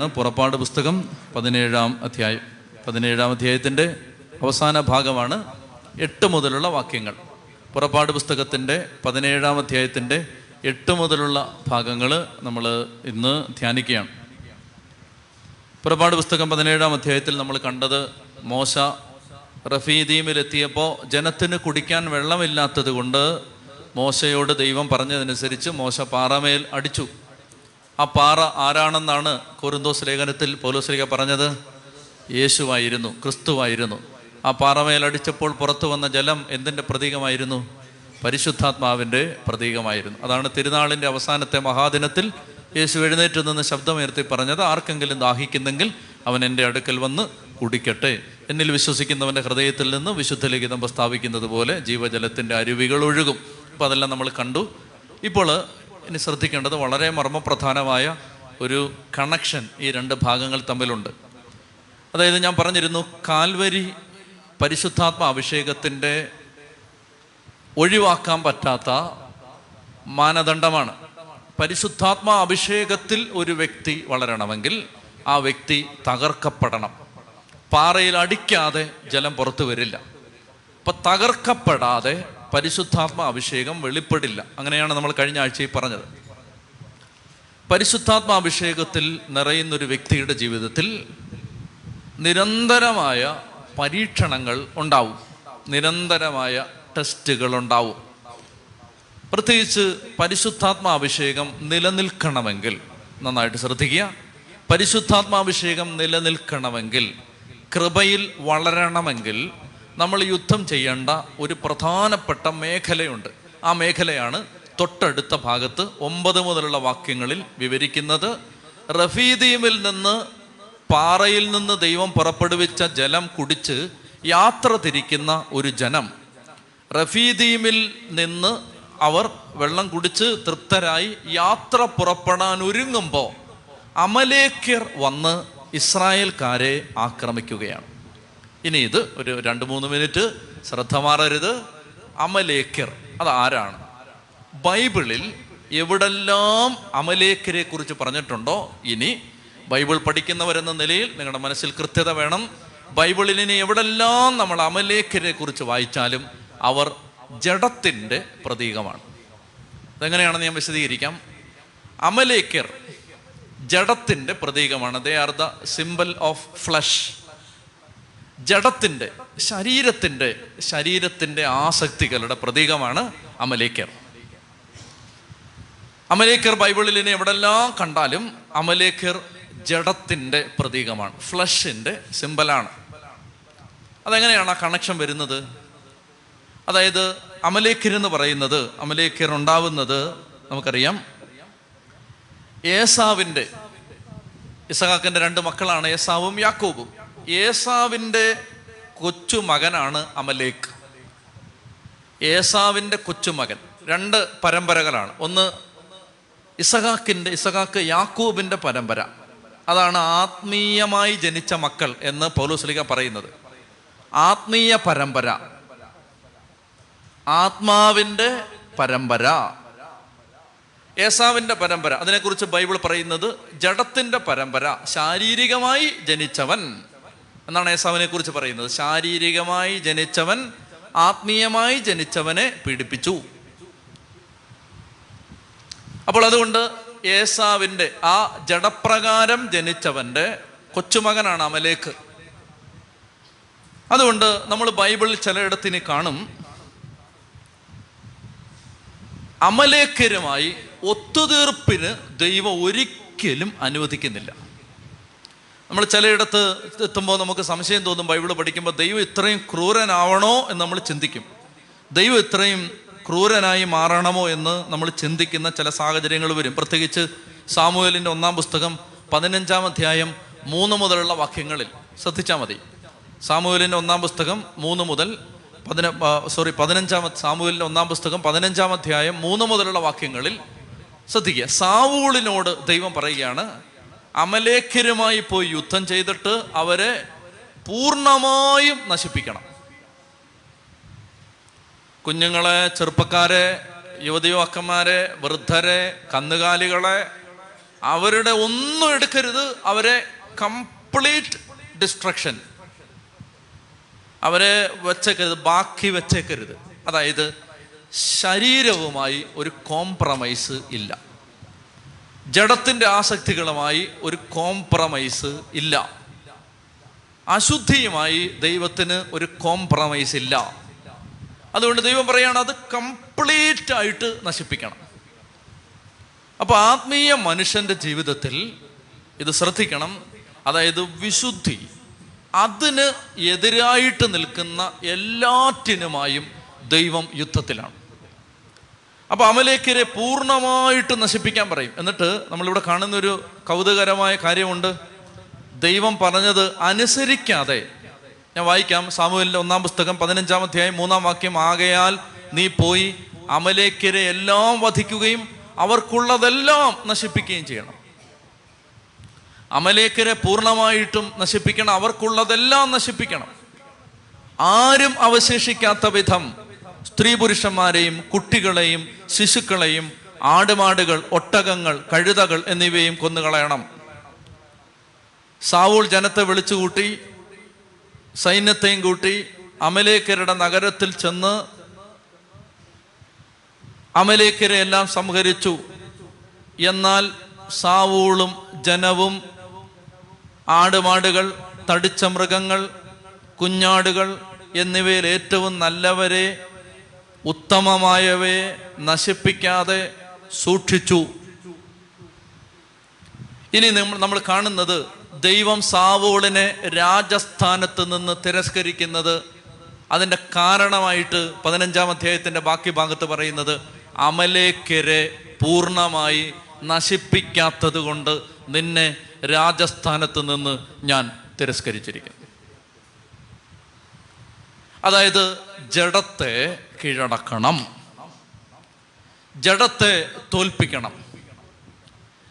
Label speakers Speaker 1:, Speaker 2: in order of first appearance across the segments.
Speaker 1: പുറപ്പാട് പുസ്തകം പതിനേഴാം അധ്യായം. പതിനേഴാം അധ്യായത്തിന്റെ അവസാന ഭാഗമാണ് എട്ട് മുതലുള്ള വാക്യങ്ങൾ. പുറപ്പാട് പുസ്തകത്തിന്റെ പതിനേഴാം അധ്യായത്തിന്റെ എട്ട് മുതലുള്ള ഭാഗങ്ങൾ നമ്മൾ ഇന്ന് ധ്യാനിക്കുകയാണ്. പുറപ്പാട് പുസ്തകം പതിനേഴാം അധ്യായത്തിൽ നമ്മൾ കണ്ടത് മോശ റഫീദീമിലെത്തിയപ്പോൾ ജനത്തിന് കുടിക്കാൻ വെള്ളമില്ലാത്തത് കൊണ്ട് മോശയോട് ദൈവം പറഞ്ഞതനുസരിച്ച് മോശ പാറമേൽ അടിച്ചു. ആ പാറ ആരാണെന്നാണ് കോരുന്തോസ് ലേഖനത്തിൽ പൗലോസ്ലിക പറഞ്ഞത്? യേശുവായിരുന്നു ക്രിസ്തുവായിരുന്നു. ആ പാറമേലടിച്ചപ്പോൾ പുറത്തു വന്ന ജലം എന്തിന്റെ പ്രതീകമായിരുന്നു? പരിശുദ്ധാത്മാവിന്റെ പ്രതീകമായിരുന്നു. അതാണ് തിരുനാളിന്റെ അവസാനത്തെ മഹാദിനത്തിൽ യേശു എഴുന്നേറ്റ് നിന്ന് ശബ്ദമുയർത്തി പറഞ്ഞത് ആർക്കെങ്കിലും ദാഹിക്കുന്നെങ്കിൽ അവൻ എന്റെ അടുക്കൽ വന്ന് കുടിക്കട്ടെ. എന്നിൽ വിശ്വസിക്കുന്നവന്റെ ഹൃദയത്തിൽ നിന്ന് വിശുദ്ധ ലിഖിതം പ്രസ്താവിക്കുന്നത് പോലെ ജീവജലത്തിന്റെ അരുവികൾ ഒഴുകും. അപ്പോൾ അതെല്ലാം നമ്മൾ കണ്ടു. ഇപ്പോൾ ഇനി ശ്രദ്ധിക്കേണ്ടത് വളരെ മർമ്മപ്രധാനമായ ഒരു കണക്ഷൻ ഈ രണ്ട് ഭാഗങ്ങൾ തമ്മിലുണ്ട്. അതായത് ഞാൻ പറഞ്ഞിരുന്നു കാൽവരി പരിശുദ്ധാത്മ അഭിഷേകത്തിന്റെ ഒഴിവാക്കാൻ പറ്റാത്ത മാനദണ്ഡമാണ്. പരിശുദ്ധാത്മ അഭിഷേകത്തിൽ ഒരു വ്യക്തി വളരണമെങ്കിൽ ആ വ്യക്തി തകർക്കപ്പെടണം. പാറയിൽ അടിക്കാതെ ജലം പുറത്തു വരില്ല. അപ്പം തകർക്കപ്പെടാതെ പരിശുദ്ധാത്മ അഭിഷേകം വെളിപ്പെടില്ല. അങ്ങനെയാണ് നമ്മൾ കഴിഞ്ഞ ആഴ്ചയിൽ പറഞ്ഞത്. പരിശുദ്ധാത്മ അഭിഷേകത്തിൽ നിറയുന്നൊരു വ്യക്തിയുടെ ജീവിതത്തിൽ നിരന്തരമായ പരീക്ഷണങ്ങൾ ഉണ്ടാവും. നിരന്തരമായ ടെസ്റ്റുകൾ ഉണ്ടാവും. പ്രത്യേകിച്ച് പരിശുദ്ധാത്മാഭിഷേകം നിലനിൽക്കണമെങ്കിൽ നന്നായിട്ട് ശ്രദ്ധിക്കുക. പരിശുദ്ധാത്മാഭിഷേകം നിലനിൽക്കണമെങ്കിൽ കൃപയിൽ വളരണമെങ്കിൽ നമ്മൾ യുദ്ധം ചെയ്യേണ്ട ഒരു പ്രധാനപ്പെട്ട മേഖലയുണ്ട്. ആ മേഖലയാണ് തൊട്ടടുത്ത ഭാഗത്ത് ഒമ്പത് മുതലുള്ള വാക്യങ്ങളിൽ വിവരിക്കുന്നത് റഫീദീമിൽ നിന്ന് പാറയിൽ നിന്ന് ദൈവം പുറപ്പെടുവിച്ച ജലം കുടിച്ച് യാത്ര തിരിക്കുന്ന ഒരു ജനം. റഫീദീമിൽ നിന്ന് അവർ വെള്ളം കുടിച്ച് തൃപ്തരായി യാത്ര പുറപ്പെടാൻ ഒരുങ്ങുമ്പോൾ അമലേക്കർ വന്ന് ഇസ്രായേൽക്കാരെ ആക്രമിക്കുകയാണ്. ഇനി ഇത് ഒരു രണ്ട് മൂന്ന് മിനിറ്റ് ശ്രദ്ധ മാറരുത്. അമലേക്കർ അത് ആരാണ് ബൈബിളിൽ എവിടെല്ലാം അമലേക്കരെ കുറിച്ച് പറഞ്ഞിട്ടുണ്ടോ? ഇനി ബൈബിൾ പഠിക്കുന്നവരെന്ന നിലയിൽ നിങ്ങളുടെ മനസ്സിൽ കൃത്യത വേണം. ബൈബിളിൽ ഇനി എവിടെല്ലാം നമ്മൾ അമലേക്കരെ കുറിച്ച് വായിച്ചാലും അവർ ജഡത്തിന്റെ പ്രതീകമാണ്. അതെങ്ങനെയാണെന്ന് ഞാൻ വിശദീകരിക്കാം. അമലേക്കർ ജഡത്തിന്റെ പ്രതീകമാണ്. They are the symbol of flesh ജഡത്തിന്റെ ശരീരത്തിന്റെ ശരീരത്തിന്റെ ആസക്തികളുടെ പ്രതീകമാണ് അമലേക്കർ അമലേക്കർ ബൈബിളിൽ ഇനി എവിടെല്ലാം കണ്ടാലും അമലേക്കർ ജഡത്തിന്റെ പ്രതീകമാണ്. ഫ്ലഷിന്റെ സിമ്പലാണ്. അതെങ്ങനെയാണ് ആ കണക്ഷൻ വരുന്നത്? അതായത് അമലേക്കർ എന്ന് പറയുന്നത് അമലേക്കർ ഉണ്ടാവുന്നത് നമുക്കറിയാം. ഏസാവിന്റെ ഇസഹാക്കിന്റെ രണ്ട് മക്കളാണ് ഏസാവും യാക്കോബും. ഏസാവിന്റെ കൊച്ചുമകനാണ് അമലേക്ക്. ഏസാവിന്റെ കൊച്ചുമകൻ. രണ്ട് പരമ്പരകളാണ്. ഒന്ന് ഇസഹാക്കിന്റെ ഇസഹാക്ക് യാക്കൂബിന്റെ പരമ്പര. അതാണ് ആത്മീയമായി ജനിച്ച മക്കൾ എന്ന് പൗലോസ്ലിക പറയുന്നത്. ആത്മീയ പരമ്പര. ആത്മാവിന്റെ പരമ്പര. ഏസാവിന്റെ പരമ്പര. അതിനെക്കുറിച്ച് ബൈബിൾ പറയുന്നത് ജഡത്തിന്റെ പരമ്പര. ശാരീരികമായി ജനിച്ചവൻ. എന്നാണ് ഏസാവിനെ കുറിച്ച് പറയുന്നത്. ശാരീരികമായി ജനിച്ചവൻ ആത്മീയമായി ജനിച്ചവനെ പീഡിപ്പിച്ചു. അപ്പോൾ അതുകൊണ്ട് ഏസാവിന്റെ ആ ജഡപ്രകാരം ജനിച്ചവന്റെ കൊച്ചുമകനാണ് അമലേക്ക്. അതുകൊണ്ട് നമ്മൾ ബൈബിളിൽ ചിലയിടത്തിന് കാണും. അമലേക്കരുമായി ഒത്തുതീർപ്പിന് ദൈവം ഒരിക്കലും അനുവദിക്കുന്നില്ല. നമ്മൾ ചിലയിടത്ത് എത്തുമ്പോൾ നമുക്ക് സംശയം തോന്നും ബൈബിൾ പഠിക്കുമ്പോൾ ദൈവം ഇത്രയും ക്രൂരനാവണോ എന്ന് നമ്മൾ ചിന്തിക്കും. ദൈവം ഇത്രയും ക്രൂരനായി മാറണമോ എന്ന് നമ്മൾ ചിന്തിക്കുന്ന ചില സാഹചര്യങ്ങൾ വരും. പ്രത്യേകിച്ച് സാമൂഹലിന്റെ ഒന്നാം പുസ്തകം പതിനഞ്ചാം അധ്യായം മൂന്ന് മുതലുള്ള വാക്യങ്ങളിൽ. ശ്രദ്ധിച്ചാൽ മതി. സാമൂഹലിന്റെ ഒന്നാം പുസ്തകം മൂന്ന് മുതൽ പതിന സോറി പതിനഞ്ചാം സാമൂഹലിന്റെ ഒന്നാം പുസ്തകം പതിനഞ്ചാം അധ്യായം മൂന്ന് മുതലുള്ള വാക്യങ്ങളിൽ ശ്രദ്ധിക്കുക. സാവൂളിനോട് ദൈവം പറയുകയാണ് അമലേഖരുമായി പോയി യുദ്ധം ചെയ്തിട്ട് അവരെ പൂർണമായും നശിപ്പിക്കണം. കുഞ്ഞുങ്ങളെ ചെറുപ്പക്കാരെ യുവതി യുവാക്കന്മാരെ വൃദ്ധരെ കന്നുകാലികളെ അവരുടെ ഒന്നും എടുക്കരുത്. അവരെ കംപ്ലീറ്റ് ഡിസ്ട്രക്ഷൻ. അവരെ വെച്ചേക്കരുത് ബാക്കി വെച്ചേക്കരുത്. അതായത് ശരീരവുമായി ഒരു കോംപ്രമൈസ് ഇല്ല. ജഡത്തിന്റെ ആസക്തികളുമായി ഒരു കോംപ്രമൈസ് ഇല്ല. അശുദ്ധിയുമായി ദൈവത്തിന് ഒരു കോംപ്രമൈസ് ഇല്ല. അതുകൊണ്ട് ദൈവം പറയുകയാണ് അത് കംപ്ലീറ്റ് ആയിട്ട് നശിപ്പിക്കണം. അപ്പോൾ ആത്മീയ മനുഷ്യന്റെ ജീവിതത്തിൽ ഇത് ശ്രദ്ധിക്കണം. അതായത് വിശുദ്ധി അതിന് എതിരായിട്ട് നിൽക്കുന്ന എല്ലാറ്റിനുമായും ദൈവം യുദ്ധത്തിലാണ്. അപ്പോൾ അമലേക്കരെ പൂർണമായിട്ട് നശിപ്പിക്കാൻ പറയും. എന്നിട്ട് നമ്മളിവിടെ കാണുന്ന ഒരു കൗതുകരമായ കാര്യമുണ്ട്. ദൈവം പറഞ്ഞത് അനുസരിക്കാതെ. ഞാൻ വായിക്കാം. സാമൂഹലിന്റെ ഒന്നാം പുസ്തകം പതിനഞ്ചാം അധ്യായം മൂന്നാം വാക്യം. ആകയാൽ നീ പോയി അമലേക്കരെ എല്ലാം വധിക്കുകയും അവർക്കുള്ളതെല്ലാം നശിപ്പിക്കുകയും ചെയ്യണം. അമലേക്കരെ പൂർണമായിട്ടും നശിപ്പിക്കണം. അവർക്കുള്ളതെല്ലാം നശിപ്പിക്കണം. ആരും അവശേഷിക്കാത്ത വിധം സ്ത്രീ പുരുഷന്മാരെയും കുട്ടികളെയും ശിശുക്കളെയും ആടുമാടുകൾ ഒട്ടകങ്ങൾ കഴുതകൾ എന്നിവയും കൊന്നുകളയണം. സാവൂൾ ജനത്തെ വിളിച്ചുകൂട്ടി സൈന്യത്തെയും കൂട്ടി അമലേക്കരുടെ നഗരത്തിൽ ചെന്ന് അമലേക്കരെ എല്ലാം സംഹരിച്ചു. എന്നാൽ സാവൂളും ജനവും ആടുമാടുകൾ തടിച്ച മൃഗങ്ങൾ കുഞ്ഞാടുകൾ എന്നിവയിൽ ഏറ്റവും നല്ലവരെ ഉത്തമമായവയെ നശിപ്പിക്കാതെ സൂക്ഷിച്ചു. ഇനി നമ്മൾ കാണുന്നത് ദൈവം സാവോളിനെ രാജസ്ഥാനത്ത് നിന്ന് തിരസ്കരിക്കുന്നത്. അതിന്റെ കാരണമായിട്ട് പതിനഞ്ചാം അധ്യായത്തിന്റെ ബാക്കി ഭാഗത്ത് പറയുന്നത് അമലേക്കരെ പൂർണമായി നശിപ്പിക്കാത്തത് കൊണ്ട് നിന്നെ രാജസ്ഥാനത്ത് നിന്ന് ഞാൻ തിരസ്കരിച്ചിരിക്കുന്നു. അതായത് ജഡത്തെ കീഴടക്കണം. ജഡത്തെ തോൽപ്പിക്കണം.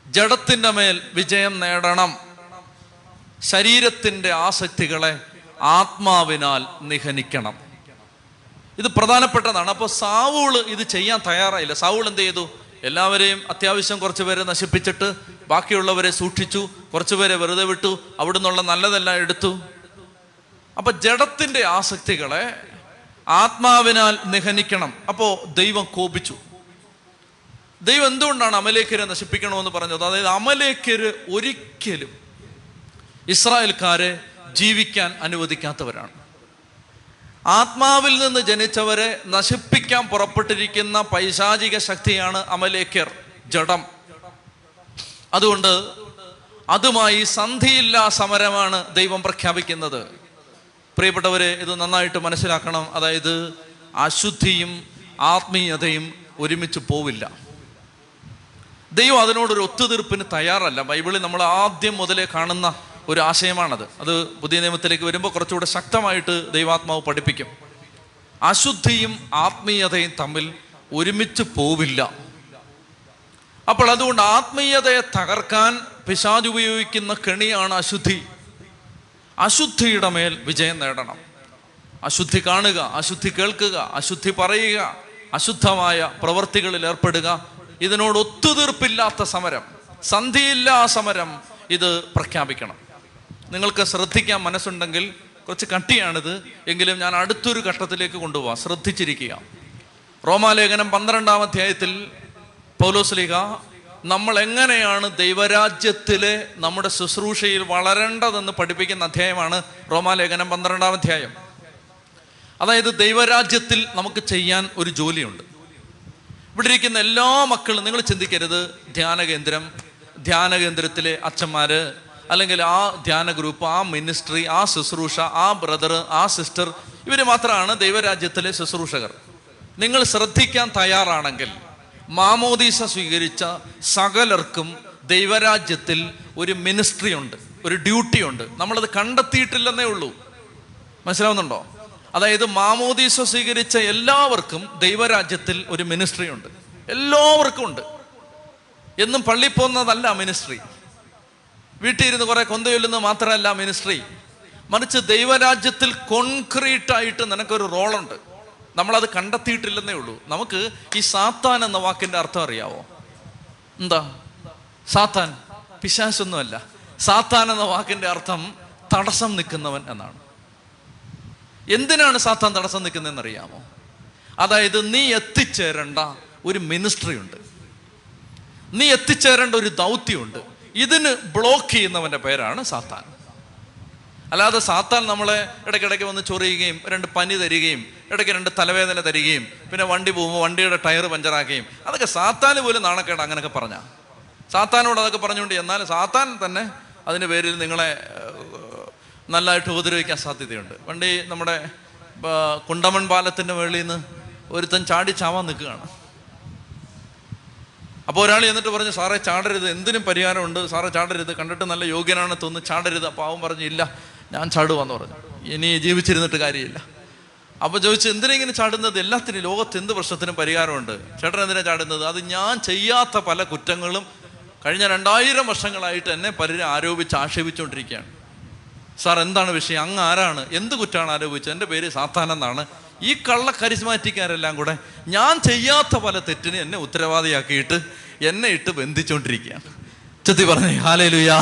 Speaker 1: ജഡത്തിന്റെ മേൽ വിജയം നേടണം. ശരീരത്തിന്റെ ആസക്തികളെ ആത്മാവിനാൽ നിഹനിക്കണം. ഇത് പ്രധാനപ്പെട്ടതാണ്. അപ്പോൾ സാവൂൾ ഇത് ചെയ്യാൻ തയ്യാറായില്ല. സാവൂൾ എന്ത് ചെയ്തു? എല്ലാവരെയും അത്യാവശ്യം കുറച്ച് പേരെ നശിപ്പിച്ചിട്ട് ബാക്കിയുള്ളവരെ സൂക്ഷിച്ചു കുറച്ച് പേരെ വെറുതെ വിട്ടു അവിടുന്നുള്ള നല്ലതെല്ലാം എടുത്തു. അപ്പൊ ജഡത്തിന്റെ ആസക്തികളെ ആത്മാവിനാൽ നിഹനിക്കണം. അപ്പോ ദൈവം കോപിച്ചു. ദൈവം എന്തുകൊണ്ടാണ് അമലേക്കരെ നശിപ്പിക്കണമെന്ന് പറഞ്ഞത്? അതായത് അമലേക്കര് ഒരിക്കലും ഇസ്രായേൽക്കാരെ ജീവിക്കാൻ അനുവദിക്കാത്തവരാണ്. ആത്മാവിൽ നിന്ന് ജനിച്ചവരെ നശിപ്പിക്കാൻ പുറപ്പെട്ടിരിക്കുന്ന പൈശാചിക ശക്തിയാണ് അമലേക്കർ ജഡം. അതുകൊണ്ട് അതുമായി സന്ധിയില്ലാ സമരമാണ് ദൈവം പ്രഖ്യാപിക്കുന്നത്. പ്രിയപ്പെട്ടവരെ ഇത് നന്നായിട്ട് മനസ്സിലാക്കണം. അതായത് അശുദ്ധിയും ആത്മീയതയും ഒരുമിച്ച് പോവില്ല. ദൈവം അതിനോടൊരു ഒത്തുതീർപ്പിന് തയ്യാറല്ല. ബൈബിളിൽ നമ്മൾ ആദ്യം മുതലേ കാണുന്ന ഒരു ആശയമാണത്. അത് പുതിയ നിയമത്തിലേക്ക് വരുമ്പോൾ കുറച്ചുകൂടെ ശക്തമായിട്ട് ദൈവാത്മാവ് പഠിപ്പിക്കും. അശുദ്ധിയും ആത്മീയതയും തമ്മിൽ ഒരുമിച്ച് പോവില്ല. അപ്പോൾ അതുകൊണ്ട് ആത്മീയതയെ തകർക്കാൻ പിശാജ് ഉപയോഗിക്കുന്ന കെണിയാണ് അശുദ്ധി. അശുദ്ധിയുടെ മേൽ വിജയം നേടണം. അശുദ്ധി കാണുക അശുദ്ധി കേൾക്കുക അശുദ്ധി പറയുക അശുദ്ധമായ പ്രവർത്തികളിൽ ഏർപ്പെടുക. ഇതിനോട് ഒത്തുതീർപ്പില്ലാത്ത സമരം സന്ധിയില്ലാ സമരം ഇത് പ്രഖ്യാപിക്കണം. നിങ്ങൾക്ക് ശ്രദ്ധിക്കാൻ മനസ്സുണ്ടെങ്കിൽ കുറച്ച് കട്ടിയാണിത്. എങ്കിലും ഞാൻ അടുത്തൊരു ഘട്ടത്തിലേക്ക് കൊണ്ടുപോകാം ശ്രദ്ധിച്ചിരിക്കുക. റോമാലേഖനം പന്ത്രണ്ടാം അധ്യായത്തിൽ പൗലോസ്ലിഹ നമ്മൾ എങ്ങനെയാണ് ദൈവരാജ്യത്തിലെ നമ്മുടെ ശുശ്രൂഷയിൽ വളരേണ്ടതെന്ന് പഠിപ്പിക്കുന്ന അധ്യായമാണ് റോമാലേഖനം പന്ത്രണ്ടാം അധ്യായം. അതായത് ദൈവരാജ്യത്തിൽ നമുക്ക് ചെയ്യാൻ ഒരു ജോലിയുണ്ട്. ഇവിടെ ഇരിക്കുന്ന എല്ലാ മക്കളും നിങ്ങൾ ചിന്തിക്കരുത് ധ്യാന കേന്ദ്രം ധ്യാന കേന്ദ്രത്തിലെ അച്ഛന്മാര് അല്ലെങ്കിൽ ആ ധ്യാന ഗ്രൂപ്പ് ആ മിനിസ്ട്രി ആ ശുശ്രൂഷ ആ ബ്രദർ ആ സിസ്റ്റർ ഇവർ മാത്രമാണ് ദൈവരാജ്യത്തിലെ ശുശ്രൂഷകർ. നിങ്ങൾ ശ്രദ്ധിക്കാൻ തയ്യാറാണെങ്കിൽ മാമോദീസ സ്വീകരിച്ച സകലർക്കും ദൈവരാജ്യത്തിൽ ഒരു മിനിസ്ട്രി ഉണ്ട് ഒരു ഡ്യൂട്ടി ഉണ്ട് നമ്മളത് കണ്ടെത്തിയിട്ടില്ലെന്നേ ഉള്ളൂ. മനസ്സിലാവുന്നുണ്ടോ? അതായത് മാമോദീസ സ്വീകരിച്ച എല്ലാവർക്കും ദൈവരാജ്യത്തിൽ ഒരു മിനിസ്ട്രി ഉണ്ട് എല്ലാവർക്കും ഉണ്ട്. എന്നും പള്ളി പോകുന്നതല്ല മിനിസ്ട്രി. വീട്ടിൽ ഇരുന്ന് കുറെ കൊന്തയൊല്ലുന്നത് മാത്രമല്ല മിനിസ്ട്രി. മറിച്ച് ദൈവരാജ്യത്തിൽ കോൺക്രീറ്റ് ആയിട്ട് നിനക്കൊരു റോളുണ്ട്. നമ്മളത് കണ്ടെത്തിയിട്ടില്ലെന്നേ ഉള്ളൂ. നമുക്ക് ഈ സാത്താൻ എന്ന വാക്കിന്റെ അർത്ഥം അറിയാവോ? എന്താ? സാത്താൻ. പിശാശൊന്നുമല്ല സാത്താൻ എന്ന വാക്കിന്റെ അർത്ഥം തടസ്സം നിൽക്കുന്നവൻ എന്നാണ്. എന്തിനാണ് സാത്താൻ തടസ്സം നിൽക്കുന്നതെന്ന് അറിയാമോ അതായത് നീ എത്തിച്ചേരേണ്ട ഒരു മിനിസ്ട്രി ഉണ്ട് നീ എത്തിച്ചേരേണ്ട ഒരു ദൗത്യമുണ്ട്. ഇതിന് ബ്ലോക്ക് ചെയ്യുന്നവന്റെ പേരാണ് സാത്താൻ. അല്ലാതെ സാത്താൻ നമ്മളെ ഇടയ്ക്കിടയ്ക്ക് വന്ന് ചൊറിയുകയും രണ്ട് പനി തരികയും ഇടയ്ക്ക് രണ്ട് തലവേദന തരികയും പിന്നെ വണ്ടി പോകുമ്പോൾ വണ്ടിയുടെ ടയർ പഞ്ചറാക്കുകയും അതൊക്കെ സാത്താൻ പോലും നാണക്കേട് അങ്ങനെയൊക്കെ പറഞ്ഞ. സാത്താനോട് അതൊക്കെ പറഞ്ഞുകൊണ്ട് എന്നാൽ സാത്താൻ തന്നെ അതിന്റെ പേരിൽ നിങ്ങളെ നല്ലതായിട്ട് ഉപദ്രവിക്കാൻ സാധ്യതയുണ്ട്. വണ്ടി നമ്മുടെ കുണ്ടമൺ പാലത്തിന്റെ മുകളിൽ നിന്ന് ഒരുത്തൻ ചാടി ചാവാൻ നിൽക്കുകയാണ്. അപ്പോൾ ഒരാൾ എന്നിട്ട് പറഞ്ഞു സാറേ ചാടരുത്. എന്തിനും പരിഹാരമുണ്ട്. സാറേ ചാടരുത്. കണ്ടിട്ട് നല്ല യോഗ്യനാണ് തോന്നുന്നു. ചാടരുത്. അപ്പോൾ അവൻ പറഞ്ഞു ഇല്ല. ഞാൻ ചാടുവാന്ന് പറഞ്ഞു. ഇനി ജീവിച്ചിരുന്നിട്ട് കാര്യമില്ല. അപ്പോൾ ചോദിച്ചു എന്തിനാ ഇങ്ങനെ ചാടുന്നത്? എല്ലാത്തിനും ലോകത്ത് എന്ത് പ്രശ്നത്തിനും പരിഹാരമുണ്ട്? ചേട്ടൻ എന്തിനാ ചാടുന്നത്? അത് ഞാൻ ചെയ്യാത്ത പല കുറ്റങ്ങളും കഴിഞ്ഞ രണ്ടായിരം വർഷങ്ങളായിട്ട് എന്നെ പലരും ആരോപിച്ച് ആക്ഷേപിച്ചുകൊണ്ടിരിക്കുകയാണ്. സാർ എന്താണ് വിഷയം? അങ്ങ് ആരാണ്? എന്ത് കുറ്റമാണ് ആരോപിച്ചത്? എന്റെ പേര് സാത്താനെന്നാണ് ഈ കള്ള കരിസ്മാറ്റിക്കാരെല്ലാം കൂടെ ഞാൻ ചെയ്യാത്ത പല തെറ്റിന് എന്നെ ഉത്തരവാദിയാക്കിയിട്ട് എന്നെ ഇട്ട് ബന്ധിച്ചുകൊണ്ടിരിക്കുകയാണ്. ചെത്തി പറഞ്ഞേ ഹാലേ ലുയാ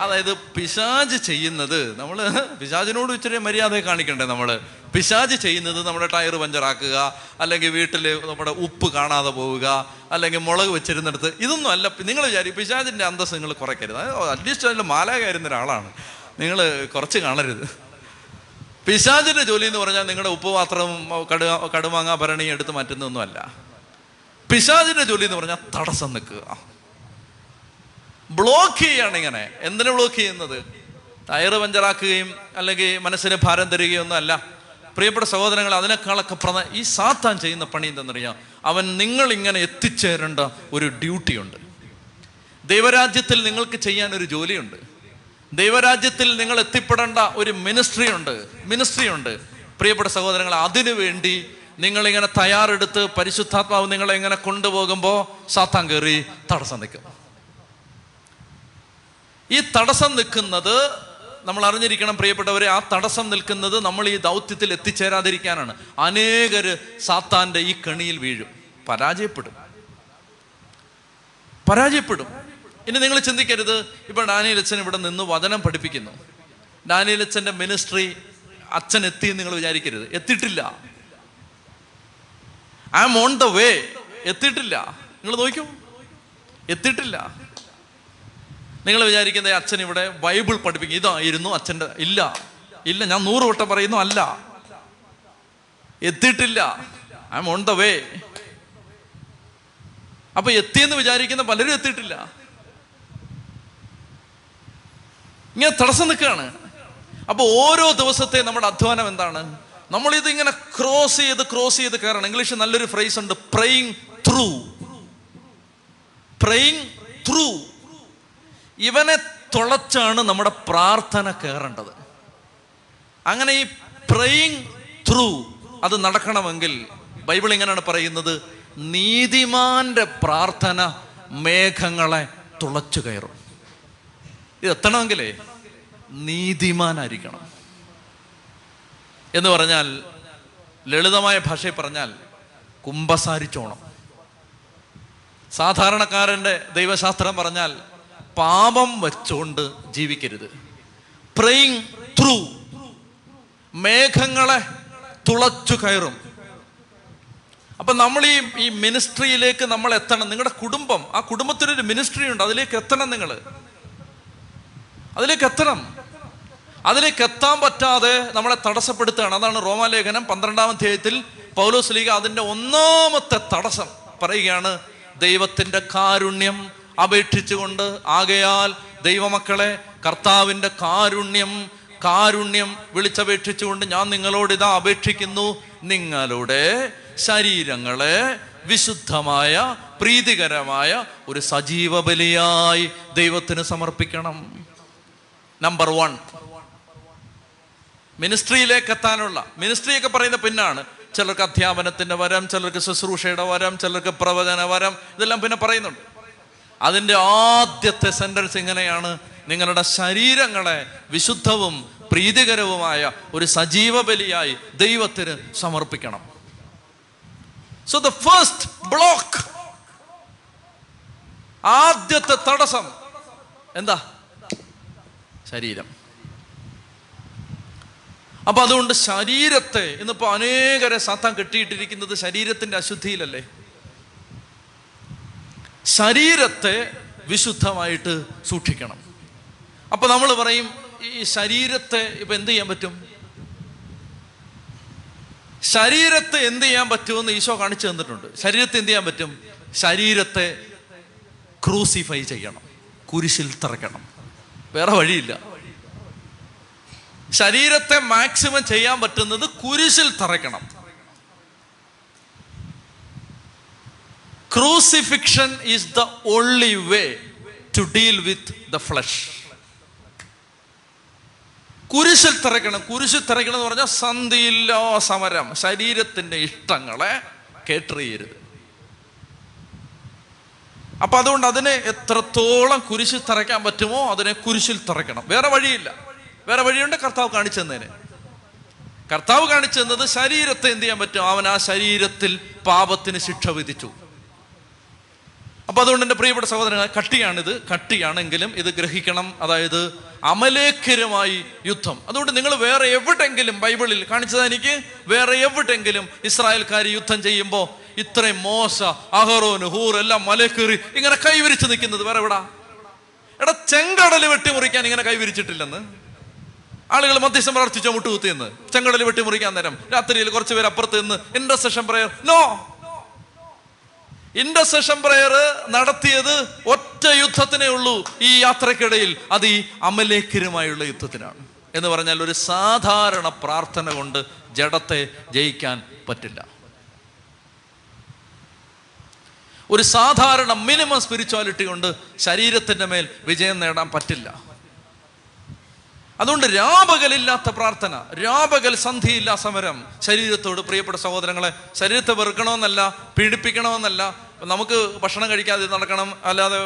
Speaker 1: അതായത് പിശാജ് ചെയ്യുന്നത് നമ്മൾ പിശാജിനോട് ഇച്ചിരി മര്യാദ കാണിക്കണ്ടേ നമ്മൾ പിശാജ് ചെയ്യുന്നത് നമ്മുടെ ടയർ പഞ്ചറാക്കുക അല്ലെങ്കിൽ വീട്ടിൽ നമ്മുടെ ഉപ്പ് കാണാതെ പോവുക അല്ലെങ്കിൽ മുളക് വെച്ചിരുന്നിടത്ത് ഇതൊന്നും അല്ല. നിങ്ങൾ വിചാരിക്കും പിശാജിന്റെ അന്തസ് നിങ്ങൾ കുറയ്ക്കരുത്. അറ്റ്ലീസ്റ്റ് അതിൽ മാല കയറുന്ന ഒരാളാണ്. നിങ്ങൾ കുറച്ച് കാണരുത്. പിശാജിന്റെ ജോലി എന്ന് പറഞ്ഞാൽ നിങ്ങളുടെ ഉപ്പുപാത്രം കടു കടുമാങ്ങ ഭരണി എടുത്ത് മാറ്റുന്നൊന്നുമല്ല പിശാജിന്റെ ജോലി എന്ന് പറഞ്ഞാൽ തടസ്സം നിൽക്കുക. ബ്ലോക്ക് ചെയ്യാണ് ഇങ്ങനെ. എന്തിനു ബ്ലോക്ക് ചെയ്യുന്നത്? ടയറ് പഞ്ചറാക്കുകയും അല്ലെങ്കിൽ മനസ്സിന് ഭാരം തരികയോ ഒന്നും അല്ല. പ്രിയപ്പെട്ട സഹോദരങ്ങൾ അതിനേക്കാളൊക്കെ പ്രധാന ഈ സാത്താൻ ചെയ്യുന്ന പണി എന്തെന്നറിയാം? അവൻ നിങ്ങൾ ഇങ്ങനെ എത്തിച്ചേരേണ്ട ഒരു ഡ്യൂട്ടിയുണ്ട്. ദൈവരാജ്യത്തിൽ നിങ്ങൾക്ക് ചെയ്യാൻ ഒരു ജോലിയുണ്ട്. ദൈവരാജ്യത്തിൽ നിങ്ങൾ എത്തിപ്പെടേണ്ട ഒരു മിനിസ്ട്രി ഉണ്ട് മിനിസ്ട്രി ഉണ്ട് പ്രിയപ്പെട്ട സഹോദരങ്ങൾ അതിനുവേണ്ടി നിങ്ങളിങ്ങനെ തയ്യാറെടുത്ത് പരിശുദ്ധാത്മാവ് നിങ്ങളെ ഇങ്ങനെ കൊണ്ടുപോകുമ്പോൾ സാത്താൻ കയറി തടസ്സം നിൽക്കും ഈ തടസ്സം നിൽക്കുന്നത് നമ്മൾ അറിഞ്ഞിരിക്കണം പ്രിയപ്പെട്ടവരെ ആ തടസ്സം നിൽക്കുന്നത് നമ്മൾ ഈ ദൗത്യത്തിൽ എത്തിച്ചേരാതിരിക്കാനാണ്. അനേകര് സാത്താന്റെ ഈ കണിയിൽ വീഴും. പരാജയപ്പെടും. പരാജയപ്പെടും. ഇനി നിങ്ങൾ ചിന്തിക്കരുത്. ഇപ്പൊ ഡാനിയലച്ഛൻ ഇവിടെ നിന്ന് വചനം പഠിപ്പിക്കുന്നു. ഡാനിയൽ അച്ഛന്റെ മിനിസ്ട്രി അച്ഛൻ എത്തി എന്ന് നിങ്ങൾ വിചാരിക്കരുത്. എത്തിയിട്ടില്ല. I am on the way എത്തിയിട്ടില്ല. നിങ്ങൾ നോക്കൂ എത്തിയിട്ടില്ല. നിങ്ങൾ വിചാരിക്കുന്ന അച്ഛൻ ഇവിടെ ബൈബിൾ പഠിപ്പിക്കും. ഇതായിരുന്നു അച്ഛന്റെ ഇല്ല. ഇല്ല ഞാൻ നൂറ് വട്ടം പറയുന്നു അല്ല. എത്തിയിട്ടില്ല. I am on the way അപ്പൊ എത്തിയെന്ന് വിചാരിക്കുന്ന പലരും എത്തിയിട്ടില്ല. ഇങ്ങനെ തടസ്സം നിൽക്കുകയാണ്. അപ്പൊ ഓരോ ദിവസത്തെ നമ്മുടെ അധ്വാനം എന്താണ്? നമ്മൾ ഇത് ഇങ്ങനെ ക്രോസ് ചെയ്ത് ക്രോസ് ചെയ്ത് കയറണം. ഇംഗ്ലീഷ് നല്ലൊരു ഫ്രേസ് ഉണ്ട് പ്രയിങ് ത്രൂ പ്രയിങ് ത്രൂ ഇവനെ തുളച്ചാണ് നമ്മുടെ പ്രാർത്ഥന കയറേണ്ടത്. അങ്ങനെ ഈ പ്രയിങ് ത്രൂ അത് നടക്കണമെങ്കിൽ ബൈബിൾ ഇങ്ങനെയാണ് പറയുന്നത്? നീതിമാന്റെ പ്രാർത്ഥന മേഘങ്ങളെ തുളച്ചു കയറും. ഇത് എത്തണമെങ്കിലേ നീതിമാനായിരിക്കണം. എന്ന് പറഞ്ഞാൽ ലളിതമായ ഭാഷയിൽ പറഞ്ഞാൽ കുംഭസാരിച്ചോണം സാധാരണക്കാരന്റെ ദൈവശാസ്ത്രം പറഞ്ഞാൽ പാപം വെച്ചുകൊണ്ട് ജീവിക്കരുത്. പ്രേയിങ് ത്രൂ മേഘങ്ങളെ തുളച്ചു കയറും. അപ്പൊ നമ്മൾ ഈ ഈ മിനിസ്ട്രിയിലേക്ക് നമ്മൾ എത്തണം. നിങ്ങളുടെ കുടുംബം ആ കുടുംബത്തിനൊരു മിനിസ്ട്രി ഉണ്ട്. അതിലേക്ക് എത്തണം നിങ്ങൾ. അതിലേക്ക് എത്തണം. അതിലേക്ക് എത്താൻ പറ്റാതെ നമ്മളെ തടസ്സപ്പെടുത്തുകയാണ്. അതാണ് റോമാലേഖനം പന്ത്രണ്ടാം അധ്യായത്തിൽ പൗലോസ് ലീഗ അതിന്റെ ഒന്നാമത്തെ തടസ്സം പറയുകയാണ് ദൈവത്തിന്റെ കാരുണ്യം അപേക്ഷിച്ചുകൊണ്ട് ആകയാൽ ദൈവമക്കളെ കർത്താവിന്റെ കാരുണ്യം കാരുണ്യം വിളിച്ചപേക്ഷിച്ചുകൊണ്ട് ഞാൻ നിങ്ങളോട് ഇതാ അപേക്ഷിക്കുന്നു. നിങ്ങളുടെ ശരീരങ്ങളെ വിശുദ്ധമായ പ്രീതികരമായ ഒരു സജീവ ബലിയായി ദൈവത്തിന് സമർപ്പിക്കണം. നമ്പർ വൺ മിനിസ്ട്രിയിലേക്ക് എത്താനുള്ള. മിനിസ്ട്രിയൊക്കെ പറയുന്ന പിന്നാണ്. ചിലർക്ക് അധ്യാപനത്തിന്റെ വരം ചിലർക്ക് ശുശ്രൂഷയുടെ വരം ചിലർക്ക് പ്രവചന വരം ഇതെല്ലാം പിന്നെ പറയുന്നുണ്ട്. അതിന്റെ ആദ്യത്തെ സെന്റൻസ് ഇങ്ങനെയാണ്. നിങ്ങളുടെ ശരീരങ്ങളെ വിശുദ്ധവും പ്രീതികരവുമായ ഒരു സജീവ ബലിയായി ദൈവത്തിന് സമർപ്പിക്കണം. സോ ദ ഫസ്റ്റ് ബ്ലോക്ക് ആദ്യത്തെ തടസ്സം. എന്താ? ശരീരം. അപ്പൊ അതുകൊണ്ട് ശരീരത്തെ ഇന്നിപ്പോ അനേകരെ സാത്താൻ കെട്ടിയിട്ടിരിക്കുന്നത് ശരീരത്തിന്റെ അശുദ്ധിയിലല്ലേ? ശരീരത്തെ വിശുദ്ധമായിട്ട് സൂക്ഷിക്കണം. അപ്പൊ നമ്മൾ പറയും ഈ ശരീരത്തെ ഇപ്പൊ എന്ത് ചെയ്യാൻ പറ്റും? ശരീരത്തെ എന്ത് ചെയ്യാൻ പറ്റുമെന്ന് ഈശോ കാണിച്ചു തന്നിട്ടുണ്ട്. ശരീരത്തെ എന്ത് ചെയ്യാൻ പറ്റും? ശരീരത്തെ ക്രൂസിഫൈ ചെയ്യണം. കുരിശിൽ തറയ്ക്കണം. വേറെ വഴിയില്ല. ശരീരത്തെ മാക്സിമം ചെയ്യാൻ പറ്റുന്നത് കുരിശിൽ തറയ്ക്കണം. Crucifixion is the only way to deal with the flesh കുരിശിൽ തിറയ്ക്കണം കുരിശിൽ തിറയ്ക്കണം എന്ന് പറഞ്ഞാൽ സന്ധിയില്ലോ സമരം. ശരീരത്തിന്റെ ഇഷ്ടങ്ങളെ കേട്ടറിയരുത്. അപ്പൊ അതുകൊണ്ട് അതിനെ എത്രത്തോളം കുരിശിൽ തറയ്ക്കാൻ പറ്റുമോ അതിനെ കുരിശിൽ തറയ്ക്കണം വേറെ വഴിയില്ല. വേറെ വഴിയുണ്ട് കർത്താവ് കാണിച്ചു തന്നതിന്. കർത്താവ് കാണിച്ചെന്നത് ശരീരത്തെ എന്ത് ചെയ്യാൻ പറ്റും? അവൻ ആ ശരീരത്തിൽ പാപത്തിന് ശിക്ഷ വിധിച്ചു. അപ്പൊ അതുകൊണ്ട് എന്റെ പ്രിയപ്പെട്ട സഹോദരങ്ങൾ കട്ടിയാണിത് കട്ടിയാണെങ്കിലും ഇത് ഗ്രഹിക്കണം. അതായത് അമലേഖരമായി യുദ്ധം. അതുകൊണ്ട് നിങ്ങൾ വേറെ എവിടെങ്കിലും ബൈബിളിൽ കാണിച്ചത് എനിക്ക്? വേറെ എവിടെങ്കിലും ഇസ്രായേൽക്കാർ യുദ്ധം ചെയ്യുമ്പോൾ ഇത്രയും മോശ അഹറോൻ ഹൂർ എല്ലാം മലക്കേറി ഇങ്ങനെ കൈവിരിച്ച് നിൽക്കുന്നത് വേറെ എവിടാ? എടാ ചെങ്കടൽ വെട്ടിമുറിക്കാൻ ഇങ്ങനെ കൈവിരിച്ചിട്ടില്ലെന്ന്. ആളുകൾ മധ്യസ്ഥം പ്രാർത്ഥിച്ചോ മുട്ടുകുത്തിയെന്ന്. ചെങ്കടൽ വെട്ടിമുറിക്കാൻ നേരം. രാത്രിയിൽ കുറച്ച് പേര് അപ്പുറത്ത് നിന്ന് intercession prayer no intercession prayer നടത്തിയത് ഒറ്റ യുദ്ധത്തിനേ ഉള്ളൂ ഈ യാത്രക്കിടയിൽ അത് ഈ അമലേഖരുമായുള്ള യുദ്ധത്തിനാണ്. എന്ന് പറഞ്ഞാൽ ഒരു സാധാരണ പ്രാർത്ഥന കൊണ്ട് ജഡത്തെ ജയിക്കാൻ പറ്റില്ല. ഒരു സാധാരണ മിനിമം സ്പിരിച്വാലിറ്റി കൊണ്ട് ശരീരത്തിന്റെ മേൽ വിജയം നേടാൻ പറ്റില്ല. അതുകൊണ്ട് രാപകലില്ലാത്ത പ്രാർത്ഥന രാപകൽ സന്ധിയില്ല സമരം. ശരീരത്തോട് പ്രിയപ്പെട്ട സഹോദരങ്ങളെ ശരീരത്തെ വെറുക്കണമെന്നല്ല പീഡിപ്പിക്കണമെന്നല്ല നമുക്ക് ഭക്ഷണം കഴിക്കാതെ നടക്കണം അല്ലാതെ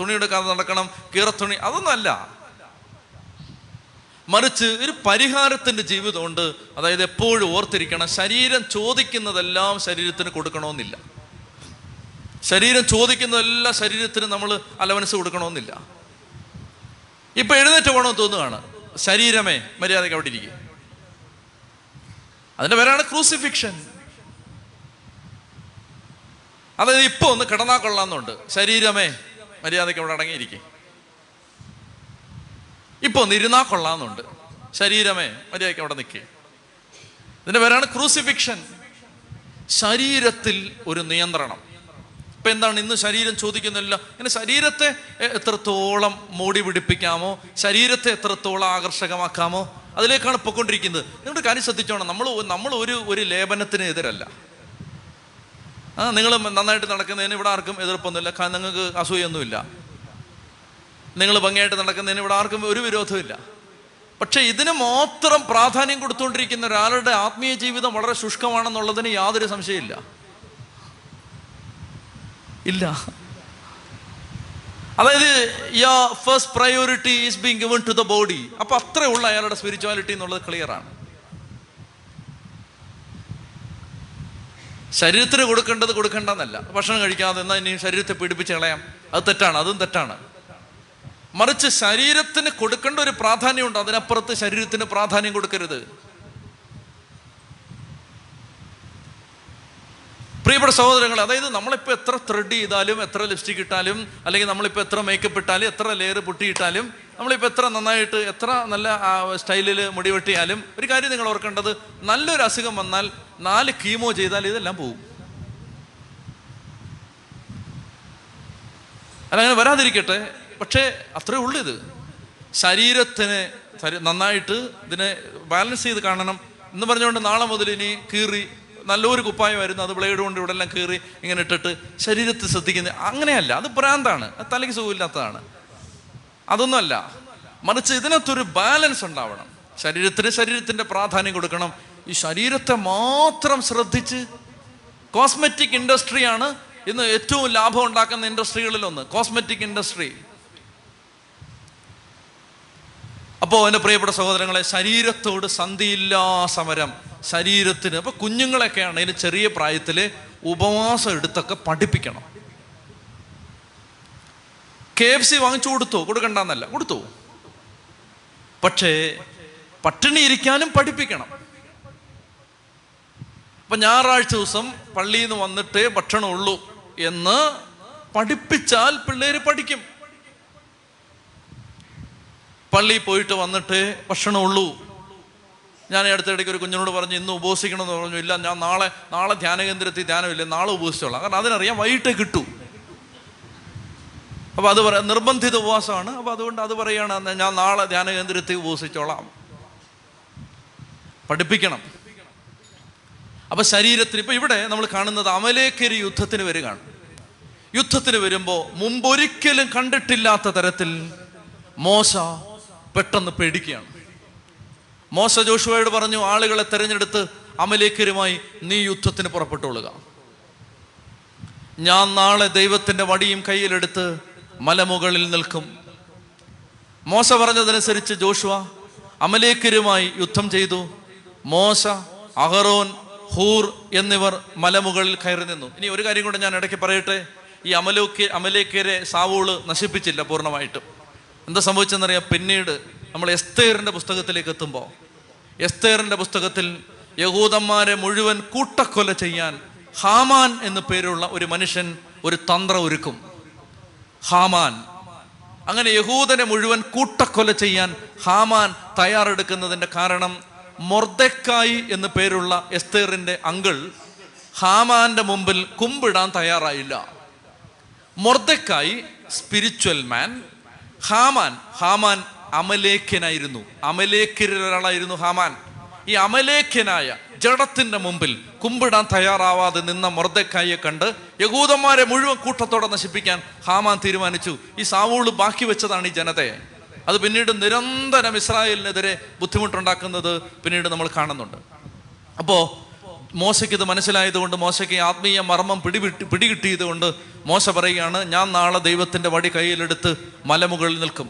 Speaker 1: തുണി എടുക്കാതെ നടക്കണം കീറത്തുണി അതൊന്നല്ല. മറിച്ച് ഒരു പരിഹാരത്തിന്റെ ജീവിതമുണ്ട്. അതായത് എപ്പോഴും ഓർത്തിരിക്കണം ശരീരം ചോദിക്കുന്നതെല്ലാം ശരീരത്തിന് കൊടുക്കണമെന്നില്ല. ശരീരം ചോദിക്കുന്നതെല്ലാം ശരീരത്തിന് നമ്മൾ അലവൻസ് കൊടുക്കണമെന്നില്ല. ഇപ്പം എഴുന്നേറ്റ് പോകണമെന്ന് തോന്നുകയാണ്. ശരീരമേ മര്യാദയ്ക്ക് അവിടെ ഇരിക്കുക അതിന്റെ പേരാണ് ക്രൂസിഫിക്ഷൻ. അതായത് ഇപ്പൊ ഒന്ന് കിടന്നാ കൊള്ളാന്നുണ്ട്. ശരീരമേ മര്യാദയ്ക്ക് അവിടെ അടങ്ങിയിരിക്കും. ഇപ്പൊ ഒന്ന് ഇരുന്നാ കൊള്ളാന്നുണ്ട്. ശരീരമേ മര്യാദയ്ക്ക് അവിടെ നിൽക്കുക ഇതിന്റെ പേരാണ് ക്രൂസിഫിക്ഷൻ. ശരീരത്തിൽ ഒരു നിയന്ത്രണം. ഇപ്പൊ എന്താണ് ഇന്ന് ശരീരം ചോദിക്കുന്നില്ല? ഇങ്ങനെ ശരീരത്തെ എത്രത്തോളം മോടി പിടിപ്പിക്കാമോ ശരീരത്തെ എത്രത്തോളം ആകർഷകമാക്കാമോ അതിലേക്കാണ് പൊക്കൊണ്ടിരിക്കുന്നത് നിങ്ങളുടെ കാര്യം ശ്രദ്ധിച്ചോണം. നമ്മൾ നമ്മൾ ഒരു ഒരു ലേപനത്തിന് എതിരല്ല. ആ നിങ്ങൾ നന്നായിട്ട് നടക്കുന്നതിന് ഇവിടെ ആർക്കും എതിർപ്പൊന്നുമില്ല. കാരണം നിങ്ങൾക്ക് അസൂയൊന്നുമില്ല. നിങ്ങൾ ഭംഗിയായിട്ട് നടക്കുന്നതിന് ഇവിടെ ആർക്കും ഒരു വിരോധമില്ല പക്ഷെ ഇതിന് മാത്രം പ്രാധാന്യം കൊടുത്തുകൊണ്ടിരിക്കുന്ന ഒരാളുടെ ആത്മീയ ജീവിതം വളരെ ശുഷ്കമാണെന്നുള്ളതിന് യാതൊരു സംശയമില്ല ഇല്ല. അതായത് യാ first priority is being given to the body അപ്പൊ അത്രേ ഉള്ള അയാളുടെ സ്പിരിച്വാലിറ്റി എന്നുള്ളത് ക്ലിയർ ആണ്. ശരീരത്തിന് കൊടുക്കേണ്ടത് കൊടുക്കേണ്ടെന്നല്ല. ഭക്ഷണം കഴിക്കാതെ എന്നാൽ ഇനി ശരീരത്തെ പീഡിപ്പിച്ച് കളയാം. അത് തെറ്റാണ് അതും തെറ്റാണ്. മറിച്ച് ശരീരത്തിന് കൊടുക്കേണ്ട ഒരു പ്രാധാന്യമുണ്ട്. അതിനപ്പുറത്ത് ശരീരത്തിന് പ്രാധാന്യം കൊടുക്കരുത്. പ്രിയപ്പെട്ട സഹോദരങ്ങൾ അതായത് നമ്മളിപ്പോൾ എത്ര ത്രെഡ് ചെയ്താലും എത്ര ലിപ്സ്റ്റിക് ഇട്ടാലും അല്ലെങ്കിൽ നമ്മളിപ്പോൾ എത്ര മേക്കപ്പ് ഇട്ടാലും എത്ര ലെയർ പൊട്ടിയിട്ടാലും നമ്മളിപ്പോൾ എത്ര നന്നായിട്ട് എത്ര നല്ല സ്റ്റൈലിൽ മുടി വെട്ടിയാലും ഒരു കാര്യം നിങ്ങൾ ഓർക്കേണ്ടത് നല്ലൊരു അസുഖം വന്നാൽ നാല് കീമോ ചെയ്താൽ ഇതെല്ലാം പോവും. അല്ല അങ്ങനെ വരാതിരിക്കട്ടെ പക്ഷേ അത്രേ ഉള്ളൂ ഇത്. ശരീരത്തിന് നന്നായിട്ട് ഇതിനെ ബാലൻസ് ചെയ്ത് കാണണം എന്ന് പറഞ്ഞുകൊണ്ട് നാളെ മുതൽ ഇനി കീറി നല്ലൊരു കുപ്പായമായിരുന്നു അത് ബ്ലേഡ് കൊണ്ട് ഇവിടെ എല്ലാം കീറി ഇങ്ങനെ ഇട്ടിട്ട് ശരീരത്തിൽ ശ്രദ്ധിക്കുന്നത്. അങ്ങനെയല്ല. അത് ഭ്രാന്താണ്. അത് തലയ്ക്ക് സുഖമില്ലാത്തതാണ്. അതൊന്നുമല്ല. മറിച്ച് ഇതിനകത്തൊരു ബാലൻസ് ഉണ്ടാവണം. ശരീരത്തിന് ശരീരത്തിന്റെ പ്രാധാന്യം കൊടുക്കണം. ഈ ശരീരത്തെ മാത്രം ശ്രദ്ധിച്ച് കോസ്മെറ്റിക് ഇൻഡസ്ട്രിയാണ് ഇന്ന് ഏറ്റവും ലാഭം ഉണ്ടാക്കുന്ന ഇൻഡസ്ട്രികളിലൊന്ന് കോസ്മെറ്റിക് ഇൻഡസ്ട്രി അപ്പോൾ എന്റെ പ്രിയപ്പെട്ട സഹോദരങ്ങളെ ശരീരത്തോട് സന്ധിയില്ലാ സമരം ശരീരത്തിന് അപ്പൊ കുഞ്ഞുങ്ങളൊക്കെ ആണെങ്കിലും ചെറിയ പ്രായത്തിൽ ഉപവാസം എടുത്തൊക്കെ പഠിപ്പിക്കണം. കെ എഫ് സി വാങ്ങിച്ചു കൊടുത്തു? കൊടുക്കണ്ടെന്നല്ല കൊടുത്തു? പക്ഷേ പട്ടിണി ഇരിക്കാനും പഠിപ്പിക്കണം. അപ്പൊ ഞായറാഴ്ച ദിവസം പള്ളിയിൽ നിന്ന് വന്നിട്ടേ ഭക്ഷണമുള്ളൂ എന്ന് പഠിപ്പിച്ചാൽ പിള്ളേര് പഠിക്കും. പള്ളിയിൽ പോയിട്ട് വന്നിട്ട് ഭക്ഷണമുള്ളൂ ഞാൻ അടുത്തിടയ്ക്ക് ഒരു കുഞ്ഞിനോട് പറഞ്ഞു ഇന്ന് ഉപവസിക്കണമെന്ന് പറഞ്ഞു. ഇല്ല ഞാൻ നാളെ നാളെ ധ്യാന കേന്ദ്രത്തിൽ ധ്യാനമില്ല നാളെ ഉപസിച്ചോളാം. കാരണം അതിനറിയാം വൈകിട്ട് കിട്ടൂ. അപ്പോൾ അത് പറയാം നിർബന്ധിത ഉപവാസമാണ്. അപ്പോൾ അതുകൊണ്ട് അത് പറയുകയാണ് ഞാൻ നാളെ ധ്യാന കേന്ദ്രത്തിൽ ഉപവസിച്ചോളാം പഠിപ്പിക്കണം. അപ്പൊ ശരീരത്തിന് ഇപ്പൊ ഇവിടെ നമ്മൾ കാണുന്നത് അമലേക്കരി യുദ്ധത്തിന് വരികയാണ്. യുദ്ധത്തിന് വരുമ്പോൾ മുമ്പൊരിക്കലും കണ്ടിട്ടില്ലാത്ത തരത്തിൽ മോശ പെട്ടെന്ന് പേടിക്കുകയാണ്. മോശ ജോഷുവയോട് പറഞ്ഞു ആളുകളെ തെരഞ്ഞെടുത്ത് അമലേക്കരുമായി നീ യുദ്ധത്തിന് പുറപ്പെട്ടുകൊള്ളുക ഞാൻ നാളെ ദൈവത്തിന്റെ വടിയും കയ്യിലെടുത്ത് മലമുകളിൽ നിൽക്കും. മോശ പറഞ്ഞതനുസരിച്ച് ജോഷുവ അമലേക്കരുമായി യുദ്ധം ചെയ്തു. മോശ അഹറോൻ ഹൂർ എന്നിവർ മലമുകളിൽ കയറി നിന്നു. ഇനി ഒരു കാര്യം കൂടെ ഞാൻ ഇടയ്ക്ക് പറയട്ടെ? ഈ അമലോക്ക് അമലേക്കരെ സാവൂൾ നശിപ്പിച്ചില്ല പൂർണമായിട്ടും. എന്താ സംഭവിച്ചെന്നറിയാം? പിന്നീട് നമ്മൾ എസ്തേറിന്റെ പുസ്തകത്തിലേക്ക് എത്തുമ്പോൾ എസ്തേറിന്റെ പുസ്തകത്തിൽ യഹൂദന്മാരെ മുഴുവൻ കൂട്ടക്കൊല ചെയ്യാൻ ഹാമാൻ എന്നു പേരുള്ള ഒരു മനുഷ്യൻ ഒരു തന്ത്രം ഒരുക്കും. ഹാമാൻ. അങ്ങനെ യഹൂദനെ മുഴുവൻ കൂട്ടക്കൊല ചെയ്യാൻ ഹാമാൻ തയ്യാറെടുക്കുന്നതിന്റെ കാരണം മൊർദക്കായി എന്ന് പേരുള്ള എസ്തേറിന്റെ അങ്കിൾ ഹാമാന്റെ മുമ്പിൽ കുമ്പിടാൻ തയ്യാറായില്ല. മൊർദക്കായി സ്പിരിച്വൽ മാൻ ഹാമാൻ ഹാമാൻ അമലേഖ്യനായിരുന്നു. അമലേഖ്യരിൽ ഒരാളായിരുന്നു ഹാമാൻ. ഈ അമലേഖ്യനായ ജഡത്തിന്റെ മുമ്പിൽ കുമ്പിടാൻ തയ്യാറാവാതെ നിന്ന മൊർദക്കായെ കണ്ട് യഹൂദന്മാരെ മുഴുവൻ കൂട്ടത്തോടെ നശിപ്പിക്കാൻ ഹാമാൻ തീരുമാനിച്ചു. ഈ സാവൂൾ ബാക്കി വെച്ചതാണ് ഈ ജനതയെ. അത് പിന്നീട് നിരന്തരം ഇസ്രായേലിനെതിരെ ബുദ്ധിമുട്ടുണ്ടാക്കുന്നത് പിന്നീട് നമ്മൾ കാണുന്നുണ്ട്. അപ്പോ മോശയ്ക്ക് ഇത് മനസ്സിലായതുകൊണ്ട് മോശയ്ക്ക് ആത്മീയ മർമ്മം പിടിവിട്ട് പിടികിട്ടിയത് കൊണ്ട് മോശ പറയുകയാണ് ഞാൻ നാളെ ദൈവത്തിന്റെ വടി കയ്യിലെടുത്ത് മലമുകളിൽ നിൽക്കും.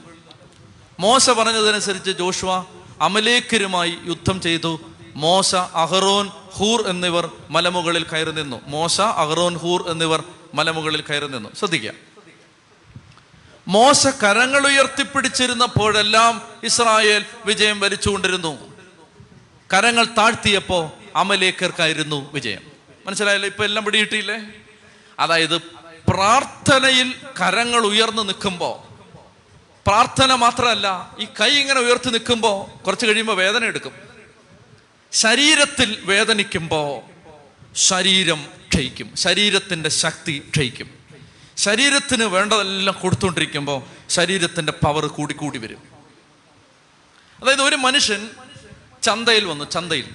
Speaker 1: മോശ പറഞ്ഞതനുസരിച്ച് ജോഷുവ അമലേക്കരുമായി യുദ്ധം ചെയ്തു. മോശ അഹറോൻ ഹൂർ എന്നിവർ മലമുകളിൽ കയറി നിന്നു. മോശ അഹറോൻ ഹൂർ എന്നിവർ മലമുകളിൽ കയറി നിന്നു. ശ്രദ്ധിക്കുക. മോശ കരങ്ങൾ ഉയർത്തിപ്പിടിച്ചിരുന്നപ്പോഴെല്ലാം ഇസ്രായേൽ വിജയം വരിച്ചുകൊണ്ടിരുന്നു. കരങ്ങൾ താഴ്ത്തിയപ്പോ അമലേക്കർക്കായിരുന്നു വിജയം. മനസ്സിലായല്ലോ? ഇപ്പൊ എല്ലാം പിടിയിട്ടില്ലേ അതായത് പ്രാർത്ഥനയിൽ കരങ്ങൾ ഉയർന്നു നിൽക്കുമ്പോൾ പ്രാർത്ഥന മാത്രമല്ല ഈ കൈ ഇങ്ങനെ ഉയർത്തി നിൽക്കുമ്പോൾ കുറച്ച് കഴിയുമ്പോൾ വേദന എടുക്കും. ശരീരത്തിൽ വേദനിക്കുമ്പോൾ ശരീരം ക്ഷയിക്കും. ശരീരത്തിന്റെ ശക്തി ക്ഷയിക്കും. ശരീരത്തിന് വേണ്ടതെല്ലാം കൊടുത്തുകൊണ്ടിരിക്കുമ്പോൾ ശരീരത്തിന്റെ പവർ കൂടി കൂടി വരും. അതായത് ഒരു മനുഷ്യൻ ചന്തയിൽ വന്നു ചന്തയിൽ.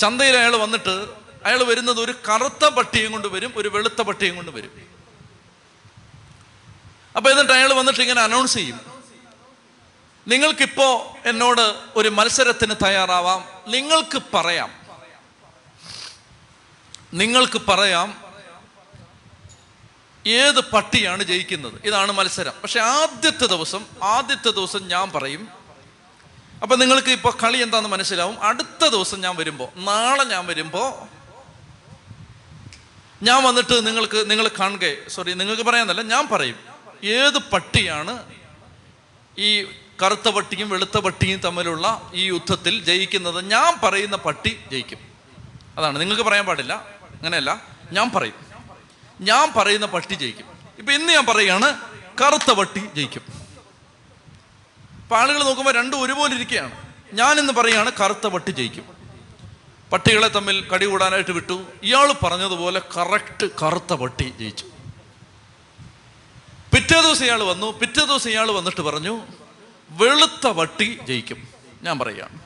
Speaker 1: ചന്തയിൽ അയാൾ വന്നിട്ട് അയാൾ വരുന്നത് ഒരു കറുത്ത പട്ടിയും കൊണ്ട് വരും ഒരു വെളുത്ത പട്ടിയും കൊണ്ട് വരും. അപ്പൊ എന്നിട്ട് അയാൾ വന്നിട്ട് ഇങ്ങനെ അനൗൺസ് ചെയ്യും. നിങ്ങൾക്കിപ്പോ എന്നോട് ഒരു മത്സരത്തിന് തയ്യാറാവാം. നിങ്ങൾക്ക് പറയാം. നിങ്ങൾക്ക് പറയാം ഏത് പട്ടിയാണ് ജയിക്കുന്നത്. ഇതാണ് മത്സരം. പക്ഷെ ആദ്യത്തെ ദിവസം ആദ്യത്തെ ദിവസം ഞാൻ പറയും അപ്പൊ നിങ്ങൾക്ക് ഇപ്പൊ കളി എന്താണെന്ന് മനസ്സിലാവും? അടുത്ത ദിവസം ഞാൻ വരുമ്പോൾ നാളെ ഞാൻ വരുമ്പോൾ ഞാൻ വന്നിട്ട് നിങ്ങൾക്ക് നിങ്ങൾ കാണുക. സോറി നിങ്ങൾക്ക് പറയാന്നല്ല ഞാൻ പറയും. ഏത് പട്ടിയാണ് ഈ കറുത്ത പട്ടിയും വെളുത്ത പട്ടിയും തമ്മിലുള്ള ഈ യുദ്ധത്തിൽ ജയിക്കുന്നത്? ഞാൻ പറയുന്ന പട്ടി ജയിക്കും. അതാണ്. നിങ്ങൾക്ക് പറയാൻ പാടില്ല. അങ്ങനെയല്ല. ഞാൻ പറയും. ഞാൻ പറയുന്ന പട്ടി ജയിക്കും. ഇപ്പൊ ഇന്ന് ഞാൻ പറയുകയാണ് കറുത്ത പട്ടി ജയിക്കും. അപ്പൊ ആളുകൾ നോക്കുമ്പോൾ രണ്ടും ഒരുപോലെ ഇരിക്കുകയാണ്. ഞാൻ എന്ന് പറയുകയാണ് കറുത്ത പട്ടി ജയിക്കും. പട്ടികളെ തമ്മിൽ കടി കൂടാനായിട്ട് വിട്ടു. ഇയാൾ പറഞ്ഞതുപോലെ കറക്റ്റ് കറുത്ത പട്ടി ജയിച്ചു. പിറ്റേ ദിവസം ഇയാൾ വന്നു. പിറ്റേ ദിവസം ഇയാൾ വന്നിട്ട് പറഞ്ഞു വെളുത്ത പട്ടി ജയിക്കും. ഞാൻ പറയുകയാണ്.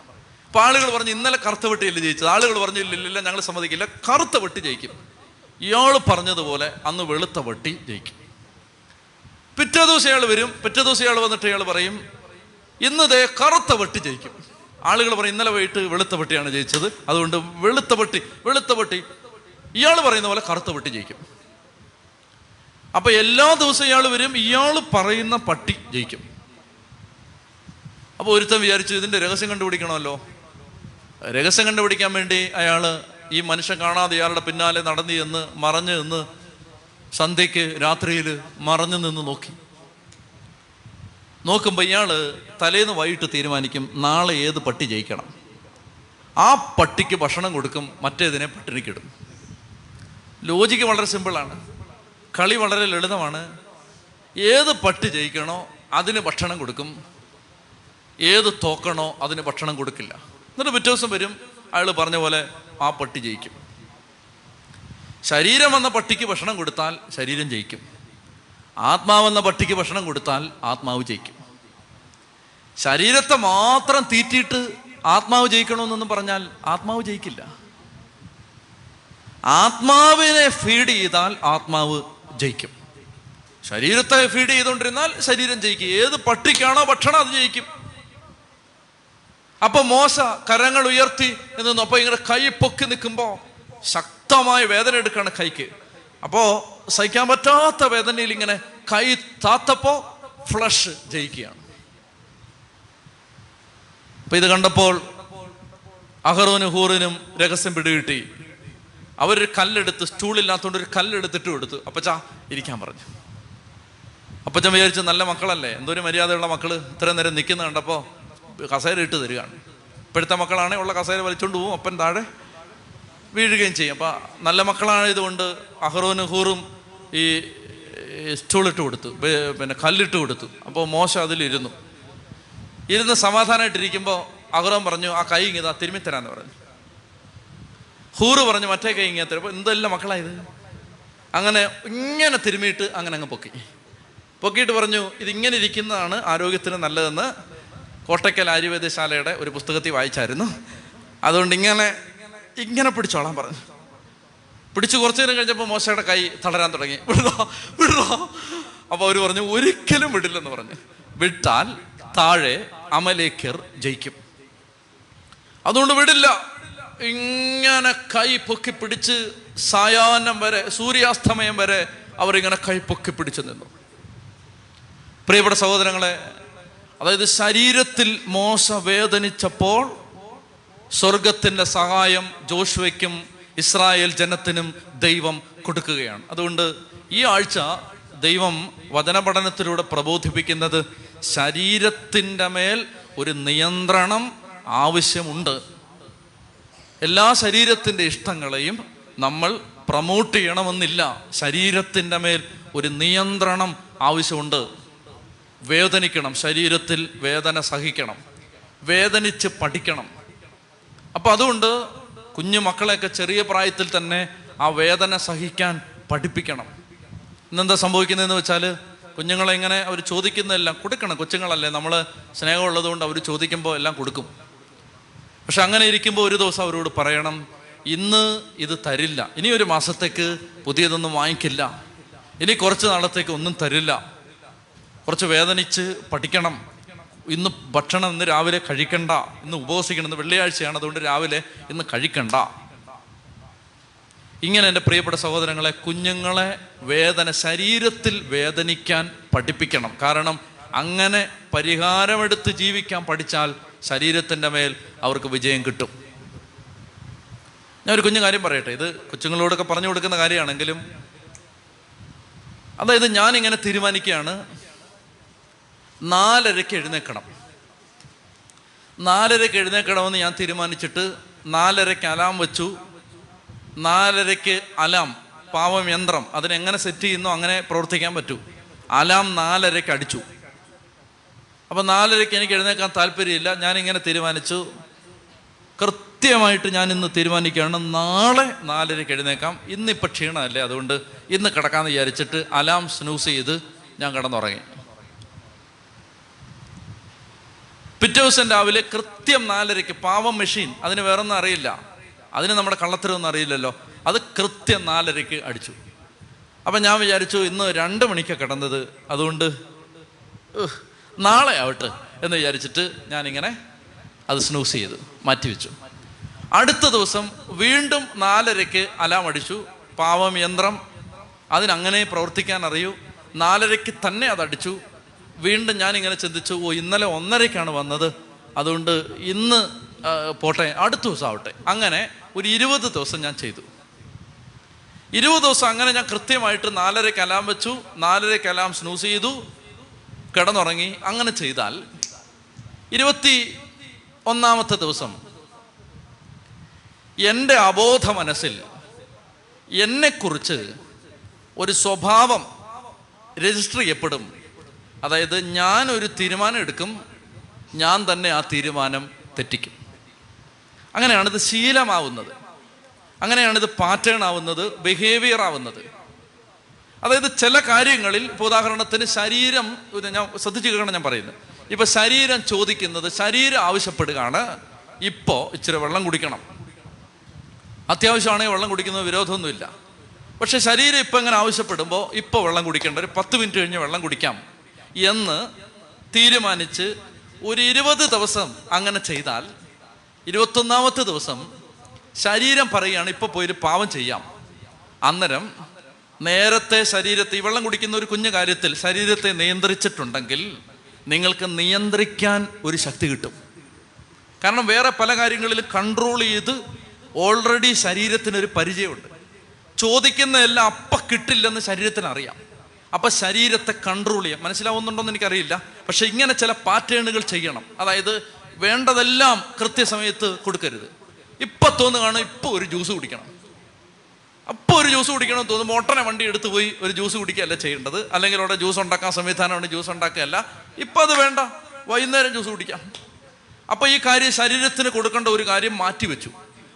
Speaker 1: അപ്പൊ ആളുകൾ പറഞ്ഞു ഇന്നലെ കറുത്ത പട്ടിയല്ലേ ജയിച്ചത്? ആളുകൾ പറഞ്ഞു ഇല്ല ഇല്ല, ഇല്ല ഞങ്ങൾ സമ്മതിക്കില്ല. കറുത്ത പട്ടി ജയിക്കും. ഇയാൾ പറഞ്ഞതുപോലെ അന്ന് വെളുത്ത പട്ടി ജയിക്കും. പിറ്റേ ദിവസം ഇയാൾ വരും. പിറ്റേ ദിവസം ഇയാൾ വന്നിട്ട് ഇയാൾ പറയും ഇന്നതേ കറുത്ത വെട്ടി ജയിക്കും. ആളുകൾ പറയും ഇന്നലെ വൈകിട്ട് വെളുത്ത പട്ടിയാണ് ജയിച്ചത്. അതുകൊണ്ട് വെളുത്ത പട്ടി വെളുത്ത പട്ടി ഇയാൾ പറയുന്ന പോലെ കറുത്ത പട്ടി ജയിക്കും. അപ്പൊ എല്ലാ ദിവസവും ഇയാൾ വരും ഇയാൾ പറയുന്ന പട്ടി ജയിക്കും. അപ്പൊ ഒരുത്തൻ വിചാരിച്ചു ഇതിന്റെ രഹസ്യം കണ്ടുപിടിക്കണമല്ലോ. രഹസ്യം കണ്ടുപിടിക്കാൻ വേണ്ടി അയാൾ ഈ മനുഷ്യൻ കാണാതെ ഇയാളുടെ പിന്നാലെ നടന്നു എന്ന് മറഞ്ഞു നിന്ന് സന്ധ്യയ്ക്ക് രാത്രിയിൽ മറഞ്ഞു നിന്ന് നോക്കി. നോക്കുമ്പോൾ ഇയാൾ തലേന്ന് വൈകിട്ട് തീരുമാനിക്കും നാളെ ഏത് പട്ടി ജയിക്കണം? ആ പട്ടിക്ക് ഭക്ഷണം കൊടുക്കും മറ്റേതിനെ പട്ടിണിക്കിടും. ലോജിക്ക് വളരെ സിമ്പിളാണ്. കളി വളരെ ലളിതമാണ്. ഏത് പട്ടി ജയിക്കണോ അതിന് ഭക്ഷണം കൊടുക്കും. ഏത് തോക്കണോ അതിന് ഭക്ഷണം കൊടുക്കില്ല. എന്നിട്ട് പിറ്റേ ദിവസം വരും അയാൾ പറഞ്ഞ പോലെ ആ പട്ടി ജയിക്കും. ശരീരം വന്ന പട്ടിക്ക് ഭക്ഷണം കൊടുത്താൽ ശരീരം ജയിക്കും. ആത്മാവെന്ന പട്ടിക്ക് ഭക്ഷണം കൊടുത്താൽ ആത്മാവ് ജയിക്കും. ശരീരത്തെ മാത്രം തീറ്റിയിട്ട് ആത്മാവ് ജയിക്കണമെന്നൊന്നും പറഞ്ഞാൽ ആത്മാവ് ജയിക്കില്ല. ആത്മാവിനെ ഫീഡ് ചെയ്താൽ ആത്മാവ് ജയിക്കും. ശരീരത്തെ ഫീഡ് ചെയ്തുകൊണ്ടിരുന്നാൽ ശരീരം ജയിക്കും. ഏത് പട്ടിക്കാണോ ഭക്ഷണം അത് ജയിക്കും. അപ്പൊ മോശ കരങ്ങൾ ഉയർത്തി എന്ന് അപ്പൊ ഇങ്ങനെ കൈ പൊക്കി നിൽക്കുമ്പോൾ ശക്തമായ വേദന എടുക്കുകയാണ് കൈക്ക്. അപ്പോ സഹിക്കാൻ പറ്റാത്ത വേദനയിൽ ഇങ്ങനെ കൈ താത്തപ്പോ ഫ്ലഷ് ജയിക്കുകയാണ്. അപ്പൊ ഇത് കണ്ടപ്പോൾ അഹറോനും ഹൂറിനും രഹസ്യം പിടികിട്ടി. അവരൊരു കല്ലെടുത്ത് സ്റ്റൂളില്ലാത്തതുകൊണ്ട് ഒരു കല്ലെടുത്തിട്ട് എടുത്തു അപ്പച്ചാ ഇരിക്കാൻ പറഞ്ഞു. അപ്പച്ചൻ വിചാരിച്ച് നല്ല മക്കളല്ലേ? എന്തോ ഒരു മര്യാദയുള്ള മക്കൾ ഇത്രയും നേരം നിൽക്കുന്ന കണ്ടപ്പോൾ കസേര ഇട്ട് തരികയാണ്. ഇപ്പോഴത്തെ മക്കളാണെങ്കിൽ ഉള്ള കസേര വലിച്ചുകൊണ്ട് പോവും അപ്പൻ താഴെ വീഴുകയും ചെയ്യും. അപ്പോൾ നല്ല മക്കളാണ് ഇതുകൊണ്ട് അഹ്റോനും ഹൂറും ഈ സ്റ്റൂളിട്ട് കൊടുത്തു. പിന്നെ കല്ലിട്ട് കൊടുത്തു. അപ്പോൾ മോശം അതിലിരുന്നു. ഇരുന്ന് സമാധാനമായിട്ടിരിക്കുമ്പോൾ അഹ്റോൻ പറഞ്ഞു ആ കൈ ഇങ്ങനെ തിരുമ്മി തരാമെന്ന് പറഞ്ഞു. ഹൂറ് പറഞ്ഞു മറ്റേ കൈ ഇങ്ങനെ തരും. അപ്പോൾ എന്തെല്ലാം മക്കളായത്? അങ്ങനെ ഇങ്ങനെ തിരുമ്മിയിട്ട് അങ്ങനെ അങ്ങ് പൊക്കി. പൊക്കിയിട്ട് പറഞ്ഞു ഇതിങ്ങനെ ഇരിക്കുന്നതാണ് ആരോഗ്യത്തിന് നല്ലതെന്ന് കോട്ടയ്ക്കൽ ആയുർവേദശാലയുടെ ഒരു പുസ്തകത്തിൽ വായിച്ചായിരുന്നു. അതുകൊണ്ട് ഇങ്ങനെ ഇങ്ങനെ പിടിച്ചോളാൻ പറഞ്ഞു. പിടിച്ച് കുറച്ചു നേരം കഴിഞ്ഞപ്പോൾ മോശയുടെ കൈ തളരാൻ തുടങ്ങി. വിടോ വിടോ അപ്പോൾ അവർ പറഞ്ഞു ഒരിക്കലും വിടില്ലെന്ന് പറഞ്ഞു. വിട്ടാൽ താഴെ അമലേക്കർ ജയിക്കും. അതുകൊണ്ട് വിടില്ല. ഇങ്ങനെ കൈ പൊക്കി പിടിച്ച് സായാഹ്നം വരെ സൂര്യാസ്തമയം വരെ അവരിങ്ങനെ കൈ പൊക്കി പിടിച്ചു നിന്നു. പ്രിയപ്പെട്ട സഹോദരങ്ങളെ അതായത് ശരീരത്തിൽ മോശ വേദനിച്ചപ്പോൾ സ്വർഗത്തിന്റെ സഹായം ജോഷുവയ്ക്കും ഇസ്രായേൽ ജനത്തിനും ദൈവം കൊടുക്കുകയാണ്. അതുകൊണ്ട് ഈ ആഴ്ച ദൈവം വചനപഠനത്തിലൂടെ പ്രബോധിപ്പിക്കുന്നത് ശരീരത്തിന്റെ മേൽ ഒരു നിയന്ത്രണം ആവശ്യമുണ്ട്. എല്ലാ ശരീരത്തിന്റെ ഇഷ്ടങ്ങളെയും നമ്മൾ പ്രമോട്ട് ചെയ്യണമെന്നില്ല. ശരീരത്തിന്റെ മേൽ ഒരു നിയന്ത്രണം ആവശ്യമുണ്ട്. വേദനിക്കണം. ശരീരത്തിൽ വേദന സഹിക്കണം. വേദനിച്ച് പഠിക്കണം. അപ്പൊ അതുകൊണ്ട് കുഞ്ഞു മക്കളെയൊക്കെ ചെറിയ പ്രായത്തിൽ തന്നെ ആ വേദന സഹിക്കാൻ പഠിപ്പിക്കണം. ഇന്നെന്താ സംഭവിക്കുന്നതെന്ന് വെച്ചാൽ കുഞ്ഞുങ്ങളെ ഇങ്ങനെ അവർ ചോദിക്കുന്നതെല്ലാം കൊടുക്കണം. കൊച്ചുങ്ങളല്ലേ നമ്മൾ സ്നേഹമുള്ളത് കൊണ്ട് അവർ ചോദിക്കുമ്പോൾ എല്ലാം കൊടുക്കും. പക്ഷെ അങ്ങനെ ഇരിക്കുമ്പോൾ ഒരു ദിവസം അവരോട് പറയണം ഇന്ന് ഇത് തരില്ല. ഇനി ഒരു മാസത്തേക്ക് പുതിയതൊന്നും വാങ്ങിക്കില്ല. ഇനി കുറച്ച് നാളത്തേക്ക് ഒന്നും തരില്ല. കുറച്ച് വേദനിച്ച് പഠിക്കണം. ഇന്ന് ഭക്ഷണം ഇന്ന് രാവിലെ കഴിക്കണ്ട ഇന്ന് ഉപവസിക്കണം ഇന്ന് വെള്ളിയാഴ്ചയാണ് അതുകൊണ്ട് രാവിലെ ഇന്ന് കഴിക്കണ്ട. ഇങ്ങനെ എന്റെ പ്രിയപ്പെട്ട സഹോദരങ്ങളെ കുഞ്ഞുങ്ങളെ വേദന ശരീരത്തിൽ വേദനിക്കാൻ പഠിപ്പിക്കണം. കാരണം അങ്ങനെ പരിഹാരമെടുത്ത് ജീവിക്കാൻ പഠിച്ചാൽ ശരീരത്തിന്റെ മേൽ അവർക്ക് വിജയം കിട്ടും. ഞാൻ ഒരു കുഞ്ഞു കാര്യം പറയട്ടെ ഇത് കൊച്ചുങ്ങളോടൊക്കെ പറഞ്ഞു കൊടുക്കുന്ന കാര്യമാണെങ്കിലും അതായത് ഞാനിങ്ങനെ തീരുമാനിക്കുകയാണ് നാലരയ്ക്ക് എഴുന്നേക്കണം നാലരയ്ക്ക് എഴുന്നേക്കണമെന്ന് ഞാൻ തീരുമാനിച്ചിട്ട് നാലരയ്ക്ക് അലാം വെച്ചു. നാലരയ്ക്ക് അലാം പാവം യന്ത്രം അതിനെങ്ങനെ സെറ്റ് ചെയ്യുന്നോ അങ്ങനെ പ്രവർത്തിക്കാൻ പറ്റൂ. അലാം നാലരയ്ക്ക് അടിച്ചു. അപ്പം നാലരയ്ക്ക് എനിക്ക് എഴുന്നേക്കാൻ താല്പര്യമില്ല. ഞാനിങ്ങനെ തീരുമാനിച്ചു. കൃത്യമായിട്ട് ഞാൻ ഇന്ന് തീരുമാനിക്കുകയാണ്. നാളെ നാലരയ്ക്ക് എഴുന്നേക്കാം ഇന്നിപ്പോൾ ക്ഷീണമല്ലേ അതുകൊണ്ട് ഇന്ന് കിടക്കാമെന്ന് വിചാരിച്ചിട്ട് അലാം സ്നൂസ് ചെയ്ത് ഞാൻ കിടന്നുറങ്ങി. പിറ്റേ ദിവസം രാവിലെ കൃത്യം നാലരയ്ക്ക് പാവം മെഷീൻ അതിന് വേറൊന്നും അറിയില്ല. അതിന് നമ്മുടെ കള്ളത്തരമൊന്നും അറിയില്ലല്ലോ. അത് കൃത്യം നാലരയ്ക്ക് അടിച്ചു. അപ്പം ഞാൻ വിചാരിച്ചു ഇന്ന് രണ്ട് മണിക്കാണ് കിടന്നത്. അതുകൊണ്ട് നാളെ ആവട്ടെ എന്ന് വിചാരിച്ചിട്ട് ഞാനിങ്ങനെ അത് സ്നൂസ് ചെയ്തു മാറ്റിവെച്ചു. അടുത്ത ദിവസം വീണ്ടും നാലരയ്ക്ക് അലാം അടിച്ചു. പാവം യന്ത്രം അതിനങ്ങനെ പ്രവർത്തിക്കാൻ അറിയൂ. നാലരയ്ക്ക് തന്നെ അതടിച്ചു. വീണ്ടും ഞാനിങ്ങനെ ചിന്തിച്ചു ഓ ഇന്നലെ ഒന്നരയ്ക്കാണ് വന്നത്. അതുകൊണ്ട് ഇന്ന് പോട്ടെ അടുത്ത ദിവസം ആവട്ടെ. അങ്ങനെ ഒരു ഇരുപത് ദിവസം ഞാൻ ചെയ്തു. ഇരുപത് ദിവസം അങ്ങനെ ഞാൻ കൃത്യമായിട്ട് നാലരയ്ക്ക് അലാം വെച്ചു. നാലരയ്ക്ക് അലാം സ്നൂസ് ചെയ്തു. കിടന്നുറങ്ങി. അങ്ങനെ ചെയ്താൽ ഇരുപത്തി ഒന്നാമത്തെ ദിവസം എന്റെ അബോധ മനസ്സിൽ എന്നെക്കുറിച്ച് ഒരു സ്വഭാവം രജിസ്റ്റർ ചെയ്യപ്പെടും. അതായത് ഞാൻ ഒരു തീരുമാനം എടുക്കും ഞാൻ തന്നെ ആ തീരുമാനം തെറ്റിക്കും. അങ്ങനെയാണിത് ശീലമാവുന്നത്. അങ്ങനെയാണിത് പാറ്റേൺ ആവുന്നത് ബിഹേവിയർ ആവുന്നത് അതായത് ചില കാര്യങ്ങളിൽ ഇപ്പോൾ ഉദാഹരണത്തിന് ശരീരം ഞാൻ ശ്രദ്ധിച്ചു കേൾക്കണം ഞാൻ പറയുന്നത് ഇപ്പൊ ശരീരം ചോദിക്കുന്നത് ശരീരം ആവശ്യപ്പെടുകയാണ് ഇപ്പോൾ ഇച്ചിരി വെള്ളം കുടിക്കണം. അത്യാവശ്യമാണെങ്കിൽ വെള്ളം കുടിക്കുന്നത് വിരോധമൊന്നുമില്ല. പക്ഷെ ശരീരം ഇപ്പം ഇങ്ങനെ ആവശ്യപ്പെടുമ്പോൾ ഇപ്പോൾ വെള്ളം കുടിക്കേണ്ട ഒരു പത്ത് മിനിറ്റ് കഴിഞ്ഞ് വെള്ളം കുടിക്കാം. എന്ന് തീരുമാനിച്ച് ഒരു ഇരുപത് ദിവസം അങ്ങനെ ചെയ്താൽ ഇരുപത്തൊന്നാമത്തെ ദിവസം ശരീരം പറയുകയാണ് ഇപ്പോൾ പോയൊരു പാവം ചെയ്യാം. അന്നേരം നേരത്തെ ശരീരത്തെ ഈ വെള്ളം കുടിക്കുന്ന ഒരു കുഞ്ഞു കാര്യത്തിൽ ശരീരത്തെ നിയന്ത്രിച്ചിട്ടുണ്ടെങ്കിൽ നിങ്ങൾക്ക് നിയന്ത്രിക്കാൻ ഒരു ശക്തി കിട്ടും. കാരണം വേറെ പല കാര്യങ്ങളിലും കൺട്രോൾ ചെയ്ത് ഓൾറെഡി ശരീരത്തിനൊരു പരിചയമുണ്ട്. ചോദിക്കുന്നതെല്ലാം അപ്പം കിട്ടില്ലെന്ന് ശരീരത്തിന് അറിയാം. അപ്പൊ ശരീരത്തെ കൺട്രോൾ ചെയ്യാം. മനസ്സിലാവുന്നുണ്ടോന്ന് എനിക്കറിയില്ല. പക്ഷെ ഇങ്ങനെ ചില പാറ്റേണുകൾ ചെയ്യണം. അതായത് വേണ്ടതെല്ലാം കൃത്യസമയത്ത് കൊടുക്കരുത്. ഇപ്പൊ തോന്നുകയാണ് ഇപ്പൊ ഒരു ജ്യൂസ് കുടിക്കണം. അപ്പോൾ ഒരു ജ്യൂസ് കുടിക്കണം തോന്നുമ്പോൾ ഒട്ടനെ വണ്ടി എടുത്തു പോയി ഒരു ജ്യൂസ് കുടിക്കുകയല്ല ചെയ്യേണ്ടത്? അല്ലെങ്കിൽ അവിടെ ജ്യൂസ് ഉണ്ടാക്കാൻ സംവിധാനമാണ് ജ്യൂസ് ഉണ്ടാക്കുകയല്ല. ഇപ്പം അത് വേണ്ട. വൈകുന്നേരം ജ്യൂസ് കുടിക്കാം. അപ്പോൾ ഈ കാര്യം ശരീരത്തിന് കൊടുക്കേണ്ട ഒരു കാര്യം മാറ്റിവെച്ചു.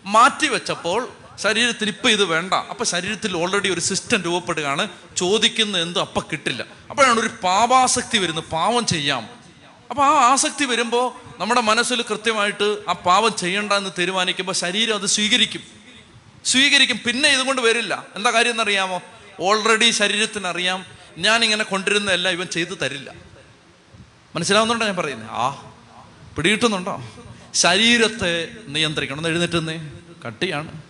Speaker 1: മാറ്റിവെച്ചപ്പോൾ ശരീരത്തിന് ഇപ്പം ഇത് വേണ്ട. അപ്പം ശരീരത്തിൽ ഓൾറെഡി ഒരു സിസ്റ്റം രൂപപ്പെടുകയാണ്. ചോദിക്കുന്ന എന്തും അപ്പം കിട്ടില്ല. അപ്പോഴാണ് ഒരു പാപാസക്തി വരുന്നത് പാവം ചെയ്യാം. അപ്പം ആ ആസക്തി വരുമ്പോൾ നമ്മുടെ മനസ്സിൽ കൃത്യമായിട്ട് ആ പാവം ചെയ്യണ്ട എന്ന് തീരുമാനിക്കുമ്പോൾ ശരീരം അത് സ്വീകരിക്കും. സ്വീകരിക്കും. പിന്നെ ഇതുകൊണ്ട് വരില്ല. എന്താ കാര്യം എന്നറിയാമോ? ഓൾറെഡി ശരീരത്തിന് അറിയാം ഞാൻ ഇങ്ങനെ കൊണ്ടിരുന്നതെല്ലാം ഇവൻ ചെയ്തു തരില്ല. മനസ്സിലാവുന്നുണ്ടോ ഞാൻ പറയുന്നത് ആ പിടികിട്ടുന്നുണ്ടോ? ശരീരത്തെ നിയന്ത്രിക്കണം. എന്ന് എഴുന്നേറ്റുന്നേ കട്ടിയാണ്.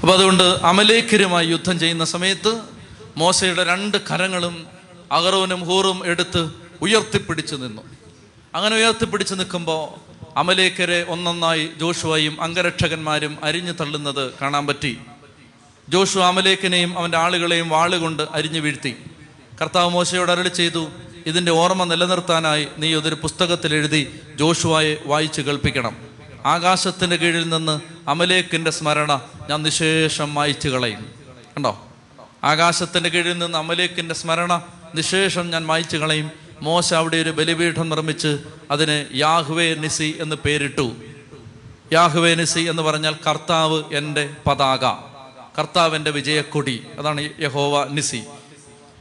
Speaker 1: അപ്പൊ അതുകൊണ്ട് അമലേഖരുമായി യുദ്ധം ചെയ്യുന്ന സമയത്ത് മോശയുടെ രണ്ട് കരങ്ങളും അഗറോനും ഹൂറും എടുത്ത് ഉയർത്തിപ്പിടിച്ചു നിന്നു. അങ്ങനെ ഉയർത്തിപ്പിടിച്ച് നിൽക്കുമ്പോൾ അമലേക്കരെ ഒന്നൊന്നായി ജോഷുവയും അംഗരക്ഷകന്മാരും അരിഞ്ഞു തള്ളുന്നത് കാണാൻ പറ്റി. ജോഷു അമലേക്കനെയും അവന്റെ ആളുകളെയും വാളുകൊണ്ട് അരിഞ്ഞു വീഴ്ത്തി. കർത്താവ് മോശയോട് അരളി ചെയ്തു ഇതിന്റെ ഓർമ്മ നിലനിർത്താനായി നീ അതൊരു പുസ്തകത്തിൽ എഴുതി ജോഷുവായെ വായിച്ചു കേൾപ്പിക്കണം. ആകാശത്തിന്റെ കീഴിൽ നിന്ന് അമലേക്കിന്റെ സ്മരണ ഞാൻ നിശേഷം മായിച്ചു കളയും. കണ്ടോ? ആകാശത്തിന്റെ കീഴിൽ നിന്ന് അമലേക്കിന്റെ സ്മരണ നിശേഷം ഞാൻ മായിച്ചു കളയും. മോശ അവിടെ ഒരു ബലിപീഠം നിർമ്മിച്ച് അതിന് യാഹ്വേ നിസി എന്ന് പേരിട്ടു. യാഹ്വേ നിസി എന്ന് പറഞ്ഞാൽ കർത്താവ് എന്റെ പതാക. കർത്താവിന്റെ വിജയക്കൊടി. അതാണ് യഹോവ നിസി.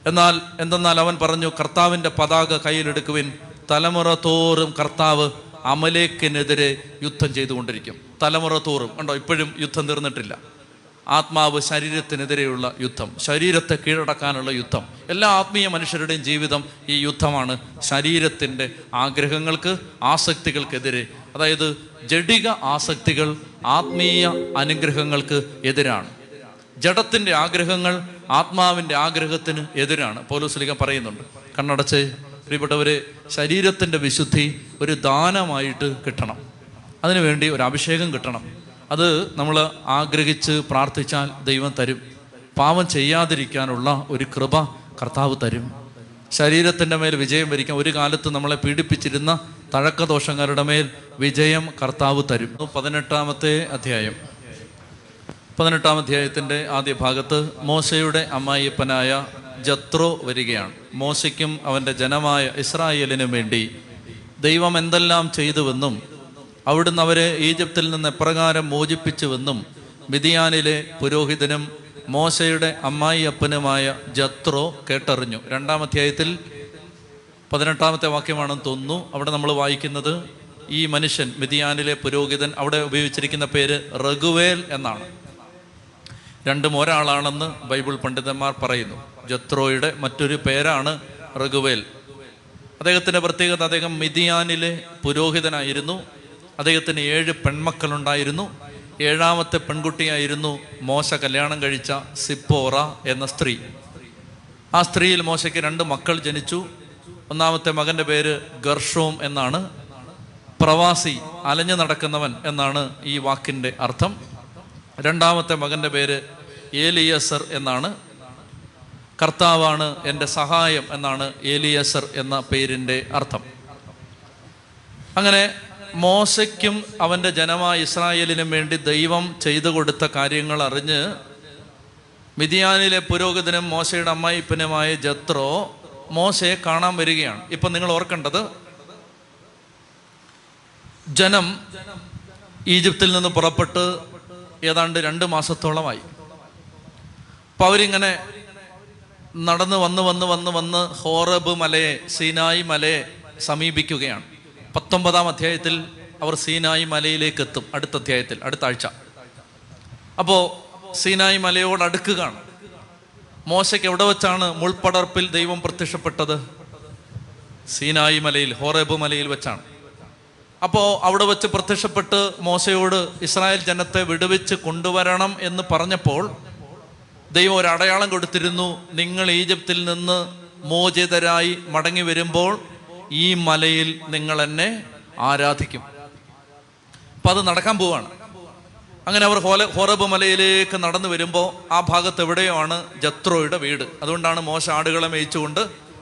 Speaker 1: എന്നാൽ എന്തെന്നാൽ അവൻ പറഞ്ഞു കർത്താവിന്റെ പതാക കയ്യിലെടുക്കുവിൻ തലമുറ തോറും കർത്താവ് അമലേക്കിനെതിരെ യുദ്ധം ചെയ്തുകൊണ്ടിരിക്കും. തലമുറ തോറും. കണ്ടോ ഇപ്പോഴും യുദ്ധം തീർന്നിട്ടില്ല. ആത്മാവ് ശരീരത്തിനെതിരെയുള്ള യുദ്ധം ശരീരത്തെ കീഴടക്കാനുള്ള യുദ്ധം. എല്ലാ ആത്മീയ മനുഷ്യരുടെയും ജീവിതം ഈ യുദ്ധമാണ്. ശരീരത്തിന്റെ ആഗ്രഹങ്ങൾക്ക് ആസക്തികൾക്കെതിരെ അതായത് ജഡിക ആസക്തികൾ ആത്മീയ അനുഗ്രഹങ്ങൾക്ക് എതിരാണ്. ജഡത്തിന്റെ ആഗ്രഹങ്ങൾ ആത്മാവിന്റെ ആഗ്രഹത്തിന് എതിരാണ്. പോലീസ്ലിക പറയുന്നുണ്ട്. കണ്ണടച്ച് പ്രിയപ്പെട്ടവരെ ശരീരത്തിന്റെ വിശുദ്ധി ഒരു ദാനമായിട്ട് കിട്ടണം. അതിനുവേണ്ടി ഒരു അഭിഷേകം കിട്ടണം. അത് നമ്മൾ ആഗ്രഹിച്ച് പ്രാർത്ഥിച്ചാൽ ദൈവം തരും. പാവം ചെയ്യാതിരിക്കാനുള്ള ഒരു കൃപ കർത്താവ് തരും. ശരീരത്തിന്റെ മേൽ വിജയം വരിക്കാൻ ഒരു കാലത്ത് നമ്മളെ പീഡിപ്പിച്ചിരുന്ന തഴക്കദോഷങ്ങളുടെ മേൽ വിജയം കർത്താവ് തരും. പതിനെട്ടാമത്തെ അധ്യായം. പതിനെട്ടാം അധ്യായത്തിന്റെ ആദ്യ ഭാഗത്ത് മോശയുടെ അമ്മായിയപ്പനായ ജത്രോ വരികയാണ്. മോശയ്ക്കും അവന്റെ ജനമായ ഇസ്രായേലിനും വേണ്ടി ദൈവം എന്തെല്ലാം ചെയ്തുവെന്നും അവിടുന്ന് അവരെ ഈജിപ്തിൽ നിന്ന് എപ്രകാരം മോചിപ്പിച്ചുവെന്നും മിതിയാനിലെ പുരോഹിതനും മോശയുടെ അമ്മായിയപ്പനുമായ ജത്രോ കേട്ടറിഞ്ഞു. രണ്ടാം അധ്യായത്തിൽ പതിനെട്ടാമത്തെ വാക്യമാണെന്ന് തോന്നുന്നു. അവിടെ നമ്മൾ വായിക്കുന്നത് ഈ മനുഷ്യൻ മിതിയാനിലെ പുരോഹിതൻ അവിടെ ഉപയോഗിച്ചിരിക്കുന്ന പേര് റഘുവേൽ എന്നാണ്. രണ്ടും ഒരാളാണെന്ന് ബൈബിൾ പണ്ഡിതന്മാർ പറയുന്നു. ജത്രോയുടെ മറ്റൊരു പേരാണ് റഘുവേൽ അദ്ദേഹത്തിന്റെ പ്രത്യേകത അദ്ദേഹം മിതിയാനിലെ പുരോഹിതനായിരുന്നു. അദ്ദേഹത്തിന് ഏഴ് പെൺമക്കളുണ്ടായിരുന്നു. ഏഴാമത്തെ പെൺകുട്ടിയായിരുന്നു മോശ കല്യാണം കഴിച്ച സിപ്പോറ എന്ന സ്ത്രീ. ആ സ്ത്രീയിൽ മോശയ്ക്ക് രണ്ട് മക്കൾ ജനിച്ചു. ഒന്നാമത്തെ മകന്റെ പേര് ഗർഷോം എന്നാണ്. പ്രവാസി അലഞ്ഞു നടക്കുന്നവൻ എന്നാണ് ഈ വാക്കിന്റെ അർത്ഥം. രണ്ടാമത്തെ മകന്റെ പേര് ഏലിയസർ എന്നാണ്. കർത്താവാണ് എന്റെ സഹായം എന്നാണ് ഏലിയസർ എന്ന പേരിന്റെ അർത്ഥം. അങ്ങനെ മോശയ്ക്കും അവന്റെ ജനമായ ഇസ്രായേലിനും വേണ്ടി ദൈവം ചെയ്തു കൊടുത്ത കാര്യങ്ങൾ അറിഞ്ഞ് മിതിയാനിലെ പുരോഹിതനും മോശയുടെ അമ്മായിപ്പനുമായ ജത്രോ മോശയെ കാണാൻ വരികയാണ്. ഇപ്പം നിങ്ങൾ ഓർക്കേണ്ടത് ജനം ഈജിപ്തിൽ നിന്ന് പുറപ്പെട്ട് ഏതാണ്ട് രണ്ട് മാസത്തോളമായി. അപ്പം അവരിങ്ങനെ നടന്ന് വന്ന് വന്ന് വന്ന് വന്ന് ഹോറബ് മലയെ സീനായി മലയെ സമീപിക്കുകയാണ്. പത്തൊമ്പതാം അധ്യായത്തിൽ അവർ സീനായി മലയിലേക്ക് എത്തും അടുത്ത അധ്യായത്തിൽ അടുത്ത ആഴ്ച. അപ്പോൾ സീനായി മലയോട് അടുക്കുകയാണ്. മോശയ്ക്ക് എവിടെ വെച്ചാണ് മുൾപ്പടർപ്പിൽ ദൈവം പ്രത്യക്ഷപ്പെട്ടത്? സീനായി മലയിൽ ഹോറേബ് മലയിൽ വെച്ചാണ്. അപ്പോൾ അവിടെ വെച്ച് പ്രത്യക്ഷപ്പെട്ട് മോശയോട് ഇസ്രായേൽ ജനത്തെ വിടുവിച്ച് കൊണ്ടുവരണം എന്ന് പറഞ്ഞപ്പോൾ ദൈവം ഒരു അടയാളം കൊടുത്തിരുന്നു. നിങ്ങൾ ഈജിപ്തിൽ നിന്ന് മോചിതരായി മടങ്ങി വരുമ്പോൾ ഈ മലയിൽ നിങ്ങൾ എന്നെ ആരാധിക്കും. അപ്പം അത് നടക്കാൻ പോവാണ്. അങ്ങനെ അവർ ഹോല ഹോറബ് മലയിലേക്ക് നടന്നു വരുമ്പോൾ ആ ഭാഗത്ത് എവിടെയാണ് ജത്രോയുടെ വീട്. അതുകൊണ്ടാണ് മോശ ആടുകളെ മേയിച്ചുകൊണ്ട്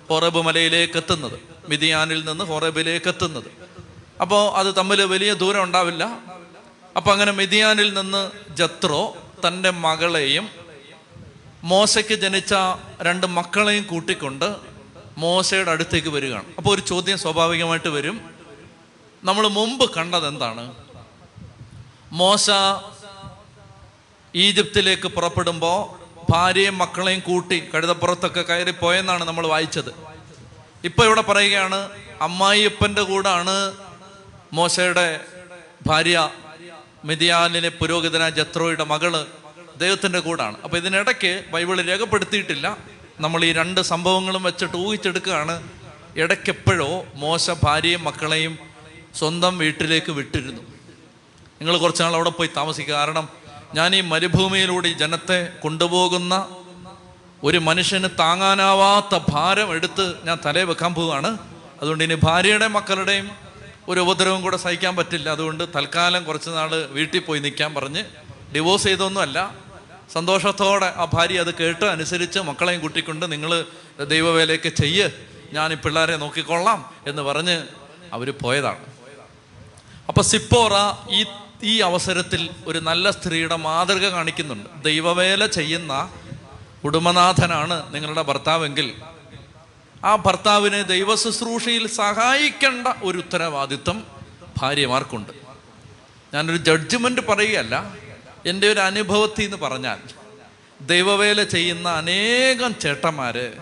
Speaker 1: ഹോറബ് മലയിലേക്ക് എത്തുന്നത്. മിതിയാനിൽ നിന്ന് ഹോറബിലേക്ക് എത്തുന്നത്. അപ്പോൾ അത് തമ്മിൽ വലിയ ദൂരം ഉണ്ടാവില്ല. അപ്പം അങ്ങനെ മിതിയാനിൽ നിന്ന് ജത്രോ തന്റെ മകളെയും മോശയ്ക്ക് ജനിച്ച രണ്ട് മക്കളെയും കൂട്ടിക്കൊണ്ട് മോശയുടെ അടുത്തേക്ക് വരികയാണ്. അപ്പോൾ ഒരു ചോദ്യം സ്വാഭാവികമായിട്ട് വരും. നമ്മൾ മുമ്പ് കണ്ടത് എന്താണ്? മോശ ഈജിപ്തിലേക്ക് പുറപ്പെടുമ്പോൾ ഭാര്യയും മക്കളെയും കൂട്ടി കഴുതപ്പുറത്തൊക്കെ കയറിപ്പോയെന്നാണ് നമ്മൾ വായിച്ചത്. ഇപ്പൊ ഇവിടെ പറയുകയാണ് അമ്മായിയപ്പന്റെ കൂടാണ് മോശയുടെ ഭാര്യ മിതിയാലിനെ പുരോഹിതനായ ജത്രോയുടെ മകൾ ദൈവത്തിന്റെ കൂടാണ്. അപ്പൊ ഇതിനിടയ്ക്ക് ബൈബിൾ രേഖപ്പെടുത്തിയിട്ടില്ല. നമ്മൾ ഈ രണ്ട് സംഭവങ്ങളും വെച്ചിട്ട് ഊഹിച്ചെടുക്കുകയാണ്. ഇടയ്ക്കെപ്പോഴോ മോശ ഭാര്യയും മക്കളെയും സ്വന്തം വീട്ടിലേക്ക് വിട്ടിരുന്നു. നിങ്ങൾ കുറച്ച് നാൾ അവിടെ പോയി താമസിക്കുക. കാരണം ഞാൻ ഈ മരുഭൂമിയിലൂടെ ഈ ജനത്തെ കൊണ്ടുപോകുന്ന ഒരു മനുഷ്യന് താങ്ങാനാവാത്ത ഭാരം എടുത്ത് ഞാൻ തലേ വെക്കാൻ പോവുകയാണ്. അതുകൊണ്ട് ഇനി ഭാര്യയുടെ മക്കളുടെയും ഒരു ഉപദ്രവം കൂടെ സഹിക്കാൻ പറ്റില്ല. അതുകൊണ്ട് തൽക്കാലം കുറച്ച് നാൾ വീട്ടിൽ പോയി നിൽക്കാൻ പറഞ്ഞ് ഡിവോഴ്സ് ചെയ്തൊന്നുമല്ല. സന്തോഷത്തോടെ ആ ഭാര്യ അത് കേട്ട് അനുസരിച്ച് മക്കളെയും കൂട്ടിക്കൊണ്ട് നിങ്ങൾ ദൈവവേലയൊക്കെ ചെയ്യ് ഞാൻ ഈ പിള്ളേരെ നോക്കിക്കൊള്ളാം എന്ന് പറഞ്ഞ് അവർ പോയതാണ്. അപ്പൊ സിപ്പോറ ഈ ഈ അവസരത്തിൽ ഒരു നല്ല സ്ത്രീയുടെ മാതൃക കാണിക്കുന്നുണ്ട്. ദൈവവേല ചെയ്യുന്ന കുടുംബനാഥനാണ് നിങ്ങളുടെ ഭർത്താവെങ്കിൽ ആ ഭർത്താവിനെ ദൈവ ശുശ്രൂഷയിൽ സഹായിക്കേണ്ട ഒരു ഉത്തരവാദിത്വം ഭാര്യമാർക്കുണ്ട്. ഞാനൊരു ജഡ്ജ്മെന്റ് പറയുകയല്ല. എന്റെ ഒരു അനുഭവത്തിൽ നിന്ന് പറഞ്ഞാൽ ദൈവവേല ചെയ്യുന്ന അനേകം ചേട്ടന്മാര്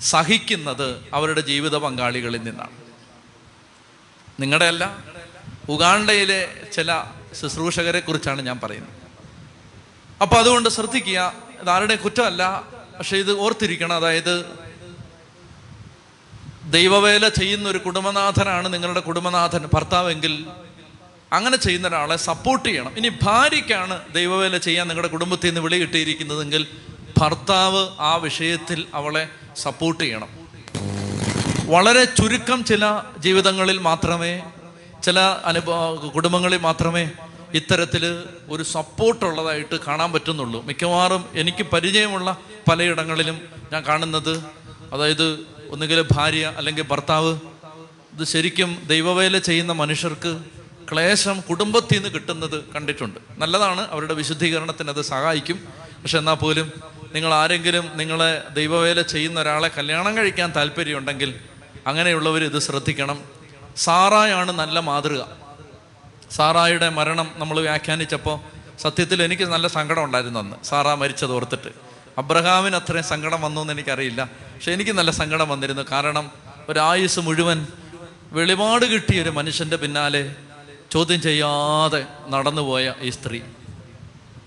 Speaker 1: സഹിക്കുന്നത് അവരുടെ ജീവിത പങ്കാളികളിൽ നിന്നാണ്. നിങ്ങളുടെ അല്ല ഉഗാണ്ടയിലെ ചില ശുശ്രൂഷകരെ കുറിച്ചാണ് ഞാൻ പറയുന്നത്. അപ്പൊ അതുകൊണ്ട് ശ്രദ്ധിക്കുക ഇത് ആരുടെ കുറ്റമല്ല പക്ഷെ ഇത് ഓർത്തിരിക്കണം. അതായത് ദൈവവേല ചെയ്യുന്ന ഒരു കുടുംബനാഥനാണ് നിങ്ങളുടെ കുടുംബനാഥൻ ഭർത്താവെങ്കിൽ അങ്ങനെ ചെയ്യുന്ന ഒരാളെ സപ്പോർട്ട് ചെയ്യണം. ഇനി ഭാര്യയ്ക്കാണ് ദൈവവേല ചെയ്യാൻ നിങ്ങളുടെ കുടുംബത്തിൽ നിന്ന് വിളി കിട്ടിയിരിക്കുന്നതെങ്കിൽ ഭർത്താവ് ആ വിഷയത്തിൽ അവളെ സപ്പോർട്ട് ചെയ്യണം. വളരെ ചുരുക്കം ചില ജീവിതങ്ങളിൽ മാത്രമേ ചില അനുഭവ കുടുംബങ്ങളിൽ മാത്രമേ ഇത്തരത്തിൽ ഒരു സപ്പോർട്ടുള്ളതായിട്ട് കാണാൻ പറ്റുന്നുള്ളൂ. മിക്കവാറും എനിക്ക് പരിചയമുള്ള പലയിടങ്ങളിലും ഞാൻ കാണുന്നത് അതായത് ഒന്നുകിൽ ഭാര്യ അല്ലെങ്കിൽ ഭർത്താവ് ഇത് ശരിക്കും ദൈവവേല ചെയ്യുന്ന മനുഷ്യർക്ക് ക്ലേശം കുടുംബത്തിൽ നിന്ന് കിട്ടുന്നത് കണ്ടിട്ടുണ്ട്. നല്ലതാണ് അവരുടെ വിശുദ്ധീകരണത്തിന് അത് സഹായിക്കും. പക്ഷെ എന്നാൽ പോലും നിങ്ങൾ ആരെങ്കിലും നിങ്ങളെ ദൈവവേല ചെയ്യുന്ന ഒരാളെ കല്യാണം കഴിക്കാൻ താല്പര്യമുണ്ടെങ്കിൽ അങ്ങനെയുള്ളവർ ഇത് ശ്രദ്ധിക്കണം. സാറായാണ് നല്ല മാതൃക. സാറായുടെ മരണം നമ്മൾ വ്യാഖ്യാനിച്ചപ്പോൾ സത്യത്തിൽ എനിക്ക് നല്ല സങ്കടം ഉണ്ടായിരുന്നു അന്ന്. സാറാ മരിച്ചത് ഓർത്തിട്ട്. അബ്രഹാമിന് അത്രയും സങ്കടം വന്നു എന്ന് എനിക്കറിയില്ല. പക്ഷെ എനിക്ക് നല്ല സങ്കടം വന്നിരുന്നു. കാരണം ഒരായുസ് മുഴുവൻ വെളിപാട് കിട്ടിയ ഒരു മനുഷ്യന്റെ പിന്നാലെ ചോദ്യം ചെയ്യാതെ നടന്നുപോയ ഈ സ്ത്രീ.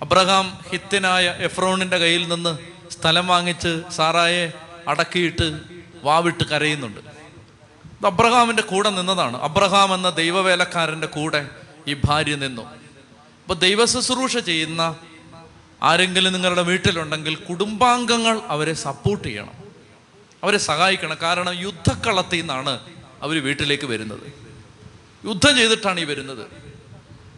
Speaker 1: അബ്രഹാം ഹിത്തനായ എഫ്രോണിന്റെ കയ്യിൽ നിന്ന് സ്ഥലം വാങ്ങിച്ച് സാറായെ അടക്കിയിട്ട് വാവിട്ട് കരയുന്നുണ്ട്. ഇത് അബ്രഹാമിന്റെ കൂടെ നിന്നതാണ്. അബ്രഹാം എന്ന ദൈവവേലക്കാരന്റെ കൂടെ ഈ ഭാര്യ നിന്നു. അപ്പോൾ ദൈവ ശുശ്രൂഷ ചെയ്യുന്ന ആരെങ്കിലും നിങ്ങളുടെ വീട്ടിലുണ്ടെങ്കിൽ കുടുംബാംഗങ്ങൾ അവരെ സപ്പോർട്ട് ചെയ്യണം. അവരെ സഹായിക്കണം. കാരണം യുദ്ധക്കളത്തിൽ നിന്നാണ് അവർ വീട്ടിലേക്ക് വരുന്നത്. യുദ്ധം ചെയ്തിട്ടാണ് ഈ വരുന്നത്.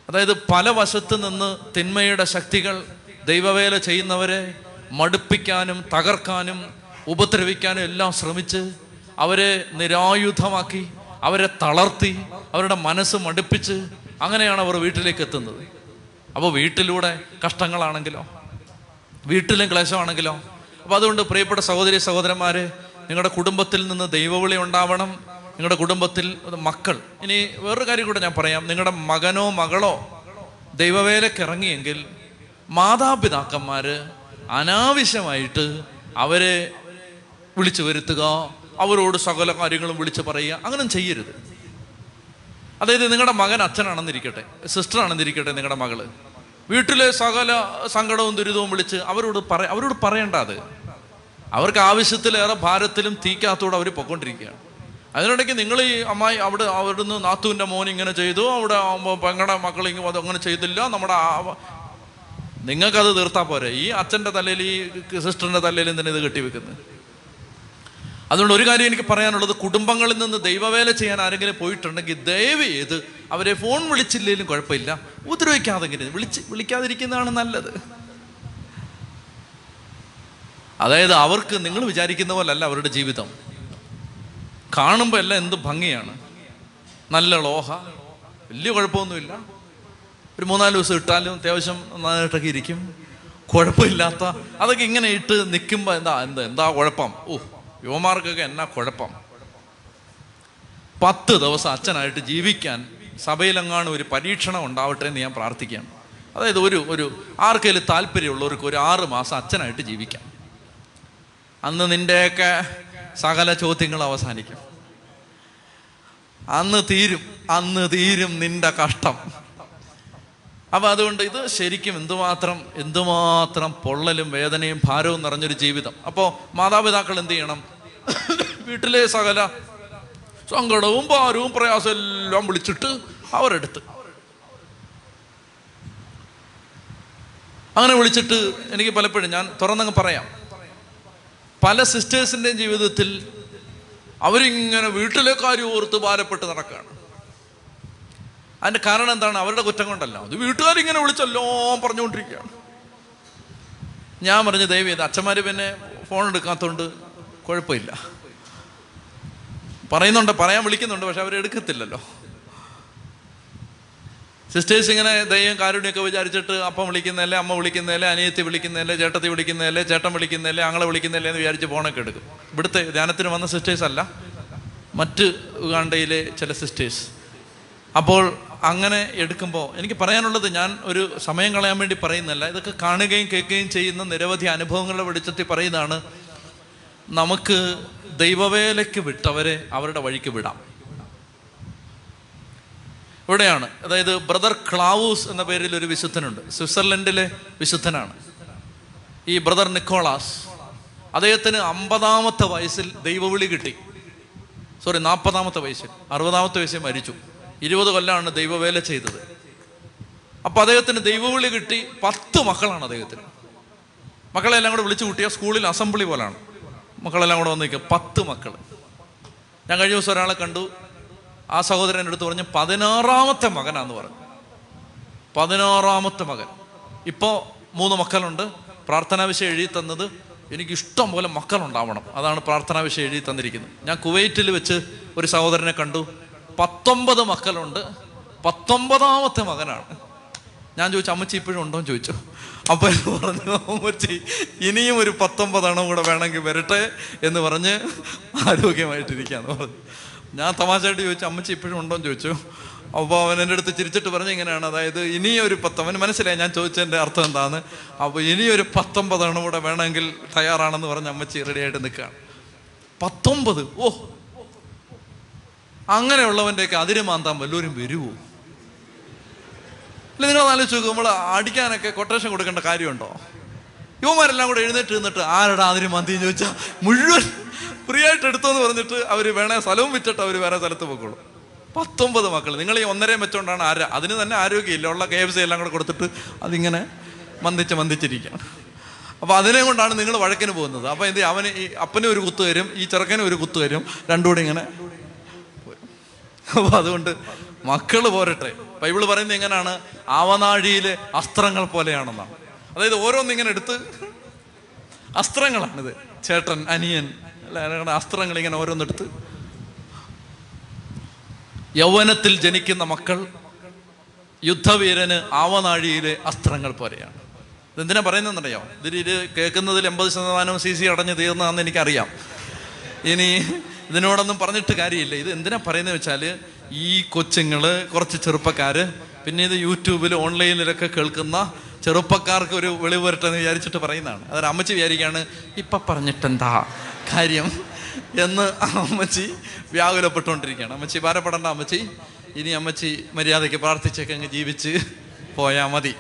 Speaker 1: അതായത് പല വശത്ത് നിന്ന് തിന്മയുടെ ശക്തികൾ ദൈവവേല ചെയ്യുന്നവരെ മടുപ്പിക്കാനും തകർക്കാനും ഉപദ്രവിക്കാനും എല്ലാം ശ്രമിച്ച് അവരെ നിരായുധമാക്കി അവരെ തളർത്തി അവരുടെ മനസ്സ് മടുപ്പിച്ച് അങ്ങനെയാണ് അവർ വീട്ടിലേക്ക് എത്തുന്നത്. അപ്പോൾ വീട്ടിലൂടെ കഷ്ടങ്ങളാണെങ്കിലോ? വീട്ടിലും ക്ലേശമാണെങ്കിലോ? അപ്പോൾ അതുകൊണ്ട് പ്രിയപ്പെട്ട സഹോദരി സഹോദരന്മാരെ നിങ്ങളുടെ കുടുംബത്തിൽ നിന്ന് ദൈവവിളി ഉണ്ടാവണം. നിങ്ങളുടെ കുടുംബത്തിൽ മക്കൾ. ഇനി വേറൊരു കാര്യം കൂടെ ഞാൻ പറയാം. നിങ്ങളുടെ മകനോ മകളോ ദൈവവേലയ്ക്ക് ഇറങ്ങിയെങ്കിൽ മാതാപിതാക്കന്മാർ അനാവശ്യമായിട്ട് അവരെ വിളിച്ചു വരുത്തുക അവരോട് സകല കാര്യങ്ങളും വിളിച്ചു പറയുക അങ്ങനെ ചെയ്യരുത്. അതായത് നിങ്ങളുടെ മകൻ അച്ഛനാണെന്നിരിക്കട്ടെ സിസ്റ്റർ ആണെന്നിരിക്കട്ടെ നിങ്ങളുടെ മകൾ. വീട്ടിലെ സകല സങ്കടവും ദുരിതവും വിളിച്ച് അവരോട് പറ അവരോട് പറയേണ്ട അത്. അവർക്ക് ആവശ്യത്തിലേറെ ഭാരത്തിലും തീക്കാത്തോടെ അവർ പൊയ്ക്കൊണ്ടിരിക്കുകയാണ്. അതിനിടയ്ക്ക് നിങ്ങൾ ഈ അമ്മായി അവിടെ അവിടുന്ന് നാത്തുവിന്റെ മോൻ ഇങ്ങനെ ചെയ്തു അവിടെ പെങ്ങളുടെ മക്കൾ ഇങ്ങനെ അങ്ങനെ ചെയ്തില്ല നമ്മുടെ നിങ്ങൾക്കത് തീർത്താൽ പോരെ. ഈ അച്ഛന്റെ തലയിൽ ഈ സിസ്റ്ററിന്റെ തലയിൽ തന്നെ ഇത് കെട്ടിവെക്കുന്നത്? അതുകൊണ്ട് ഒരു കാര്യം എനിക്ക് പറയാനുള്ളത് കുടുംബങ്ങളിൽ നിന്ന് ദൈവവേല ചെയ്യാൻ ആരെങ്കിലും പോയിട്ടുണ്ടെങ്കിൽ ദയവ് ചെയ്ത് അവരെ ഫോൺ വിളിച്ചില്ലെങ്കിലും കുഴപ്പമില്ല. ഉപദ്രവിക്കാതെങ്കിലും വിളിച്ച് വിളിക്കാതിരിക്കുന്നതാണ് നല്ലത്. അതായത് അവർക്ക് നിങ്ങൾ വിചാരിക്കുന്ന പോലല്ല അവരുടെ ജീവിതം. കാണുമ്പോൾ എല്ലാം എന്ത് ഭംഗിയാണ്. നല്ല ലോഹ വലിയ കുഴപ്പമൊന്നുമില്ല. ഒരു മൂന്നാൽ ദിവസം ഇട്ടാലും അത്യാവശ്യം നന്നായിട്ടൊക്കെ ഇരിക്കും. കുഴപ്പമില്ലാത്ത അതൊക്കെ ഇങ്ങനെ ഇട്ട് നിൽക്കുമ്പോൾ എന്താ എന്താ എന്താ കുഴപ്പം? ഓ യുവമാർക്കൊക്കെ എന്നാ കുഴപ്പം? പത്ത് ദിവസം അച്ഛനായിട്ട് ജീവിക്കാൻ സഭയിലെങ്ങാനും ഒരു പരീക്ഷണം ഉണ്ടാവട്ടെ എന്ന് ഞാൻ പ്രാർത്ഥിക്കുകയാണ്. അതായത് ഒരു ഒരു ആർക്കെങ്കിലും താല്പര്യമുള്ളവർക്ക് ഒരു ആറ് മാസം അച്ഛനായിട്ട് ജീവിക്കാം. അന്ന് നിന്റെയൊക്കെ സകല ചോദ്യങ്ങൾ അവസാനിക്കും. അന്ന് തീരും അന്ന് തീരും നിന്റെ കഷ്ടം. അപ്പൊ അതുകൊണ്ട് ഇത് ശരിക്കും എന്തുമാത്രം എന്തുമാത്രം പൊള്ളലും വേദനയും ഭാരവും നിറഞ്ഞൊരു ജീവിതം. അപ്പോൾ മാതാപിതാക്കൾ എന്ത് ചെയ്യണം? വീട്ടിലെ സകല സങ്കടവും ഭാരവും പ്രയാസം എല്ലാം വിളിച്ചിട്ട് അവരെടുത്ത്. അങ്ങനെ വിളിച്ചിട്ട് എനിക്ക് പലപ്പോഴും ഞാൻ തുറന്നങ്ങ് പറയാം. പല സിസ്റ്റേഴ്സിന്റെയും ജീവിതത്തിൽ അവരിങ്ങനെ വീട്ടിലെ കാര്യം ഓർത്ത് ഭാരപ്പെട്ട് നടക്കുകയാണ് അതിന്റെ കാരണം എന്താണ്? അവരുടെ കുറ്റം കൊണ്ടല്ല. അത് വീട്ടുകാരിങ്ങനെ വിളിച്ചെല്ലാം പറഞ്ഞുകൊണ്ടിരിക്കുകയാണ്. ഞാൻ പറഞ്ഞു ദൈവം ഇത് അച്ഛന്മാർ പിന്നെ ഫോൺ എടുക്കാത്തതുകൊണ്ട് കുഴപ്പമില്ല. പറയുന്നുണ്ട് പറയാൻ വിളിക്കുന്നുണ്ട് പക്ഷെ അവർ എടുക്കത്തില്ലല്ലോ. സിസ്റ്റേഴ്സ് ഇങ്ങനെ ദൈവം കാരുണ്യൊക്കെ വിചാരിച്ചിട്ട് അപ്പം വിളിക്കുന്നതല്ലേ അമ്മ വിളിക്കുന്നതല്ലേ അനിയത്തി വിളിക്കുന്നതല്ലേ ചേട്ടത്തി വിളിക്കുന്നതല്ലേ ചേട്ടൻ വിളിക്കുന്നതല്ലേ ആങ്ങളെ വിളിക്കുന്നതല്ലേ എന്ന് വിചാരിച്ച് ഫോണൊക്കെ എടുക്കും. ഇവിടുത്തെ ധ്യാനത്തിന് വന്ന സിസ്റ്റേഴ്സ് അല്ല മറ്റ് ഉഗാണ്ടയിലെ ചില സിസ്റ്റേഴ്സ് അപ്പോൾ അങ്ങനെ എടുക്കുമ്പോൾ എനിക്ക് പറയാനുള്ളത് ഞാൻ ഒരു സമയം കളയാൻ വേണ്ടി പറയുന്നല്ല ഇതൊക്കെ കാണുകയും കേൾക്കുകയും ചെയ്യുന്ന നിരവധി അനുഭവങ്ങളുടെ വെളിച്ചത്തിൽ പറയുന്നതാണ് നമുക്ക് ദൈവവേലയ്ക്ക് വിട്ടവരെ അവരുടെ വഴിക്ക് വിടാം. ഇവിടെയാണ്. അതായത് ബ്രദർ ക്ലാവൂസ് എന്ന പേരിൽ ഒരു വിശുദ്ധനുണ്ട്. സ്വിറ്റ്സർലൻഡിലെ വിശുദ്ധനാണ്. ഈ ബ്രദർ നിക്കോളാസ്. അദ്ദേഹത്തിന് അമ്പതാമത്തെ വയസ്സിൽ ദൈവവിളി കിട്ടി. സോറി നാൽപ്പതാമത്തെ വയസ്സിൽ. അറുപതാമത്തെ വയസ്സിൽ മരിച്ചു. ഇരുപത് കൊല്ലമാണ് ദൈവവേല ചെയ്തത്. അപ്പൊ അദ്ദേഹത്തിന് ദൈവവിളി കിട്ടി പത്ത് മക്കളാണ് അദ്ദേഹത്തിന്. മക്കളെല്ലാം കൂടെ വിളിച്ചു കൂട്ടിയ സ്കൂളിൽ അസംബ്ലി പോലാണ്. മക്കളെല്ലാം കൂടെ വന്ന് പത്ത് മക്കൾ ഞാൻ കഴിഞ്ഞ ദിവസം ഒരാളെ കണ്ടു. ആ സഹോദരൻ എടുത്ത് പറഞ്ഞു പതിനാറാമത്തെ മകനാന്ന് പറഞ്ഞു. പതിനാറാമത്തെ മകൻ. ഇപ്പോൾ മൂന്ന് മക്കളുണ്ട്. പ്രാർത്ഥനാ വിഷയം എഴുതി തന്നത് എനിക്ക് ഇഷ്ടം പോലെ മക്കളുണ്ടാവണം. അതാണ് പ്രാർത്ഥനാ വിഷയം എഴുതി തന്നിരിക്കുന്നത്. ഞാൻ കുവൈറ്റിൽ വെച്ച് ഒരു സഹോദരനെ കണ്ടു. പത്തൊമ്പത് മക്കളുണ്ട്. പത്തൊമ്പതാമത്തെ മകനാണ്. ഞാൻ ചോദിച്ചു അമ്മച്ചി ഇപ്പോഴും ഉണ്ടോ എന്ന് ചോദിച്ചു. അപ്പൊ എന്ന് പറഞ്ഞു അമ്മച്ചി ഇനിയും ഒരു പത്തൊമ്പതെണ്ണം കൂടെ വേണമെങ്കിൽ വരട്ടെ എന്ന് പറഞ്ഞ് ആരോഗ്യമായിട്ടിരിക്കുകയെന്ന് പറഞ്ഞു ഞാൻ തമാശയായിട്ട് ചോദിച്ചു അമ്മച്ചി ഇപ്പോഴും ഉണ്ടോ എന്ന് ചോദിച്ചു. അപ്പോൾ അവൻ എന്റെ അടുത്ത് ചിരിച്ചിട്ട് പറഞ്ഞു ഇങ്ങനെയാണ് അതായത് ഇനിയൊരു പത്ത് അവന് മനസ്സിലായി ഞാൻ ചോദിച്ചതിന്റെ അർത്ഥം എന്താണ് അപ്പോൾ ഇനിയൊരു പത്തൊമ്പതെണ്ണം കൂടെ വേണമെങ്കിൽ തയ്യാറാണെന്ന് പറഞ്ഞ് അമ്മച്ചി റെഡിയായിട്ട് നിൽക്കുകയാണ്. പത്തൊമ്പത്? ഓ. അങ്ങനെയുള്ളവന്റെയൊക്കെ അതിര് മാന്താൻ വല്ലവരും വരുമോ അല്ല നിങ്ങൾ ആലോചിച്ച് നോക്കും നമ്മൾ അടിക്കാനൊക്കെ കൊട്ടേഷൻ കൊടുക്കേണ്ട കാര്യമുണ്ടോ? യുവമാരെല്ലാം കൂടെ എഴുന്നേറ്റ് നിന്നിട്ട് ആരുടെ അതിന് മന്തി ചോദിച്ചാൽ മുഴുവൻ ഫ്രീ ആയിട്ട് എടുത്തോന്ന് പറഞ്ഞിട്ട് അവർ വേണേ സ്ഥലവും വിറ്റിട്ട് അവർ വേറെ സ്ഥലത്ത് പോയിക്കോളും. പത്തൊമ്പത് മക്കൾ നിങ്ങൾ ഈ ഒന്നരയും വെച്ചോണ്ടാണ് ആര അതിന് തന്നെ ആരോഗ്യമില്ല ഉള്ള കെ എഫ് സി എല്ലാം കൂടെ കൊടുത്തിട്ട് അതിങ്ങനെ മന്ദിച്ച് മന്ദിച്ചിരിക്കുകയാണ് അപ്പോൾ അതിനെ കൊണ്ടാണ് നിങ്ങൾ വഴക്കിന് പോകുന്നത്. അപ്പോൾ എന്ത് അവന് ഈ അപ്പനും ഒരു കുത്ത് വരും ഈ ചെറുക്കനും ഒരു കുത്ത് വരും രണ്ടുകൂടി ഇങ്ങനെ അപ്പോൾ അതുകൊണ്ട് മക്കൾ പോരട്ടെ. ബൈബിൾ പറയുന്നത് എങ്ങനെയാണ്? ആവനാഴിയിലെ അസ്ത്രങ്ങൾ പോലെയാണെന്നാണ്. അതായത് ഓരോന്നിങ്ങനെ എടുത്ത് അസ്ത്രങ്ങളാണിത്. ചേട്ടൻ അനിയൻ അല്ല അസ്ത്രങ്ങൾ ഇങ്ങനെ ഓരോന്നെടുത്ത് യൗവനത്തിൽ ജനിക്കുന്ന മക്കൾ യുദ്ധവീരന് ആവനാഴിയിലെ അസ്ത്രങ്ങൾ പോലെയാണ്. ഇതെന്തിനാ പറയുന്നതെന്നറിയോ? ഇതിൽ ഇത് കേൾക്കുന്നതിൽ എൺപത് ശതമാനവും സി സി അടഞ്ഞു തീർന്നതാണെന്ന് എനിക്കറിയാം. ഇനി ഇതിനോടൊന്നും പറഞ്ഞിട്ട് കാര്യമില്ല. ഇത് എന്തിനാ പറയുന്നത് വെച്ചാൽ ഈ കൊച്ചുങ്ങൾ കുറച്ച് ചെറുപ്പക്കാർ പിന്നെ ഇത് യൂട്യൂബിൽ ഓൺലൈനിലൊക്കെ കേൾക്കുന്ന ചെറുപ്പക്കാർക്ക് ഒരു വെളിവ് വരട്ടെന്ന് വിചാരിച്ചിട്ട് പറയുന്നതാണ്. അതൊരു അമ്മച്ചി വിചാരിക്കുകയാണ് ഇപ്പം പറഞ്ഞിട്ടെന്താ കാര്യം? എന്ന് അമ്മച്ചി വ്യാകുലപ്പെട്ടുകൊണ്ടിരിക്കുകയാണ്. അമ്മച്ചി ഭാരപ്പെടേണ്ട അമ്മച്ചി. ഇനി അമ്മച്ചി മര്യാദയ്ക്ക് പ്രാർത്ഥിച്ചൊക്കെ അങ്ങ് ജീവിച്ച് പോയാൽ മതി.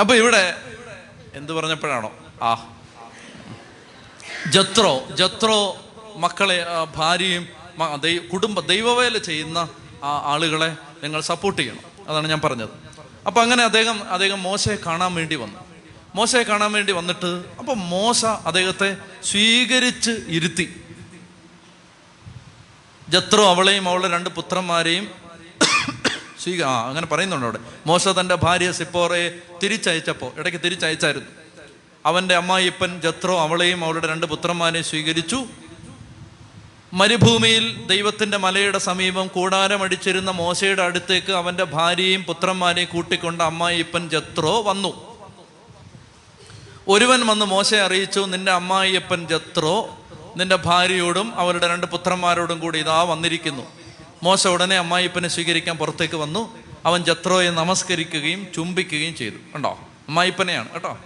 Speaker 1: അപ്പം ഇവിടെ എന്ത് പറഞ്ഞപ്പോഴാണോ? ആ. ജത്രോ ജത്രോ മക്കളെ ഭാര്യയും കുടുംബ ദൈവവേല ചെയ്യുന്ന ആളുകളെ നിങ്ങൾ സപ്പോർട്ട് ചെയ്യണം. അതാണ് ഞാൻ പറഞ്ഞത്. അപ്പൊ അങ്ങനെ അദ്ദേഹം അദ്ദേഹം മോശയെ കാണാൻ വേണ്ടി വന്നു. മോശയെ കാണാൻ വേണ്ടി വന്നിട്ട് അപ്പൊ മോശ അദ്ദേഹത്തെ സ്വീകരിച്ച് ഇരുത്തി. ജത്രോ അവളെയും അവളുടെ രണ്ട് പുത്രന്മാരെയും സ്വീക അങ്ങനെ പറയുന്നുണ്ട് അവിടെ. മോശ തന്റെ ഭാര്യ സിപ്പോറയെ തിരിച്ചയച്ചപ്പോൾ ഇടയ്ക്ക് തിരിച്ചയച്ചായിരുന്നു. അവന്റെ അമ്മായിപ്പൻ ജത്രോ അവളെയും അവളുടെ രണ്ട് പുത്രന്മാരെയും സ്വീകരിച്ചു. മരുഭൂമിയിൽ ദൈവത്തിന്റെ മലയുടെ സമീപം കൂടാരമടിച്ചിരുന്ന മോശയുടെ അടുത്തേക്ക് അവന്റെ ഭാര്യയും പുത്രന്മാരെയും കൂട്ടിക്കൊണ്ട് അമ്മായിപ്പൻ ജത്രോ വന്നു. ഒരുവൻ വന്ന് മോശയെ അറിയിച്ചു നിന്റെ അമ്മായിയപ്പൻ ജത്രോ നിന്റെ ഭാര്യയോടും അവരുടെ രണ്ട് പുത്രന്മാരോടും കൂടി ഇതാ വന്നിരിക്കുന്നു. മോശ ഉടനെ അമ്മായിപ്പനെ സ്വീകരിക്കാൻ പുറത്തേക്ക് വന്നു. അവൻ ജത്രോയെ നമസ്കരിക്കുകയും ചുംബിക്കുകയും ചെയ്തു. കണ്ടോ? അമ്മായിപ്പനെയാണ് കേട്ടോ?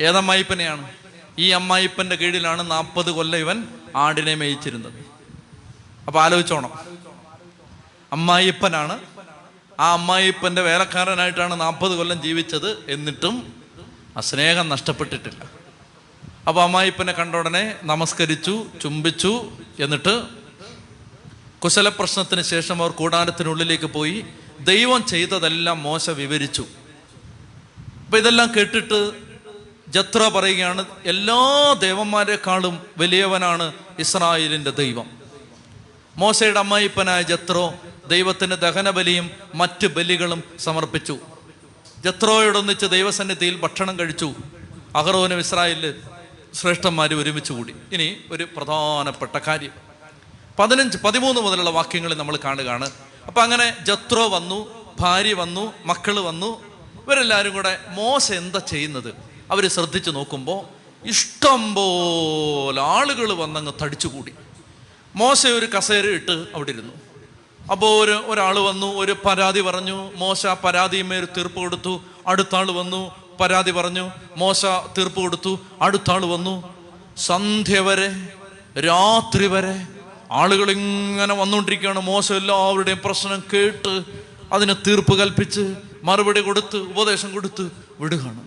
Speaker 1: ഏതമ്മായിപ്പനെയാണ്? ഈ അമ്മായിപ്പന്റെ കീഴിലാണ് നാൽപ്പത് കൊല്ലം ഇവൻ ആടിനെ മേയിച്ചിരുന്നത്. അപ്പൊ ആലോചിച്ചോണം. അമ്മായിപ്പനാണ്. ആ അമ്മായിപ്പന്റെ വേലക്കാരനായിട്ടാണ് നാൽപ്പത് കൊല്ലം ജീവിച്ചത് എന്നിട്ടും ആ സ്നേഹം നഷ്ടപ്പെട്ടിട്ടില്ല. അപ്പൊ അമ്മായിപ്പനെ കണ്ട ഉടനെ നമസ്കരിച്ചു ചുംബിച്ചു എന്നിട്ട് കുശല പ്രശ്നത്തിന് ശേഷം അവർ കൂടാരത്തിനുള്ളിലേക്ക് പോയി ദൈവം ചെയ്തതെല്ലാം മോശ വിവരിച്ചു. അപ്പൊ ഇതെല്ലാം കേട്ടിട്ട് ജത്ര പറയുകയാണ് എല്ലാ ദേവന്മാരെക്കാളും വലിയവനാണ് ഇസ്രായേലിന്റെ ദൈവം. മോശയുടെ അമ്മായിപ്പനായ ജത്രോ ദൈവത്തിന് ദഹനബലിയും മറ്റ് ബലികളും സമർപ്പിച്ചു. ജത്രോയോടൊന്നിച്ച് ദൈവസന്നിധിയിൽ ഭക്ഷണം കഴിച്ചു. അഹറോനും ഇസ്രായേലിൽ ശ്രേഷ്ഠന്മാർ ഒരുമിച്ച് കൂടി. ഇനി ഒരു പ്രധാനപ്പെട്ട കാര്യം. പതിനഞ്ച് പതിമൂന്ന് മുതലുള്ള വാക്യങ്ങളിൽ നമ്മൾ കാണുകയാണ്. അപ്പം അങ്ങനെ ജത്രോ വന്നു ഭാര്യ വന്നു മക്കൾ വന്നു. ഇവരെല്ലാവരും കൂടെ മോശ എന്താ ചെയ്യുന്നത്? അവർ ശ്രദ്ധിച്ചു നോക്കുമ്പോൾ ഇഷ്ടം പോലെ ആളുകൾ വന്നങ്ങ് തടിച്ചുകൂടി. മോശ ഒരു കസേര ഇട്ട് അവിടെ ഇരുന്നു. അപ്പോൾ ഒരു ഒരാൾ വന്നു ഒരു പരാതി പറഞ്ഞു മോശ പരാതിയുമേൽ തീർപ്പ് കൊടുത്തു അടുത്ത ആൾ വന്നു പരാതി പറഞ്ഞു മോശ തീർപ്പ് കൊടുത്തു അടുത്ത ആൾ വന്നു. സന്ധ്യ വരെ രാത്രി വരെ ആളുകൾ ഇങ്ങനെ വന്നുകൊണ്ടിരിക്കുകയാണ് മോശ എല്ലാവരുടെയും പ്രശ്നം കേട്ട് അതിന് തീർപ്പ് കൽപ്പിച്ച് മറുപടി കൊടുത്ത് ഉപദേശം കൊടുത്ത് വിടുകയാണ്.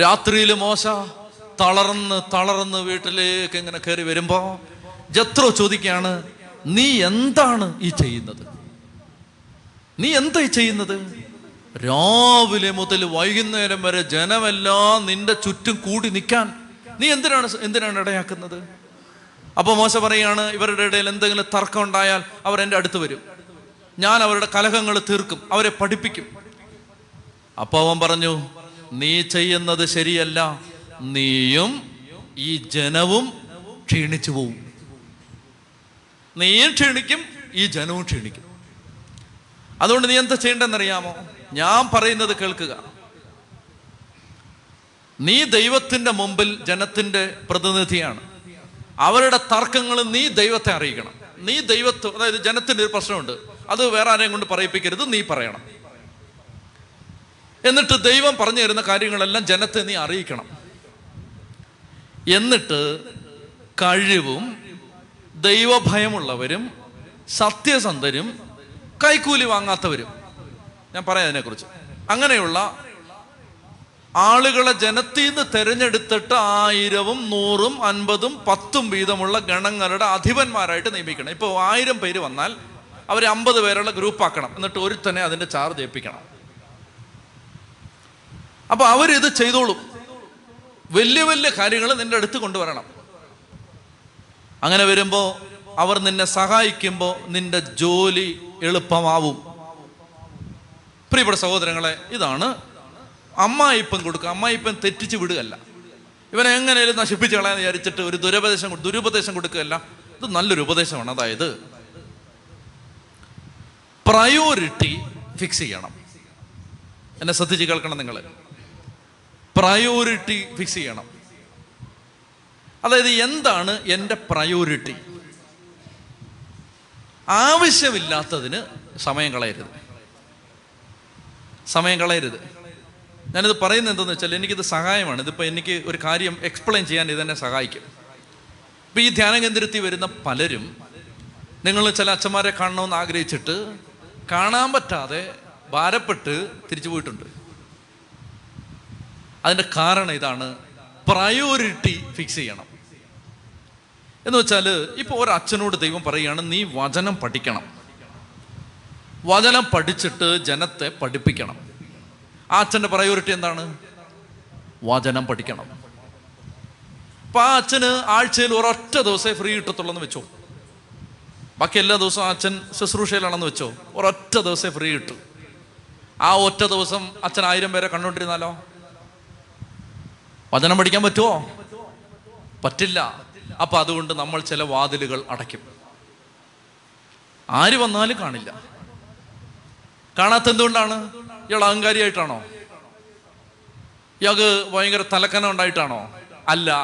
Speaker 1: രാത്രിയിൽ മോശ തളർന്ന് തളർന്ന് വീട്ടിലേക്ക് ഇങ്ങനെ കയറി വരുമ്പോ ജത്രോ ചോദിക്കുകയാണ് നീ എന്താണ് ഈ ചെയ്യുന്നത്? നീ എന്താ ഈ ചെയ്യുന്നത്? രാവിലെ മുതൽ വൈകുന്നേരം വരെ ജനമെല്ലാം നിന്റെ ചുറ്റും കൂടി നിൽക്കാൻ നീ എന്തിനാണ് എന്തിനാണ് ഇടയാക്കുന്നത്? അപ്പോൾ മോശ പറയാണ് ഇവരുടെ ഇടയിൽ എന്തെങ്കിലും തർക്കം ഉണ്ടായാൽ അവർ എന്റെ അടുത്ത് വരും. ഞാൻ അവരുടെ കലഹങ്ങൾ തീർക്കും അവരെ പഠിപ്പിക്കും. അപ്പോൾ അവൻ പറഞ്ഞു നീ ചെയ്യുന്നത് ശരിയല്ല. നീയും ഈ ജനവും ക്ഷീണിച്ചു പോവും. നീയും ക്ഷീണിക്കും ഈ ജനവും ക്ഷീണിക്കും. അതുകൊണ്ട് നീ എന്താ ചെയ്യേണ്ടെന്നറിയാമോ ഞാൻ പറയുന്നത് കേൾക്കുക. നീ ദൈവത്തിന്റെ മുമ്പിൽ ജനത്തിന്റെ പ്രതിനിധിയാണ്. അവരുടെ തർക്കങ്ങൾ നീ ദൈവത്തെ അറിയിക്കണം. നീ ദൈവത്വം അതായത് ജനത്തിന്റെ ഒരു പ്രശ്നമുണ്ട്. അത് വേറെ ആരെയും കൊണ്ട് പറയിപ്പിക്കരുത് നീ പറയണം. എന്നിട്ട് ദൈവം പറഞ്ഞു തരുന്ന കാര്യങ്ങളെല്ലാം ജനത്തെ നീ അറിയിക്കണം. എന്നിട്ട് കഴിവും ദൈവഭയമുള്ളവരും സത്യസന്ധരും കൈക്കൂലി വാങ്ങാത്തവരും. ഞാൻ പറയാം അതിനെക്കുറിച്ച്. അങ്ങനെയുള്ള ആളുകളെ ജനത്തിൽ നിന്ന് തെരഞ്ഞെടുത്തിട്ട് ആയിരവും നൂറും അൻപതും പത്തും വീതമുള്ള ഗണങ്ങളുടെ അധിപന്മാരായിട്ട് നിയമിക്കണം. ഇപ്പോൾ ആയിരം പേര് വന്നാൽ അവർ അമ്പത് പേരുള്ള ഗ്രൂപ്പാക്കണം. എന്നിട്ട് ഒരുത്തനെ അതിന്റെ ചാർജ് ഏൽപ്പിക്കണം. അപ്പൊ അവരിത് ചെയ്തോളും. വലിയ വലിയ കാര്യങ്ങൾ നിന്റെ അടുത്ത് കൊണ്ടുവരണം. അങ്ങനെ വരുമ്പോ അവർ നിന്നെ സഹായിക്കുമ്പോൾ നിന്റെ ജോലി എളുപ്പമാവും. പ്രിയപ്പെട്ട സഹോദരങ്ങളെ ഇതാണ് അമ്മായിപ്പം കൊടുക്കുക. അമ്മായിപ്പം തെറ്റിച്ച് വിടുകയല്ല. ഇവനെ എങ്ങനെയും നശിപ്പിച്ച് കളയാന്ന് വിചാരിച്ചിട്ട് ഒരു ദുരുപദേശം ദുരുപദേശം കൊടുക്കുകയല്ല. ഇത് നല്ലൊരു ഉപദേശമാണ്. അതായത് പ്രയോറിറ്റി ഫിക്സ് ചെയ്യണം. എന്നെ ശ്രദ്ധിച്ച് കേൾക്കണം നിങ്ങൾ പ്രയോറിറ്റി ഫിക്സ് ചെയ്യണം. അതായത് എന്താണ് എന്റെ പ്രയോറിറ്റി ആവശ്യമില്ലാത്തതിന് സമയം കളയരുത്. സമയം കളയരുത്. ഞാനിത് പറയുന്നത് എന്തെന്ന് വെച്ചാൽ എനിക്കിത് സഹായമാണ്. ഇതിപ്പോൾ എനിക്ക് ഒരു കാര്യം എക്സ്പ്ലെയിൻ ചെയ്യാൻ ഇതെന്നെ സഹായിക്കും. ഇപ്പം ഈ ധ്യാന കേന്ദ്രത്തിൽ വരുന്ന പലരും നിങ്ങൾ ചില അച്ഛന്മാരെ കാണണമെന്ന് ആഗ്രഹിച്ചിട്ട് കാണാൻ പറ്റാതെ ഭാരപ്പെട്ട് തിരിച്ചു പോയിട്ടുണ്ട്. അതിന്റെ കാരണം ഇതാണ്. പ്രയോറിറ്റി ഫിക്സ് ചെയ്യണം. എന്ന് വെച്ചാൽ ഇപ്പോൾ ഒരു അച്ഛനോട് ദൈവം പറയുകയാണ് നീ വചനം പഠിക്കണം. വചനം പഠിച്ചിട്ട് ജനത്തെ പഠിപ്പിക്കണം. ആ അച്ഛന്റെ പ്രയോറിറ്റി എന്താണ്? വചനം പഠിക്കണം. അപ്പം ആ അച്ഛന് ആഴ്ചയിൽ ഒരൊറ്റ ദിവസമേ ഫ്രീ കിട്ടത്തുള്ളൂ എന്ന് വെച്ചോ? ബാക്കി എല്ലാ ദിവസവും അച്ഛൻ ശുശ്രൂഷയിലാണെന്ന് വെച്ചോ? ഒരൊറ്റ ദിവസമേ ഫ്രീ കിട്ടൂ. ആ ഒറ്റ ദിവസം അച്ഛൻ ആയിരം പേരെ കണ്ടുകൊണ്ടിരുന്നാലോ? വചനം പഠിക്കാൻ പറ്റുമോ പറ്റില്ല. അപ്പൊ അതുകൊണ്ട് നമ്മൾ ചില വാതിലുകൾ അടയ്ക്കും. ആര് വന്നാലും കാണില്ല. കാണാത്ത എന്തുകൊണ്ടാണ് ഇയാൾ അഹങ്കാരിയായിട്ടാണോ? ഇയാൾക്ക് ഭയങ്കര തലക്കനം ഉണ്ടായിട്ടാണോ? അല്ല.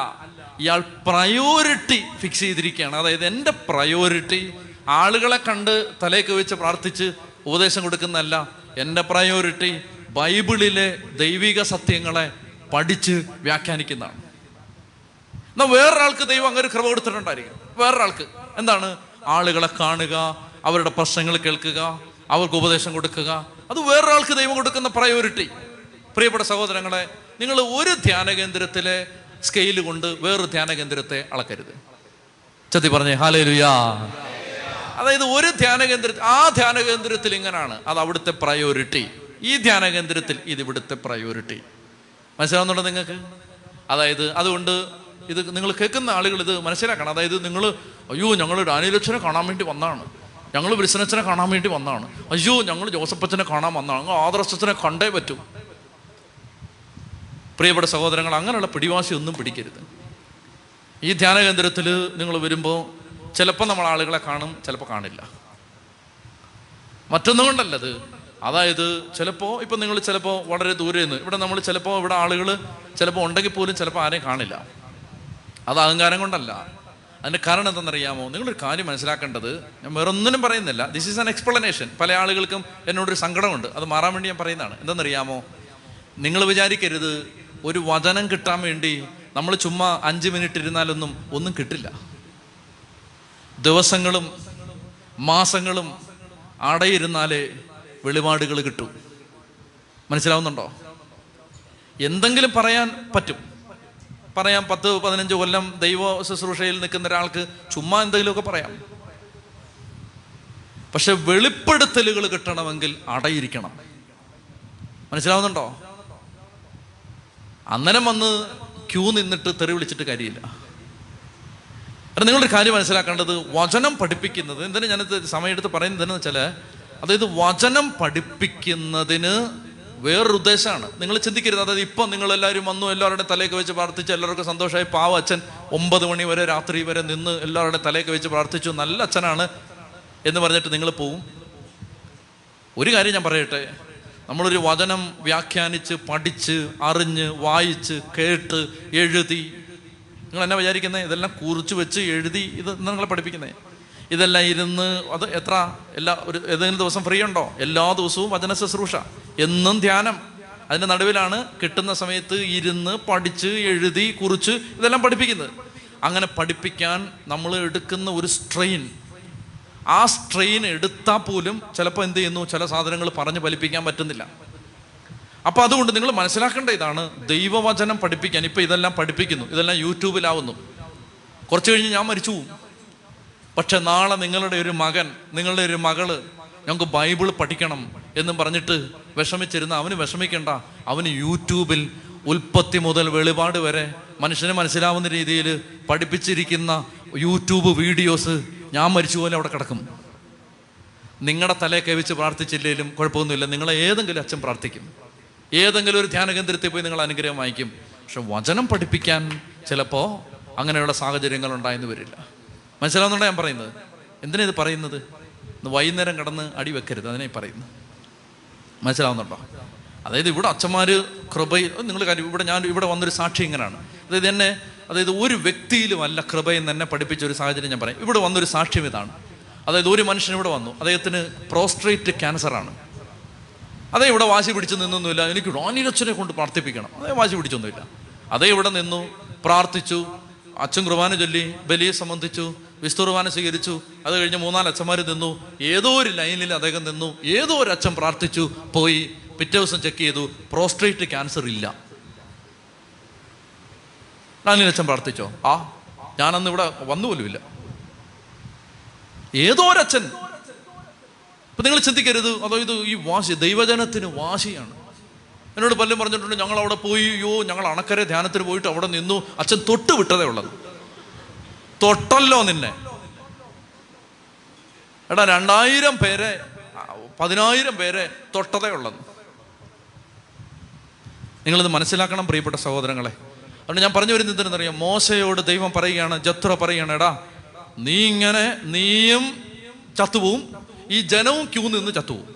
Speaker 1: ഇയാൾ പ്രയോറിറ്റി ഫിക്സ് ചെയ്തിരിക്കുകയാണ്. അതായത് എന്റെ പ്രയോറിറ്റി ആളുകളെ കണ്ട് തലേക്ക് വെച്ച് പ്രാർത്ഥിച്ച് ഉപദേശം കൊടുക്കുന്നതല്ല. എന്റെ പ്രയോറിറ്റി ബൈബിളിലെ ദൈവിക സത്യങ്ങളെ പഠിച്ച് വ്യാഖ്യാനിക്കുന്നതാണ്. എന്നാൽ വേറൊരാൾക്ക് ദൈവം അങ്ങനെ ഒരു കൃപ കൊടുത്തിട്ടുണ്ടായിരിക്കും. വേറൊരാൾക്ക്. എന്താണ്? ആളുകളെ കാണുക അവരുടെ പ്രശ്നങ്ങൾ കേൾക്കുക അവർക്ക് ഉപദേശം കൊടുക്കുക. അത് വേറൊരാൾക്ക് ദൈവം കൊടുക്കുന്ന പ്രയോറിറ്റി പ്രിയപ്പെട്ട സഹോദരങ്ങളെ നിങ്ങൾ ഒരു ധ്യാന കേന്ദ്രത്തിലെ സ്കെയിൽ കൊണ്ട് വേറൊരു ധ്യാന കേന്ദ്രത്തെ അളക്കരുത്. ചത്തി പറഞ്ഞേ ഹാലേ ലുയാ അതായത് ഒരു ധ്യാന കേന്ദ്ര ആ ധ്യാന കേന്ദ്രത്തിൽ ഇങ്ങനെയാണ് അത് അവിടുത്തെ പ്രയോറിറ്റി ഈ ധ്യാന കേന്ദ്രത്തിൽ ഇത് ഇവിടുത്തെ പ്രയോറിറ്റി മനസ്സിലാവുന്നുണ്ടോ നിങ്ങൾക്ക്? അതായത് അതുകൊണ്ട് ഇത് നിങ്ങൾ കേൾക്കുന്ന ആളുകൾ ഇത് മനസ്സിലാക്കണം. അതായത് നിങ്ങൾ അയ്യോ ഞങ്ങൾ ഡാനിയലച്ഛനെ കാണാൻ വേണ്ടി വന്നതാണ്. ഞങ്ങൾ ബിസിനസ്സിനെ കാണാൻ വേണ്ടി വന്നതാണ്. അയ്യോ ഞങ്ങൾ ജോസഫച്ചനെ കാണാൻ വന്നതാണ്. ഞങ്ങൾ ആദർശത്തിനെ കണ്ടേ പറ്റൂ. പ്രിയപ്പെട്ട സഹോദരങ്ങൾ അങ്ങനെയുള്ള പിടിവാശി ഒന്നും പിടിക്കരുത്. ഈ ധ്യാന കേന്ദ്രത്തിൽ നിങ്ങൾ വരുമ്പോൾ ചിലപ്പോൾ നമ്മൾ ആളുകളെ കാണും ചിലപ്പോൾ കാണില്ല. മറ്റൊന്നും കൊണ്ടല്ലത്. അതായത് ചിലപ്പോൾ ഇപ്പം നിങ്ങൾ ചിലപ്പോൾ വളരെ ദൂരെ നിന്ന് ഇവിടെ നമ്മൾ ചിലപ്പോൾ ഇവിടെ ആളുകൾ ചിലപ്പോൾ ഉണ്ടെങ്കിൽ പോലും ചിലപ്പോൾ ആരെയും കാണില്ല. അത് അഹങ്കാരം കൊണ്ടല്ല. അതിന്റെ കാരണം എന്താണെന്നറിയാമോ? നിങ്ങളൊരു കാര്യം മനസ്സിലാക്കേണ്ടത് ഞാൻ വേറൊന്നിനും പറയുന്നില്ല. ദിസ് ഈസ് ആൻ എക്സ്പ്ലനേഷൻ പല ആളുകൾക്കും എന്നോടൊരു സങ്കടമുണ്ട്. അത് മാറാൻ വേണ്ടി ഞാൻ പറയുന്നതാണ്. എന്തെന്നറിയാമോ നിങ്ങൾ വിചാരിക്കരുത് ഒരു വചനം കിട്ടാൻ വേണ്ടി നമ്മൾ ചുമ്മാ അഞ്ച് മിനിറ്റ് ഇരുന്നാലൊന്നും ഒന്നും കിട്ടില്ല. ദിവസങ്ങളും മാസങ്ങളും അടയിരുന്നാലേ വെളിപാടുകൾ കിട്ടും. മനസ്സിലാവുന്നുണ്ടോ? എന്തെങ്കിലും പറയാൻ പറ്റും. പറയാം പത്ത് പതിനഞ്ച് കൊല്ലം ദൈവ ശുശ്രൂഷയിൽ നിൽക്കുന്ന ഒരാൾക്ക് ചുമ്മാ എന്തെങ്കിലുമൊക്കെ പറയാം. പക്ഷെ വെളിപ്പെടുത്തലുകൾ കിട്ടണമെങ്കിൽ അടയിരിക്കണം. മനസ്സിലാവുന്നുണ്ടോ? അന്നേരം വന്ന് ക്യൂ നിന്നിട്ട് തെറി വിളിച്ചിട്ട് കാര്യമില്ല. കാരണം നിങ്ങളൊരു കാര്യം മനസ്സിലാക്കേണ്ടത് വചനം പഠിപ്പിക്കുന്നത് എന്തിനു ഞാനിത് സമയമെടുത്ത് പറയുന്നത്? എന്താണെന്ന് വെച്ചാൽ അതായത് വചനം പഠിപ്പിക്കുന്നതിന് വേറൊരു ഉദ്ദേശമാണ് നിങ്ങൾ ചിന്തിക്കരുത്. അതായത് ഇപ്പം നിങ്ങൾ എല്ലാവരും വന്നു എല്ലാവരുടെ തലയൊക്കെ വെച്ച് പ്രാർത്ഥിച്ച് എല്ലാവർക്കും സന്തോഷമായി. പാവ അച്ഛൻ ഒമ്പത് മണി വരെ രാത്രി വരെ നിന്ന് എല്ലാവരുടെ തലയൊക്കെ വെച്ച് പ്രാർത്ഥിച്ചു. നല്ല അച്ഛനാണ് എന്ന് പറഞ്ഞിട്ട് നിങ്ങൾ പോവും. ഒരു കാര്യം ഞാൻ പറയട്ടെ. നമ്മളൊരു വചനം വ്യാഖ്യാനിച്ച് പഠിച്ച് അറിഞ്ഞ് വായിച്ച് കേട്ട് എഴുതി. നിങ്ങൾ എന്നാ വിചാരിക്കുന്നത് ഇതെല്ലാം കുറിച്ച് വെച്ച് എഴുതി ഇത് നിങ്ങളെ പഠിപ്പിക്കുന്നത് ഇതെല്ലാം ഇരുന്ന് അത് എത്ര? എല്ലാ ഒരു ഏതെങ്കിലും ദിവസം ഫ്രീ ഉണ്ടോ? എല്ലാ ദിവസവും വചന ശുശ്രൂഷ. എന്നും ധ്യാനം. അതിന്റെ നടുവിലാണ് കിട്ടുന്ന സമയത്ത് ഇരുന്ന് പഠിച്ച് എഴുതി കുറിച്ച് ഇതെല്ലാം പഠിപ്പിക്കുന്നത്. അങ്ങനെ പഠിപ്പിക്കാൻ നമ്മൾ എടുക്കുന്ന ഒരു സ്ട്രെയിൻ ആ സ്ട്രെയിൻ എടുത്താൽ പോലും ചിലപ്പോൾ എന്ത് ചെയ്യുന്നു? ചില സാധനങ്ങൾ പറഞ്ഞ് ഫലിപ്പിക്കാൻ പറ്റുന്നില്ല. അപ്പോൾ അതുകൊണ്ട് നിങ്ങൾ മനസ്സിലാക്കേണ്ട ഇതാണ് ദൈവവചനം പഠിപ്പിക്കാൻ. ഇപ്പം ഇതെല്ലാം പഠിപ്പിക്കുന്നു. ഇതെല്ലാം യൂട്യൂബിലാവുന്നു. കുറച്ച് കഴിഞ്ഞ് ഞാൻ മരിച്ചു പക്ഷെ നാളെ നിങ്ങളുടെ ഒരു മകൻ നിങ്ങളുടെ ഒരു മകൾ ഞങ്ങൾക്ക് ബൈബിൾ പഠിക്കണം എന്നും പറഞ്ഞിട്ട് വിഷമിച്ചിരുന്ന അവന് വിഷമിക്കണ്ട. അവന് യൂട്യൂബിൽ ഉൽപ്പത്തി മുതൽ വെളിപാട് വരെ മനുഷ്യന് മനസ്സിലാവുന്ന രീതിയിൽ പഠിപ്പിച്ചിരിക്കുന്ന യൂട്യൂബ് വീഡിയോസ് ഞാൻ മരിച്ചു പോലെ അവിടെ കിടക്കും. നിങ്ങളുടെ തലയെ കവിച്ച് പ്രാർത്ഥിച്ചില്ലെങ്കിലും കുഴപ്പമൊന്നുമില്ല. നിങ്ങളെ ഏതെങ്കിലും അച്ഛൻ പ്രാർത്ഥിക്കും. ഏതെങ്കിലും ഒരു ധ്യാന കേന്ദ്രത്തിൽ പോയി നിങ്ങൾ അനുഗ്രഹം വാങ്ങിക്കും. പക്ഷെ വചനം പഠിപ്പിക്കാൻ ചിലപ്പോൾ അങ്ങനെയുള്ള സാഹചര്യങ്ങൾ ഉണ്ടായെന്ന് വരില്ല. മനസ്സിലാവുന്നുണ്ടോ ഞാൻ പറയുന്നത്? എന്തിനാ ഇത് പറയുന്നത്? ഇന്ന് വൈകുന്നേരം കടന്ന് അടി വെക്കരുത് അതിനെ പറയുന്നു മനസ്സിലാവുന്നുണ്ടോ? അതായത് ഇവിടെ അച്ഛന്മാർ കൃപ നിങ്ങൾ കാര്യം ഇവിടെ ഞാൻ ഇവിടെ വന്നൊരു സാക്ഷി ഇങ്ങനെയാണ് അതായത് എന്നെ അതായത് ഒരു വ്യക്തിയിലും അല്ല കൃപയെന്ന് എന്നെ പഠിപ്പിച്ച ഒരു സാഹചര്യം ഞാൻ പറയാം. ഇവിടെ വന്നൊരു സാക്ഷ്യം ഇതാണ്. അതായത് ഒരു മനുഷ്യൻ ഇവിടെ വന്നു. അദ്ദേഹത്തിന് പ്രോസ്ട്രേറ്റ് ക്യാൻസറാണ്. അതേ ഇവിടെ വാശി പിടിച്ച് നിന്നൊന്നുമില്ല. എനിക്ക് ഡോനിലച്ഛനെ കൊണ്ട് പ്രാർത്ഥിപ്പിക്കണം. അതേ വാശി പിടിച്ചൊന്നുമില്ല. അതേ ഇവിടെ നിന്നു പ്രാർത്ഥിച്ചു. അച്ഛൻ കുർബാന ചൊല്ലി ബലിയെ സംബന്ധിച്ചു. വിസ്തുർബാന സ്വീകരിച്ചു. അത് കഴിഞ്ഞ് മൂന്നാൽ അച്ഛന്മാർ നിന്നു. ഏതോ ഒരു ലൈനിൽ അദ്ദേഹം നിന്നു. ഏതോ ഒരു അച്ഛൻ പ്രാർത്ഥിച്ചു. പോയി പിറ്റേ ദിവസം ചെക്ക് ചെയ്തു. പ്രോസ്ട്രേറ്റ് ക്യാൻസർ ഇല്ല. ലൈനിൽ അച്ഛൻ പ്രാർത്ഥിച്ചോ? ആ ഞാനന്ന് ഇവിടെ വന്നു പോലുമില്ല ഏതോ ഒരച്ഛൻ അപ്പൊ നിങ്ങൾ ചിന്തിക്കരുത്. അതോ ഇത് ഈ വാശി ദൈവജനത്തിന് വാശിയാണ്. എന്നോട് പലരും പറഞ്ഞിട്ടുണ്ട് ഞങ്ങൾ അവിടെ പോയി. യോ ഞങ്ങൾ അണക്കരെ ധ്യാനത്തിന് പോയിട്ട് അവിടെ നിന്നു. അച്ഛൻ തൊട്ട് വിട്ടതേ ഉള്ളത് തൊട്ടല്ലോ നിന്നെ. എടാ രണ്ടായിരം പേരെ പതിനായിരം പേരെ തൊട്ടതേ ഉള്ളത് നിങ്ങളിത് മനസ്സിലാക്കണം പ്രിയപ്പെട്ട സഹോദരങ്ങളെ. അതുകൊണ്ട് ഞാൻ പറഞ്ഞു വരുന്നത് എന്തെന്നറിയാം? മോശയോട് ദൈവം പറയുകയാണ് ജത്ര പറയുകയാണ് എടാ നീ ഇങ്ങനെ നീയും ചത്തുപോവും ഈ ജനവും ക്യൂ നിന്ന് ചത്തുപോവും.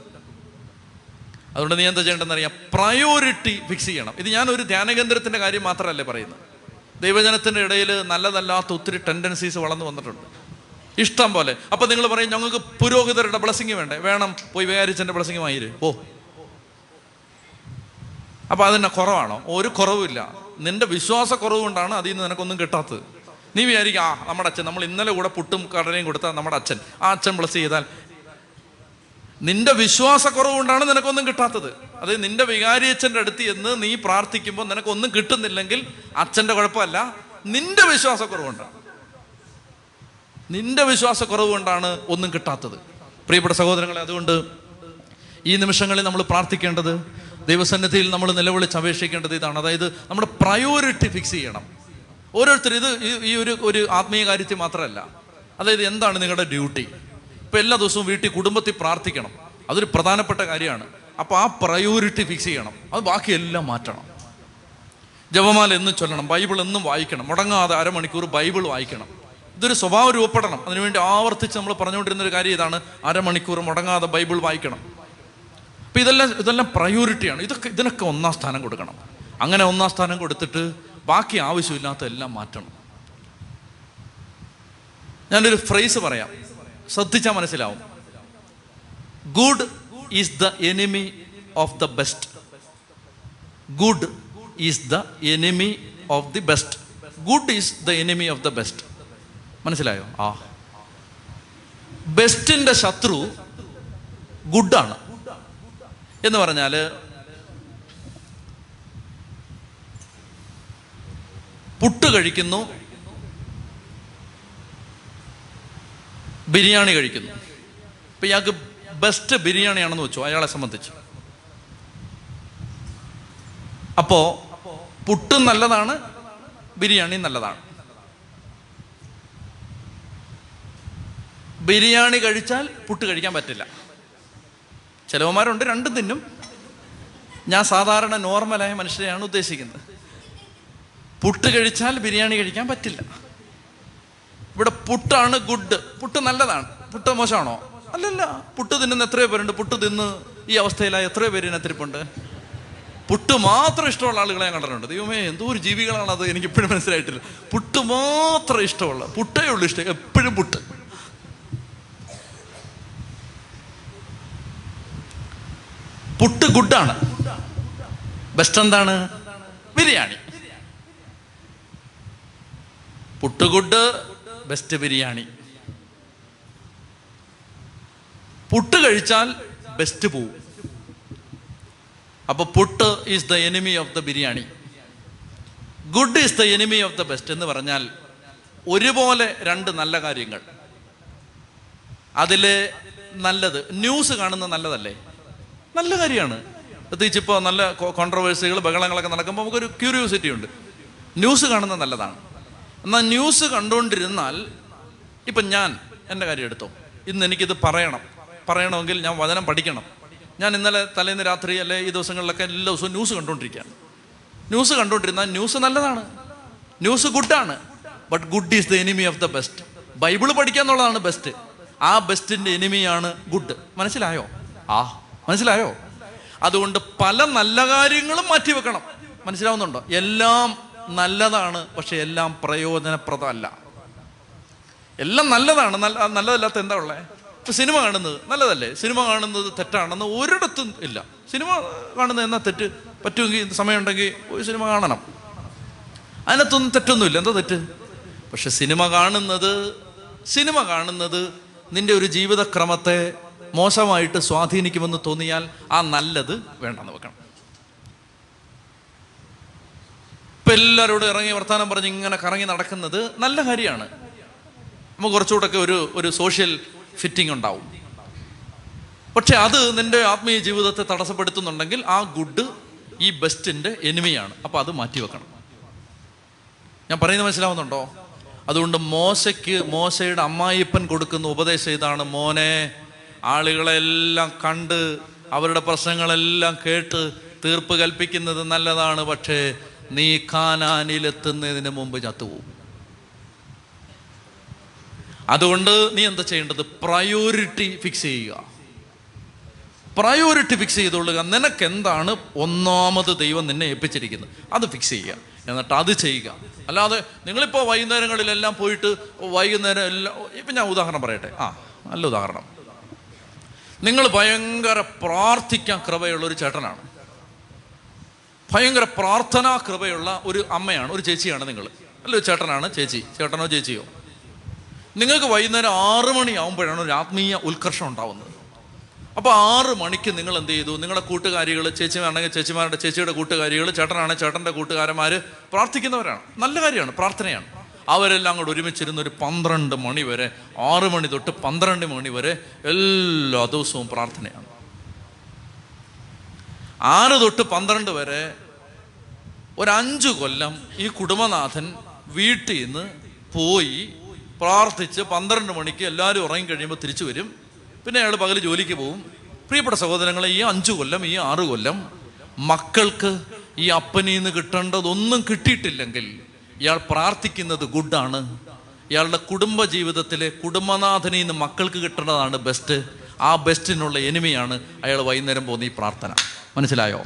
Speaker 1: അതുകൊണ്ട് നീ എന്താ ചെയ്യേണ്ടതെന്ന് അറിയാം പ്രയോറിറ്റി ഫിക്സ് ചെയ്യണം. ഇത് ഞാൻ ഒരു ധ്യാനകേന്ദ്രത്തിന്റെ കാര്യം മാത്രമല്ലേ പറയുന്നത്. ദൈവജനത്തിന്റെ ഇടയിൽ നല്ലതല്ലാത്ത ഒത്തിരി ടെൻഡൻസീസ് വളർന്നു വന്നിട്ടുണ്ട്. ഇഷ്ടം പോലെ. അപ്പം നിങ്ങൾ പറയും ഞങ്ങൾക്ക് പുരോഹിതരുടെ ബ്ലസ്സിങ് വേണ്ടേ? വേണം. പോയി വികാരിച്ചന്റെ ബ്ലസ്സിങ് വാങ്ങിര്. ഓ അപ്പം അതിന്റെ കുറവാണോ? ഒരു കുറവുമില്ല നിന്റെ വിശ്വാസ കുറവ് കൊണ്ടാണ് അതിൽ നിന്ന് നിനക്കൊന്നും കിട്ടാത്തത്. നീ വിചാരിക്കും ആ നമ്മുടെ അച്ഛൻ. നമ്മൾ ഇന്നലെ കൂടെ പുട്ടും കടലയും കൊടുത്താൽ നമ്മുടെ അച്ഛൻ. ആ അച്ഛൻ ബ്ലസ് ചെയ്താൽ നിന്റെ വിശ്വാസക്കുറവുകൊണ്ടാണ് നിനക്കൊന്നും കിട്ടാത്തത്. അത് നിന്റെ വികാരിയച്ഛന്റെ അടുത്ത് എന്ന് നീ പ്രാർത്ഥിക്കുമ്പോൾ നിനക്കൊന്നും കിട്ടുന്നില്ലെങ്കിൽ അച്ഛന്റെ കുഴപ്പമല്ല. നിന്റെ വിശ്വാസക്കുറവുകൊണ്ടാണ്. നിന്റെ വിശ്വാസക്കുറവുകൊണ്ടാണ് ഒന്നും കിട്ടാത്തത്. പ്രിയപ്പെട്ട സഹോദരങ്ങളെ അതുകൊണ്ട് ഈ നിമിഷങ്ങളിൽ നമ്മൾ പ്രാർത്ഥിക്കേണ്ടത് ദൈവസന്നിധിയിൽ നമ്മൾ നിലവിളിച്ച് അപേക്ഷിക്കേണ്ടത് ഇതാണ്. അതായത് നമ്മുടെ പ്രയോറിറ്റി ഫിക്സ് ചെയ്യണം. ഓരോരുത്തർ ഇത് ഈ- ഒരു ഒരു ആത്മീയ കാര്യത്തിൽ മാത്രമല്ല. അതായത് എന്താണ് നിങ്ങളുടെ ഡ്യൂട്ടി ഇപ്പം എല്ലാ ദിവസവും വീട്ടിൽ കുടുംബത്തിൽ പ്രാർത്ഥിക്കണം. അതൊരു പ്രധാനപ്പെട്ട കാര്യമാണ്. അപ്പോൾ ആ പ്രയോറിറ്റി ഫിക്സ് ചെയ്യണം. അത് ബാക്കിയെല്ലാം മാറ്റണം. ജപമാല എന്നും ചൊല്ലണം. ബൈബിൾ എന്നും വായിക്കണം. മുടങ്ങാതെ അരമണിക്കൂർ ബൈബിൾ വായിക്കണം. ഇതൊരു സ്വഭാവം രൂപപ്പെടണം അതിനുവേണ്ടി ആവർത്തിച്ച് നമ്മൾ പറഞ്ഞുകൊണ്ടിരുന്ന ഒരു കാര്യം ഇതാണ്. അരമണിക്കൂർ മുടങ്ങാതെ ബൈബിൾ വായിക്കണം. അപ്പം ഇതെല്ലാം ഇതെല്ലാം പ്രയോറിറ്റിയാണ് ഇതൊക്കെ ഇതിനൊക്കെ ഒന്നാം സ്ഥാനം കൊടുക്കണം. അങ്ങനെ ഒന്നാം സ്ഥാനം കൊടുത്തിട്ട് ബാക്കി ആവശ്യമില്ലാത്ത എല്ലാം മാറ്റണം. ഞാനൊരു ഫ്രേസ് പറയാം. ശ്രദ്ധിച്ചാൽ മനസ്സിലാവും. Good is the enemy of the best good is the enemy of the best good is the enemy of the best മനസ്സിലായോ? ആ. ബെസ്റ്റിന്റെ ശത്രു ഗുഡാണ്. എന്ന് പറഞ്ഞാൽ പുട്ട് കഴിക്കുന്നു ബിരിയാണി കഴിക്കുന്നു. ഇപ്പൊ ഇയാൾക്ക് ബെസ്റ്റ് ബിരിയാണിയാണെന്ന് വെച്ചു അയാളെ സംബന്ധിച്ച്. അപ്പോ പുട്ടും നല്ലതാണ് ബിരിയാണി നല്ലതാണ്. ബിരിയാണി കഴിച്ചാൽ പുട്ട് കഴിക്കാൻ പറ്റില്ല. ചിലവന്മാരുണ്ട് രണ്ടും തിന്നും. ഞാൻ സാധാരണ നോർമലായ മനുഷ്യരെയാണ് ഉദ്ദേശിക്കുന്നത്. പുട്ട് കഴിച്ചാൽ ബിരിയാണി കഴിക്കാൻ പറ്റില്ല. ഇവിടെ പുട്ടാണ് ഗുഡ് പുട്ട് നല്ലതാണ്. പുട്ട് മോശമാണോ? അല്ലല്ല. പുട്ട് തിന്നുന്ന എത്രയോ പേരുണ്ട്. പുട്ട് തിന്ന് ഈ അവസ്ഥയിലായ എത്രയോ പേര് ഇതിനകത്തിരിപ്പുണ്ട്. പുട്ട് മാത്രം ഇഷ്ടമുള്ള ആളുകളെ ഞാൻ കണ്ടിട്ടുണ്ട്. ദൈവമേ എന്തോ ഒരു അത് എനിക്ക് ഇപ്പോഴും മനസ്സിലായിട്ടില്ല. പുട്ട് മാത്രം ഇഷ്ടമുള്ള പുട്ടേ ഉള്ളൂ ഇഷ്ടം. എപ്പോഴും പുട്ട്. പുട്ട് ഗുഡാണ് ബെസ്റ്റ് എന്താണ്? ബിരിയാണി. പുട്ട് ഗുഡ് ബെസ്റ്റ് ബിരിയാണി പുട്ട് കഴിച്ചാൽ ബെസ്റ്റ് പോവും. അപ്പൊ puttu is the enemy of the biryani good is the enemy of the best എന്ന് പറഞ്ഞാൽ ഒരുപോലെ രണ്ട് നല്ല കാര്യങ്ങൾ. അതിൽ നല്ലത് ന്യൂസ് കാണുന്നത് നല്ലതല്ലേ? നല്ല കാര്യമാണ്. പ്രത്യേകിച്ച് ഇപ്പോൾ നല്ല കോൺട്രവേഴ്സികൾ ബഹളങ്ങളൊക്കെ നടക്കുമ്പോൾ നമുക്കൊരു ക്യൂരിയോസിറ്റി ഉണ്ട്. ന്യൂസ് കാണുന്നത് നല്ലതാണ്. എന്നാൽ ന്യൂസ് കണ്ടുകൊണ്ടിരുന്നാൽ ഇപ്പം ഞാൻ എന്റെ കാര്യം എടുത്തോ. ഇന്ന് എനിക്കിത് പറയണം. പറയണമെങ്കിൽ ഞാൻ വചനം പഠിക്കണം. ഞാൻ ഇന്നലെ തലേന്ന് രാത്രി അല്ലെ ഈ ദിവസങ്ങളിലൊക്കെ എല്ലാ ദിവസവും ന്യൂസ് കണ്ടുകൊണ്ടിരിക്കുകയാണ്. ന്യൂസ് കണ്ടുകൊണ്ടിരുന്നാൽ ന്യൂസ് നല്ലതാണ്. News ഗുഡാണ്. But good is the enemy of the best Bible പഠിക്കുക എന്നുള്ളതാണ് ബെസ്റ്റ് ആ ബെസ്റ്റിന്റെ എനിമിയാണ് ഗുഡ് മനസ്സിലായോ? ആ മനസ്സിലായോ? അതുകൊണ്ട് പല നല്ല കാര്യങ്ങളും മാറ്റിവെക്കണം. മനസ്സിലാവുന്നുണ്ടോ? എല്ലാം നല്ലതാണ് പക്ഷെ എല്ലാം പ്രയോജനപ്രദമല്ല. എല്ലാം നല്ലതാണ് നല്ല നല്ലതല്ലാത്ത എന്താ ഉള്ളത് ഇപ്പം സിനിമ കാണുന്നത് നല്ലതല്ലേ? സിനിമ കാണുന്നത് തെറ്റാണെന്ന് ഒരിടത്തും ഇല്ല. സിനിമ കാണുന്നത് എന്നാ തെറ്റ്? പറ്റുമെങ്കിൽ സമയമുണ്ടെങ്കിൽ ഒരു സിനിമ കാണണം. അതിനകത്തൊന്നും തെറ്റൊന്നുമില്ല. എന്താ തെറ്റ്? പക്ഷെ സിനിമ കാണുന്നത് സിനിമ കാണുന്നത് നിന്റെ ഒരു ജീവിതക്രമത്തെ മോശമായിട്ട് സ്വാധീനിക്കുമെന്ന് തോന്നിയാൽ ആ നല്ലത് വേണ്ടെന്ന് വെക്കണം. ഇപ്പം എല്ലാവരോടും ഇറങ്ങി വർത്തമാനം പറഞ്ഞ് ഇങ്ങനെ കറങ്ങി നടക്കുന്നത് നല്ല കാര്യമാണ്. നമുക്ക് കുറച്ചുകൂടെയൊക്കെ ഒരു ഒരു സോഷ്യൽ ഫിറ്റിംഗ് ഉണ്ടാവും. പക്ഷെ അത് നിന്റെ ആത്മീയ ജീവിതത്തെ തടസ്സപ്പെടുത്തുന്നുണ്ടെങ്കിൽ ആ ഗുഡ് ഈ ബെസ്റ്റിന്റെ എനിമിയാണ് അപ്പോൾ അത് മാറ്റിവെക്കണം ഞാൻ പറയുന്നത് മനസ്സിലാവുന്നുണ്ടോ? അതുകൊണ്ട് മോശയ്ക്ക് മോശയുടെ അമ്മായിപ്പൻ കൊടുക്കുന്ന ഉപദേശം ഇതാണ് മോനെ ആളുകളെല്ലാം കണ്ട് അവരുടെ പ്രശ്നങ്ങളെല്ലാം കേട്ട് തീർപ്പ് കൽപ്പിക്കുന്നത് നല്ലതാണ്. പക്ഷേ നീ കാനാനിലെത്തുന്നതിന് മുമ്പ് ചത്തുപോകും. അതുകൊണ്ട് നീ എന്താ ചെയ്യേണ്ടത്? പ്രയോറിറ്റി ഫിക്സ് ചെയ്യുക. പ്രയോറിറ്റി ഫിക്സ് ചെയ്തുകൊള്ളുക. നിനക്ക് എന്താണ് ഒന്നാമത് ദൈവം നിന്നെ ഏൽപ്പിച്ചിരിക്കുന്നത്? അത് ഫിക്സ് ചെയ്യുക. എന്നിട്ട് അത് ചെയ്യുക. അല്ലാതെ നിങ്ങളിപ്പോൾ വൈകുന്നേരങ്ങളിലെല്ലാം പോയിട്ട് വൈകുന്നേരം എല്ലാം ഇപ്പം ഞാൻ ഉദാഹരണം പറയട്ടെ. ആ നല്ല ഉദാഹരണം. നിങ്ങൾ ഭയങ്കര പ്രാർത്ഥിക്കാൻ കൃപയുള്ള ഒരു ചേട്ടനാണ്. ഭയങ്കര പ്രാർത്ഥനാ കൃപയുള്ള ഒരു അമ്മയാണ് ഒരു ചേച്ചിയാണ് നിങ്ങൾ. അല്ല ഒരു ചേട്ടനാണ് ചേച്ചി. ചേട്ടനോ ചേച്ചിയോ? നിങ്ങൾക്ക് വൈകുന്നേരം ആറ് മണിയാവുമ്പോഴാണ് ഒരു ആത്മീയ ഉത്കർഷം ഉണ്ടാവുന്നത്. അപ്പോൾ ആറ് മണിക്ക് നിങ്ങൾ എന്ത് ചെയ്തു? നിങ്ങളുടെ കൂട്ടുകാരികൾ ചേച്ചിമാരാണെങ്കിൽ ചേച്ചിമാരുടെ ചേച്ചിയുടെ കൂട്ടുകാരികൾ ചേട്ടനാണെങ്കിൽ ചേട്ടന്റെ കൂട്ടുകാരന്മാർ പ്രാർത്ഥിക്കുന്നവരാണ്. നല്ല കാര്യമാണ് പ്രാർത്ഥനയാണ്. അവരെല്ലാം കൂടെ ഒരുമിച്ചിരുന്ന് ഒരു പന്ത്രണ്ട് മണി വരെ ആറ് മണി തൊട്ട് പന്ത്രണ്ട് മണി വരെ എല്ലാ ദിവസവും പ്രാർത്ഥനയാണ്. ആറ് തൊട്ട് പന്ത്രണ്ട് വരെ ഒരഞ്ചു കൊല്ലം ഈ കുടുംബനാഥൻ വീട്ടിൽ നിന്ന് പോയി പ്രാർത്ഥിച്ച് പന്ത്രണ്ട് മണിക്ക് എല്ലാവരും ഉറങ്ങി കഴിയുമ്പോൾ തിരിച്ചു വരും. പിന്നെ അയാൾ പകൽ ജോലിക്ക് പോവും. പ്രിയപ്പെട്ട സഹോദരങ്ങളെ ഈ അഞ്ചു കൊല്ലം ഈ ആറു കൊല്ലം മക്കൾക്ക് ഈ അപ്പനിൽ നിന്ന് കിട്ടേണ്ടതൊന്നും കിട്ടിയിട്ടില്ലെങ്കിൽ ഇയാൾ പ്രാർത്ഥിക്കുന്നത് ഗുഡാണ് ഇയാളുടെ കുടുംബ ജീവിതത്തിലെ കുടുംബനാഥനിൽ നിന്ന് മക്കൾക്ക് കിട്ടേണ്ടതാണ് ബെസ്റ്റ് ആ ബെസ്റ്റിനുള്ള എനിമയാണ് അയാൾ വൈകുന്നേരം പോകുന്ന ഈ പ്രാർത്ഥന. മനസ്സിലായോ?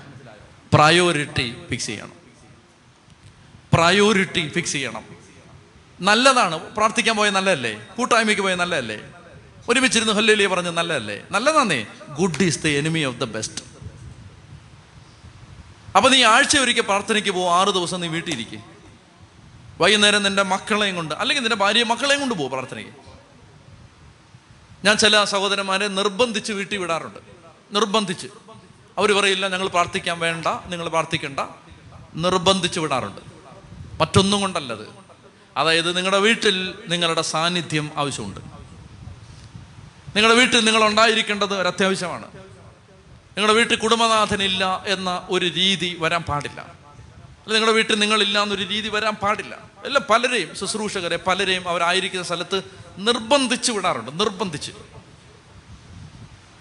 Speaker 1: പ്രയോറിറ്റി ഫിക്സ് ചെയ്യണം. പ്രയോറിറ്റി ഫിക്സ് ചെയ്യണം. നല്ലതാണ്. പ്രാർത്ഥിക്കാൻ പോയ നല്ലതല്ലേ? കൂട്ടായ്മയ്ക്ക് പോയ നല്ലതല്ലേ? ഒരുമിച്ചിരുന്ന് ഹല്ലേലിയ പറഞ്ഞ് നല്ലതല്ലേ? നല്ലതാന്നേ. Good is the enemy of the best അപ്പൊ നീ ആഴ്ച ഒരിക്കൽ പ്രാർത്ഥനയ്ക്ക് പോകും ആറ് ദിവസം നീ വീട്ടിൽ ഇരിക്കും വൈകുന്നേരം നിന്റെ മക്കളെയും കൊണ്ട് അല്ലെങ്കിൽ നിന്റെ ഭാര്യ മക്കളെയും കൊണ്ട് പോകും പ്രാർത്ഥനയ്ക്ക്. ഞാൻ ചില സഹോദരന്മാരെ നിർബന്ധിച്ച് വീട്ടിൽ വിടാറുണ്ട്. നിർബന്ധിച്ച്. അവർ പറയില്ല ഞങ്ങൾ പ്രാർത്ഥിക്കാൻ വേണ്ട നിങ്ങൾ പ്രാർത്ഥിക്കണ്ട. നിർബന്ധിച്ച് വിടാറുണ്ട്. മറ്റൊന്നും കൊണ്ടല്ലത്. അതായത് നിങ്ങളുടെ വീട്ടിൽ നിങ്ങളുടെ സാന്നിധ്യം ആവശ്യമുണ്ട്. നിങ്ങളുടെ വീട്ടിൽ നിങ്ങൾ ഉണ്ടായിരിക്കേണ്ടത് ഒരു അത്യാവശ്യമാണ് നിങ്ങളുടെ വീട്ടിൽ കുടുംബനാഥനില്ല എന്ന ഒരു രീതി വരാൻ പാടില്ല. നിങ്ങളുടെ വീട്ടിൽ നിങ്ങളില്ല എന്നൊരു രീതി വരാൻ പാടില്ല. എല്ലാം പലരെയും ശുശ്രൂഷകരെ പലരെയും അവരായിരിക്കുന്ന സ്ഥലത്ത് നിർബന്ധിച്ച് വിടാറുണ്ട് നിർബന്ധിച്ച്.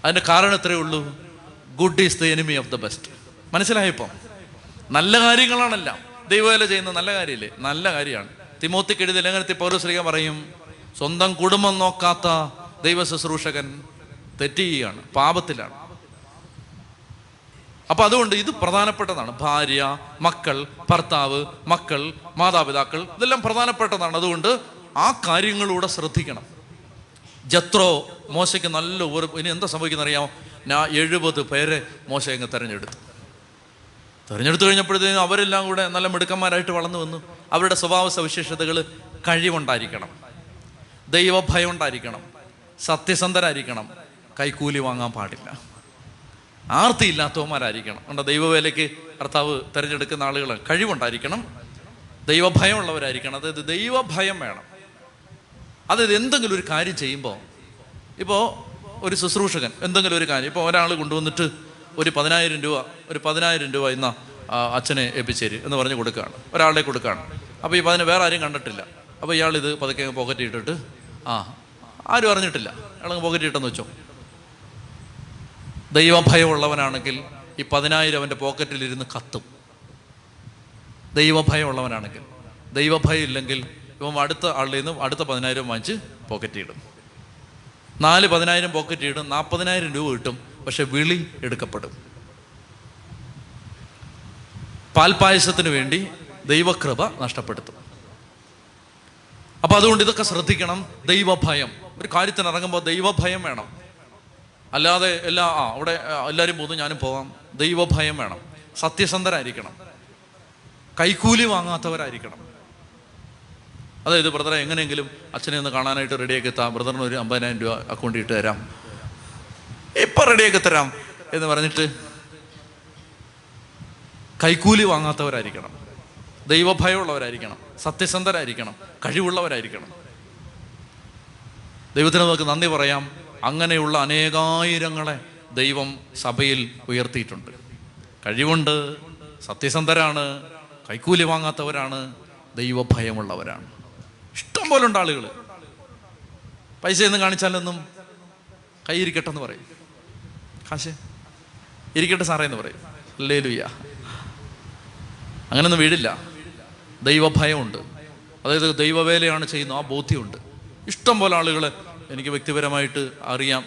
Speaker 1: അതിന്റെ കാരണം എത്രയേ ഉള്ളൂ. Good is the enemy of the best മനസ്സിലായപ്പോൾ നല്ല കാര്യങ്ങളാണെല്ലാം. ദൈവവേല ചെയ്യുന്ന നല്ല കാര്യമില്ലേ? നല്ല കാര്യമാണ്. തിമോത്തിക്ക് എഴുതി ലേഖനത്തിൽ പൗരശ്രീക പറയും സ്വന്തം കുടുംബം നോക്കാത്ത ദൈവ ശുശ്രൂഷകൻ തെറ്റുകയാണ് പാപത്തിലാണ്. അപ്പൊ അതുകൊണ്ട് ഇത് പ്രധാനപ്പെട്ടതാണ്. ഭാര്യ മക്കൾ ഭർത്താവ് മക്കൾ മാതാപിതാക്കൾ ഇതെല്ലാം പ്രധാനപ്പെട്ടതാണ്. അതുകൊണ്ട് ആ കാര്യങ്ങളൂടെ ശ്രദ്ധിക്കണം. ജത്രോ മോശയ്ക്ക് നല്ല ഒരു ഇനി എന്താ സംഭവിക്കുന്ന അറിയാമോ ഞാൻ എഴുപത് പേരെ മോശ അങ്ങ് തെരഞ്ഞെടുത്തു. തെരഞ്ഞെടുത്തു കഴിഞ്ഞപ്പോഴത്തേക്കും അവരെല്ലാം കൂടെ നല്ല മിടുക്കന്മാരായിട്ട് വളർന്നു വന്നു. അവരുടെ സ്വഭാവ സവിശേഷതകൾ കഴിവുണ്ടായിരിക്കണം. ദൈവഭയം ഉണ്ടായിരിക്കണം. സത്യസന്ധരായിരിക്കണം. കൈക്കൂലി വാങ്ങാൻ പാടില്ല. ആർത്തിയില്ലാത്തവന്മാരായിരിക്കണം. കണ്ട ദൈവവേലയ്ക്ക് കർത്താവ് തിരഞ്ഞെടുക്കുന്ന ആളുകൾ കഴിവുണ്ടായിരിക്കണം. ദൈവഭയമുള്ളവരായിരിക്കണം. അതായത് ദൈവഭയം വേണം. അതായത് എന്തെങ്കിലും ഒരു കാര്യം ചെയ്യുമ്പോൾ ഇപ്പോൾ ഒരു ശുശ്രൂഷകൻ എന്തെങ്കിലും ഒരു കാര്യം ഇപ്പോൾ ഒരാൾ കൊണ്ടുവന്നിട്ട് ഒരു പതിനായിരം രൂപ ഒരു പതിനായിരം രൂപ ഇന്ന അച്ഛനെ എപ്പിച്ചേരി എന്ന് പറഞ്ഞ് കൊടുക്കുകയാണ്. ഒരാളെ കൊടുക്കുകയാണ്. അപ്പോൾ ഈ പതിന് വേറെ ആരും കണ്ടിട്ടില്ല. അപ്പോൾ ഇയാൾ ഇത് പതുക്കെ പോക്കറ്റ് ഇട്ടിട്ട് ആ ആരും അറിഞ്ഞിട്ടില്ല. ഇയാളങ്ങ് പോക്കറ്റ് ഇട്ടെന്ന് വെച്ചോ. ദൈവഭയമുള്ളവനാണെങ്കിൽ ഈ പതിനായിരം അവന്റെ പോക്കറ്റിലിരുന്ന് കത്തും. ദൈവഭയമുള്ളവനാണെങ്കിൽ ദൈവഭയം ഇല്ലെങ്കിൽ ഇവൻ അടുത്ത ആളിൽ നിന്നും അടുത്ത പതിനായിരം വാങ്ങിച്ച് പോക്കറ്റ് ഇടും. നാല് പതിനായിരം പോക്കറ്റ് ഇടും നാൽപ്പതിനായിരം രൂപ കിട്ടും. പക്ഷെ വിളി എടുക്കപ്പെടും. പാൽപായസത്തിന് വേണ്ടി ദൈവകൃപ നഷ്ടപ്പെടുത്തും. അപ്പൊ അതുകൊണ്ട് ഇതൊക്കെ ശ്രദ്ധിക്കണം. ദൈവഭയം. ഒരു കാര്യത്തിന് ഇറങ്ങുമ്പോൾ ദൈവഭയം വേണം. അല്ലാതെ എല്ലാ ആ അവിടെ എല്ലാവരും പോകുന്നു ഞാനും പോവാം. ദൈവഭയം വേണം. സത്യസന്ധരായിരിക്കണം. കൈക്കൂലി വാങ്ങാത്തവരായിരിക്കണം. അതായത് ബ്രദറെ എങ്ങനെയെങ്കിലും അച്ഛനെ ഒന്ന് കാണാനായിട്ട് റെഡിയാക്കി എത്താം ബ്രദറിന് ഒരു അമ്പതിനായിരം രൂപ അക്കൗണ്ടിൽ ഇട്ട് തരാം. ഇപ്പം റെഡിയാക്കി തരാം എന്ന് പറഞ്ഞിട്ട് കൈക്കൂലി വാങ്ങാത്തവരായിരിക്കണം. ദൈവഭയമുള്ളവരായിരിക്കണം. സത്യസന്ധരായിരിക്കണം. കഴിവുള്ളവരായിരിക്കണം. ദൈവത്തിന് നമുക്ക് നന്ദി പറയാം. അങ്ങനെയുള്ള അനേകായിരങ്ങളെ ദൈവം സഭയിൽ ഉയർത്തിയിട്ടുണ്ട്. കഴിവുണ്ട് സത്യസന്ധരാണ് കൈക്കൂലി വാങ്ങാത്തവരാണ് ദൈവഭയമുള്ളവരാണ്. ഇഷ്ടം പോലെ ഉണ്ട് ആളുകൾ ഒന്നും കാണിച്ചാലൊന്നും കൈയിരിക്കട്ടെന്ന് പറയും. കാശ്? ഇരിക്കട്ടെ സാറേ എന്ന് പറയും. അല്ലേ ലുയ്യ അങ്ങനൊന്നും വീടില്ല. ദൈവഭയമുണ്ട്. അതായത് ദൈവവേലയാണ് ചെയ്യുന്നത് ആ ബോധ്യമുണ്ട്. ഇഷ്ടം പോലെ ആളുകൾ എനിക്ക് വ്യക്തിപരമായിട്ട് അറിയാം.